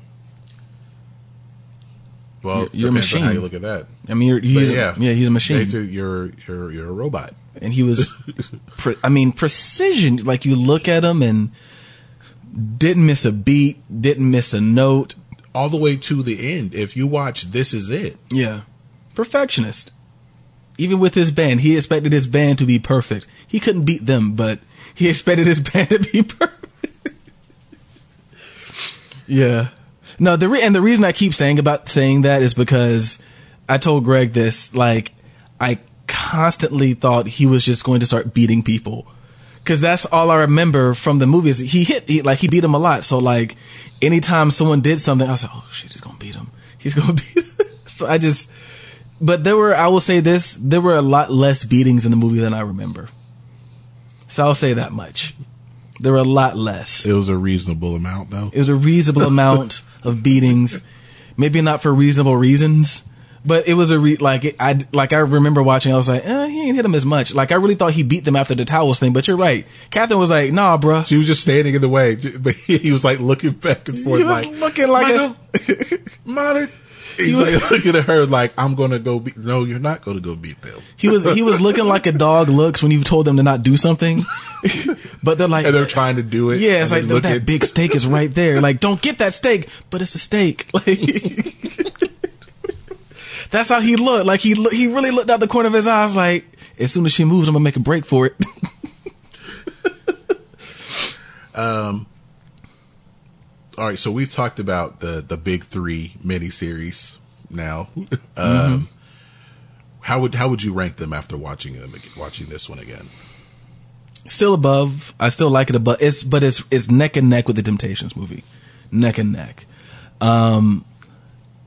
well You're- a on how machine. you look at that I mean, you're, But he's a, yeah, he's a machine. Basically, you're you're you're a robot and he was pre- i mean precision like you look at him and didn't miss a beat didn't miss a note all the way to the end. If you watch this is it. Yeah. Perfectionist. Even with his band he expected his band to be perfect. He couldn't beat them but he expected his band to be perfect. Yeah. No the re- and the reason i keep saying about saying that is because i told greg this like i constantly thought he was just going to start beating people because that's all I remember from the movies. He hit, he, like he beat him a lot. So like, anytime someone did something, I was like, oh shit, he's gonna beat him. He's gonna beat. Him. so I just, but there were, I will say this, there were a lot less beatings in the movie than I remember. So I'll say that much. There were a lot less. it was a reasonable amount though It was a reasonable amount of beatings, maybe not for reasonable reasons, but it was a re- like it, I like I remember watching. I was like, eh, he ain't hit him as much. Like I really thought he beat them after the towels thing. But you're right. Katherine was like, nah, bruh. She was just standing in the way, but he, he was like looking back and forth, He was like looking like a- Michael, Molly. He's like looking at her like, "I'm gonna go beat." No, you're not gonna go beat them. He was he was looking like a dog looks when you've told them to not do something, but they're like, And they're trying to do it. yeah, it's like that at- big steak is right there. Like, don't get that steak, but it's a steak. Like, that's how he looked. Like he look, he really looked out the corner of his eyes. Like, as soon as she moves, I'm gonna make a break for it. um. All right, so we've talked about the the big three miniseries now. Mm-hmm. Um, How would how would you rank them after watching them watching this one again? still above. I still like it above. It's but it's it's neck and neck with the Temptations movie, neck and neck. Um,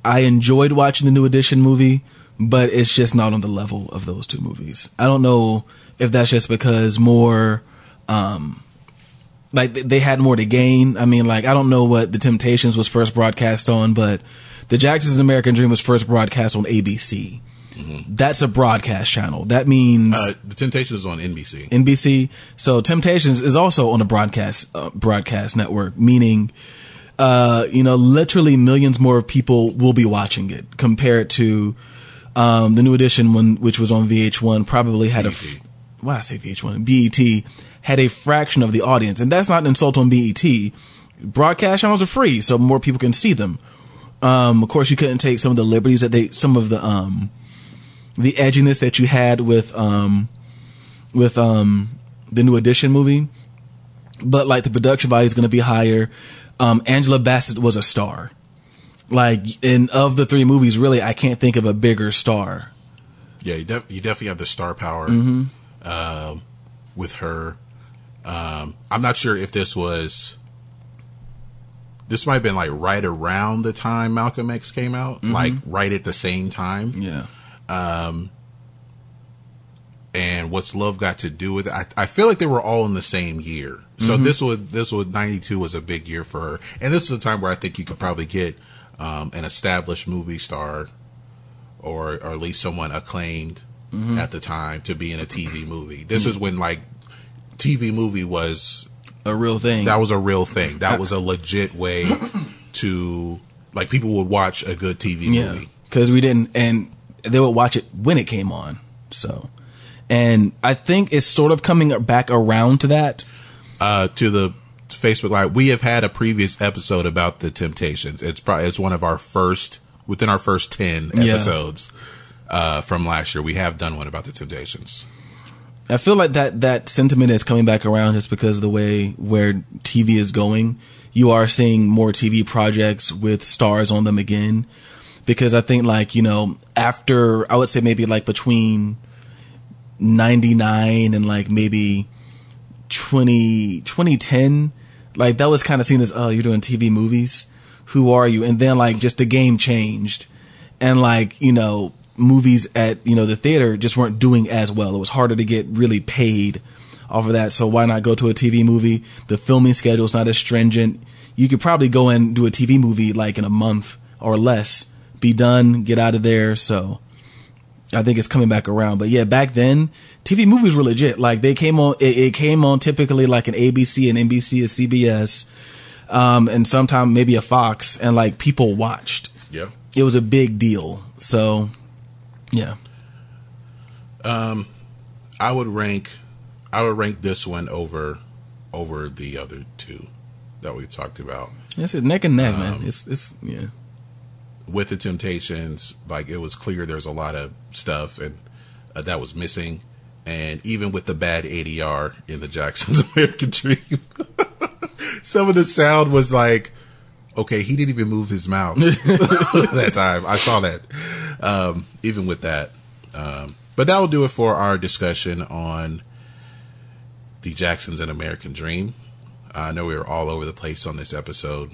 I enjoyed watching the New Edition movie, but it's just not on the level of those two movies. I don't know if that's just because more, um, like they had more to gain. I mean, like I don't know what the Temptations was first broadcast on, but the Jacksons American Dream was first broadcast on ABC. That's a broadcast channel. That means Uh, the Temptations is on NBC. NBC. So Temptations is also on a broadcast uh, broadcast network, meaning, uh, you know, literally millions more people will be watching it compared to um, the new edition one, which was on VH1. Probably had a f- why I say VH1 BET had a fraction of the audience, and that's not an insult on BET. Broadcast channels are free, so more people can see them. Um, of course, you couldn't take some of the liberties that they, some of the um, the edginess that you had with um, with um the new edition movie but like the production value is going to be higher um angela bassett was a star like in of the three movies really i can't think of a bigger star Yeah, you, def- you definitely have the star power Mm-hmm. um, with her. Um, I'm not sure if this was. This might have been like right around the time Malcolm X came out, like right at the same time. yeah and what's love got to do with it? I, I feel like they were all in the same year. So mm-hmm. this was this was ninety two was a big year for her, and this is a time where I think you could probably get um, an established movie star, or or at least someone acclaimed mm-hmm. at the time to be in a TV mm-hmm. movie. This is when like TV movie was a real thing that was a real thing. That was a legit way to like people would watch a good TV yeah movie. because we didn't and they would watch it when it came on so and i think it's sort of coming back around to that uh, to the Facebook Live. We have had a previous episode about the Temptations. It's probably it's one of our first within our first ten Yeah. episodes uh, from last year. We have done one about the Temptations. I feel like that that sentiment is coming back around just because of the way where TV is going. You are seeing more TV projects with stars on them again. Because I think like, you know, after I would say maybe like between 99 and like maybe 20, 2010, like that was kind of seen as, oh, you're doing TV movies. Who are you? And then like just the game changed and like, you know, movies at, you know, the theater just weren't doing as well. It was harder to get really paid off of that. So why not go to a TV movie? The filming schedule is not as stringent. You could probably go and do a TV movie like in a month or less, be done, get out of there. So I think it's coming back around. But yeah, back then TV movies were legit. Like they came on, it, it came on typically like an ABC, an NBC, a CBS, um, and sometime maybe a Fox, and like people watched. Yeah. It was a big deal. So yeah. Um, I would rank, I would rank this one over, over the other two that we talked about. It's neck and neck, man. Um, It's it's yeah. With the Temptations, like it was clear there's a lot of stuff and uh, that was missing, and even with the bad ADR in the Jackson's American Dream, some of the sound was like, okay, he didn't even move his mouth that time. I saw that. Um, even with that, um, but that will do it for our discussion on the Jacksons and American Dream. I know we were all over the place on this episode.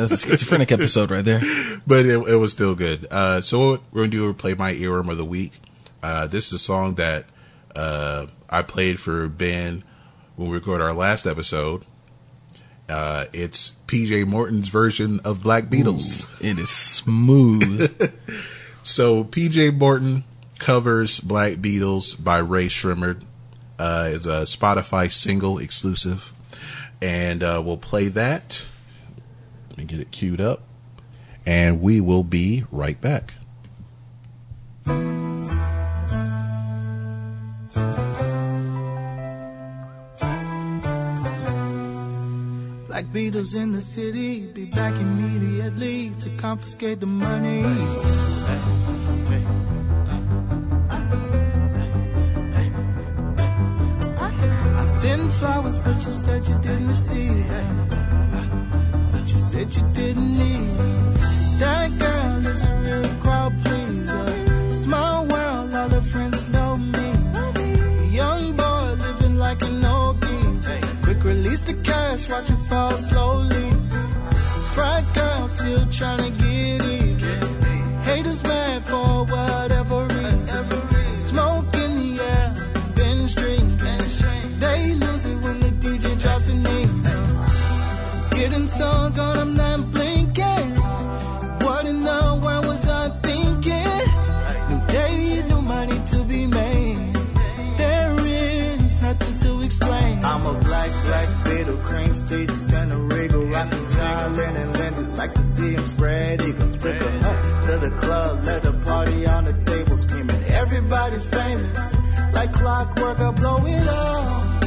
That was a schizophrenic episode right there. but it, it was still good. Uh, so what we're gonna do is play my earworm of the week. Uh, this is a song that uh, I played for Ben when we recorded our last episode. Uh, it's PJ Morton's version of Black Beatles. It is smooth. so PJ Morton covers Black Beatles by Rae Sremmurd. Uh, it's a Spotify single exclusive, and uh, we'll play that. Me get it queued up, and we will be right back. Black Beatles in the city, be back immediately to confiscate the money. I sent flowers, but you said you didn't receive. But you said you didn't need. That girl is a real crowd pleaser. Small world, all her friends know me. Young boy living like an old geezer. Quick release the cash, watch it fall slowly. Fried girl still trying to get even. Haters mad for whatever beetle, cream seats and a regal. Rockin' John Lennon lenses, like to see him spread eagles. Took a hut to the club, let the party on the table, screaming, everybody's famous. Like clockwork, I blow it up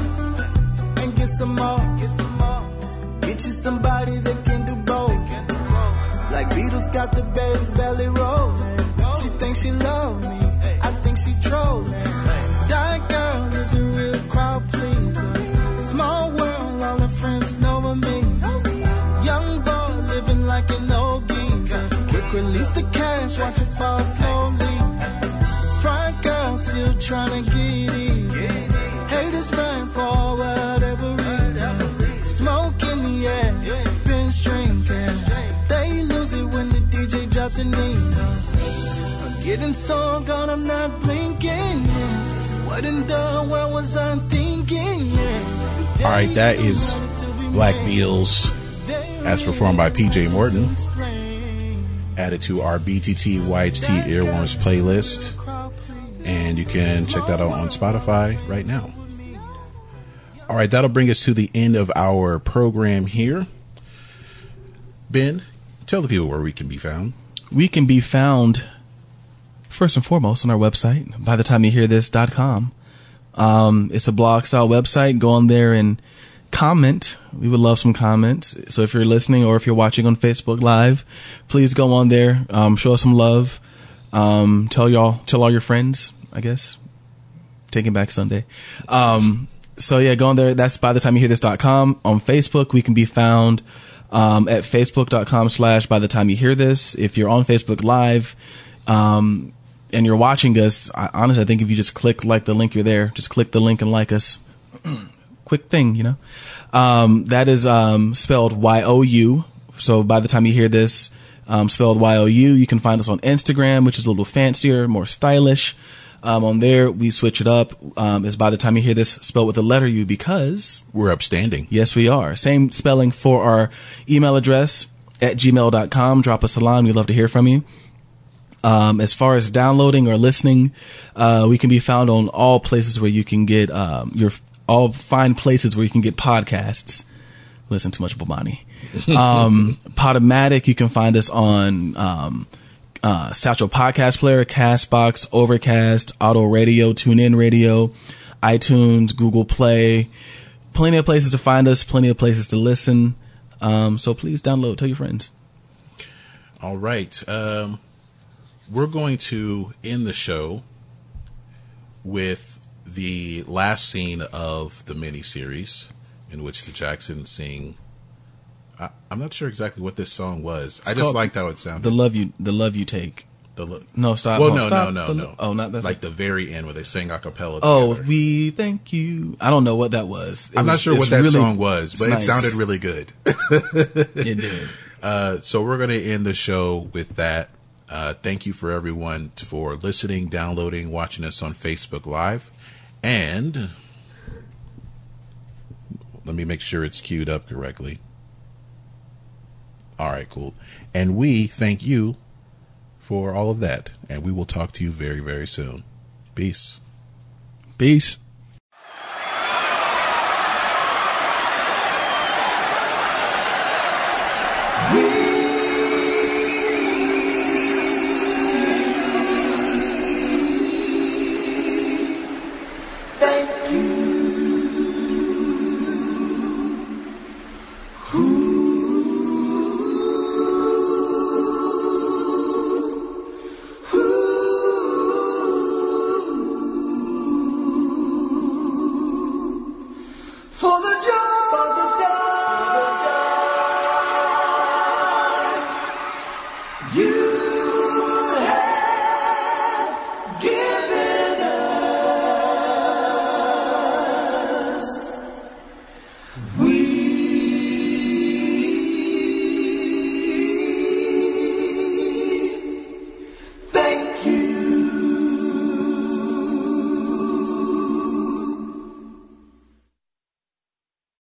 and get some more. Get some more. Get you somebody that can do both. Like Beatles got the bass belly rolling. She thinks she love me, I think she trolling. That girl is a real crowd pleaser. Small world, all her friends know of me. Young boy living like an old geezer. Quick release the cash, watch it fall slowly. Fried girl still trying to get even. Haters mad for whatever reason. Smoke in the air, binge drinking. They lose it when the DJ drops a knee. I'm getting so gone, I'm not blinking. What in the world was I thinking? All right, that is Black Beatles as performed by PJ Morton. Added to our BTT YHT Earworms playlist. And you can check that out on Spotify right now. All right, that'll bring us to the end of our program here. Ben, tell the people where we can be found. We can be found first and foremost on our website, by the time you hear this.com. Um, it's a blog style website. Go on there and comment. We would love some comments. So if you're listening or if you're watching on Facebook Live, please go on there. Um, show us some love. Um, tell y'all, tell all your friends, I guess. Taking Back Sunday. Um, so yeah, go on there. That's by the time you hear this.com. On Facebook, we can be found, um, at facebook.com slash by the time you hear this. If you're on Facebook live, um, and you're watching us, I, honestly, I think if you just click like the link, you're there. Just click the link and like us. Quick thing, you know. Um, that is um, spelled Y O U. So by the time you hear this, um, spelled Y O U, you can find us on Instagram, which is a little fancier, more stylish. Um, on there, we switch it up. Um, is by the time you hear this, spelled with the letter U because We're upstanding. Yes, we are. Same spelling for our email address at gmail.com. Drop us a line. We'd love to hear from you. Um, as far as downloading or listening, uh, we can be found on all places where you can get, um, your, all fine places where you can get podcasts. Listen too much Bomani. Um, Podomatic, you can find us on, um, uh, Satchel Podcast Player, Castbox, Overcast, Auto Radio, TuneIn Radio, iTunes, Google Play. Plenty of places to find us, plenty of places to listen. Um, so please download, tell your friends. All right. Um, we're going to end the show with the last scene of the miniseries in which the Jacksons sing. I, I'm not sure exactly what this song was. I just liked how it sounded. The love you, the love you take. The lo- No, stop. Well, no, no, stop. no, no, no. Oh, not that's like the very end where they sing a cappella. Oh, we thank you. I don't know what that was. It I'm not sure what that really- song was, it's but nice. it sounded really good. It did. Uh, so we're going to end the show with that. Uh, thank you for everyone for listening, downloading, watching us on Facebook Live. And let me make sure it's queued up correctly. All right, cool. And we thank you for all of that. And we will talk to you very, very soon. Peace. Peace.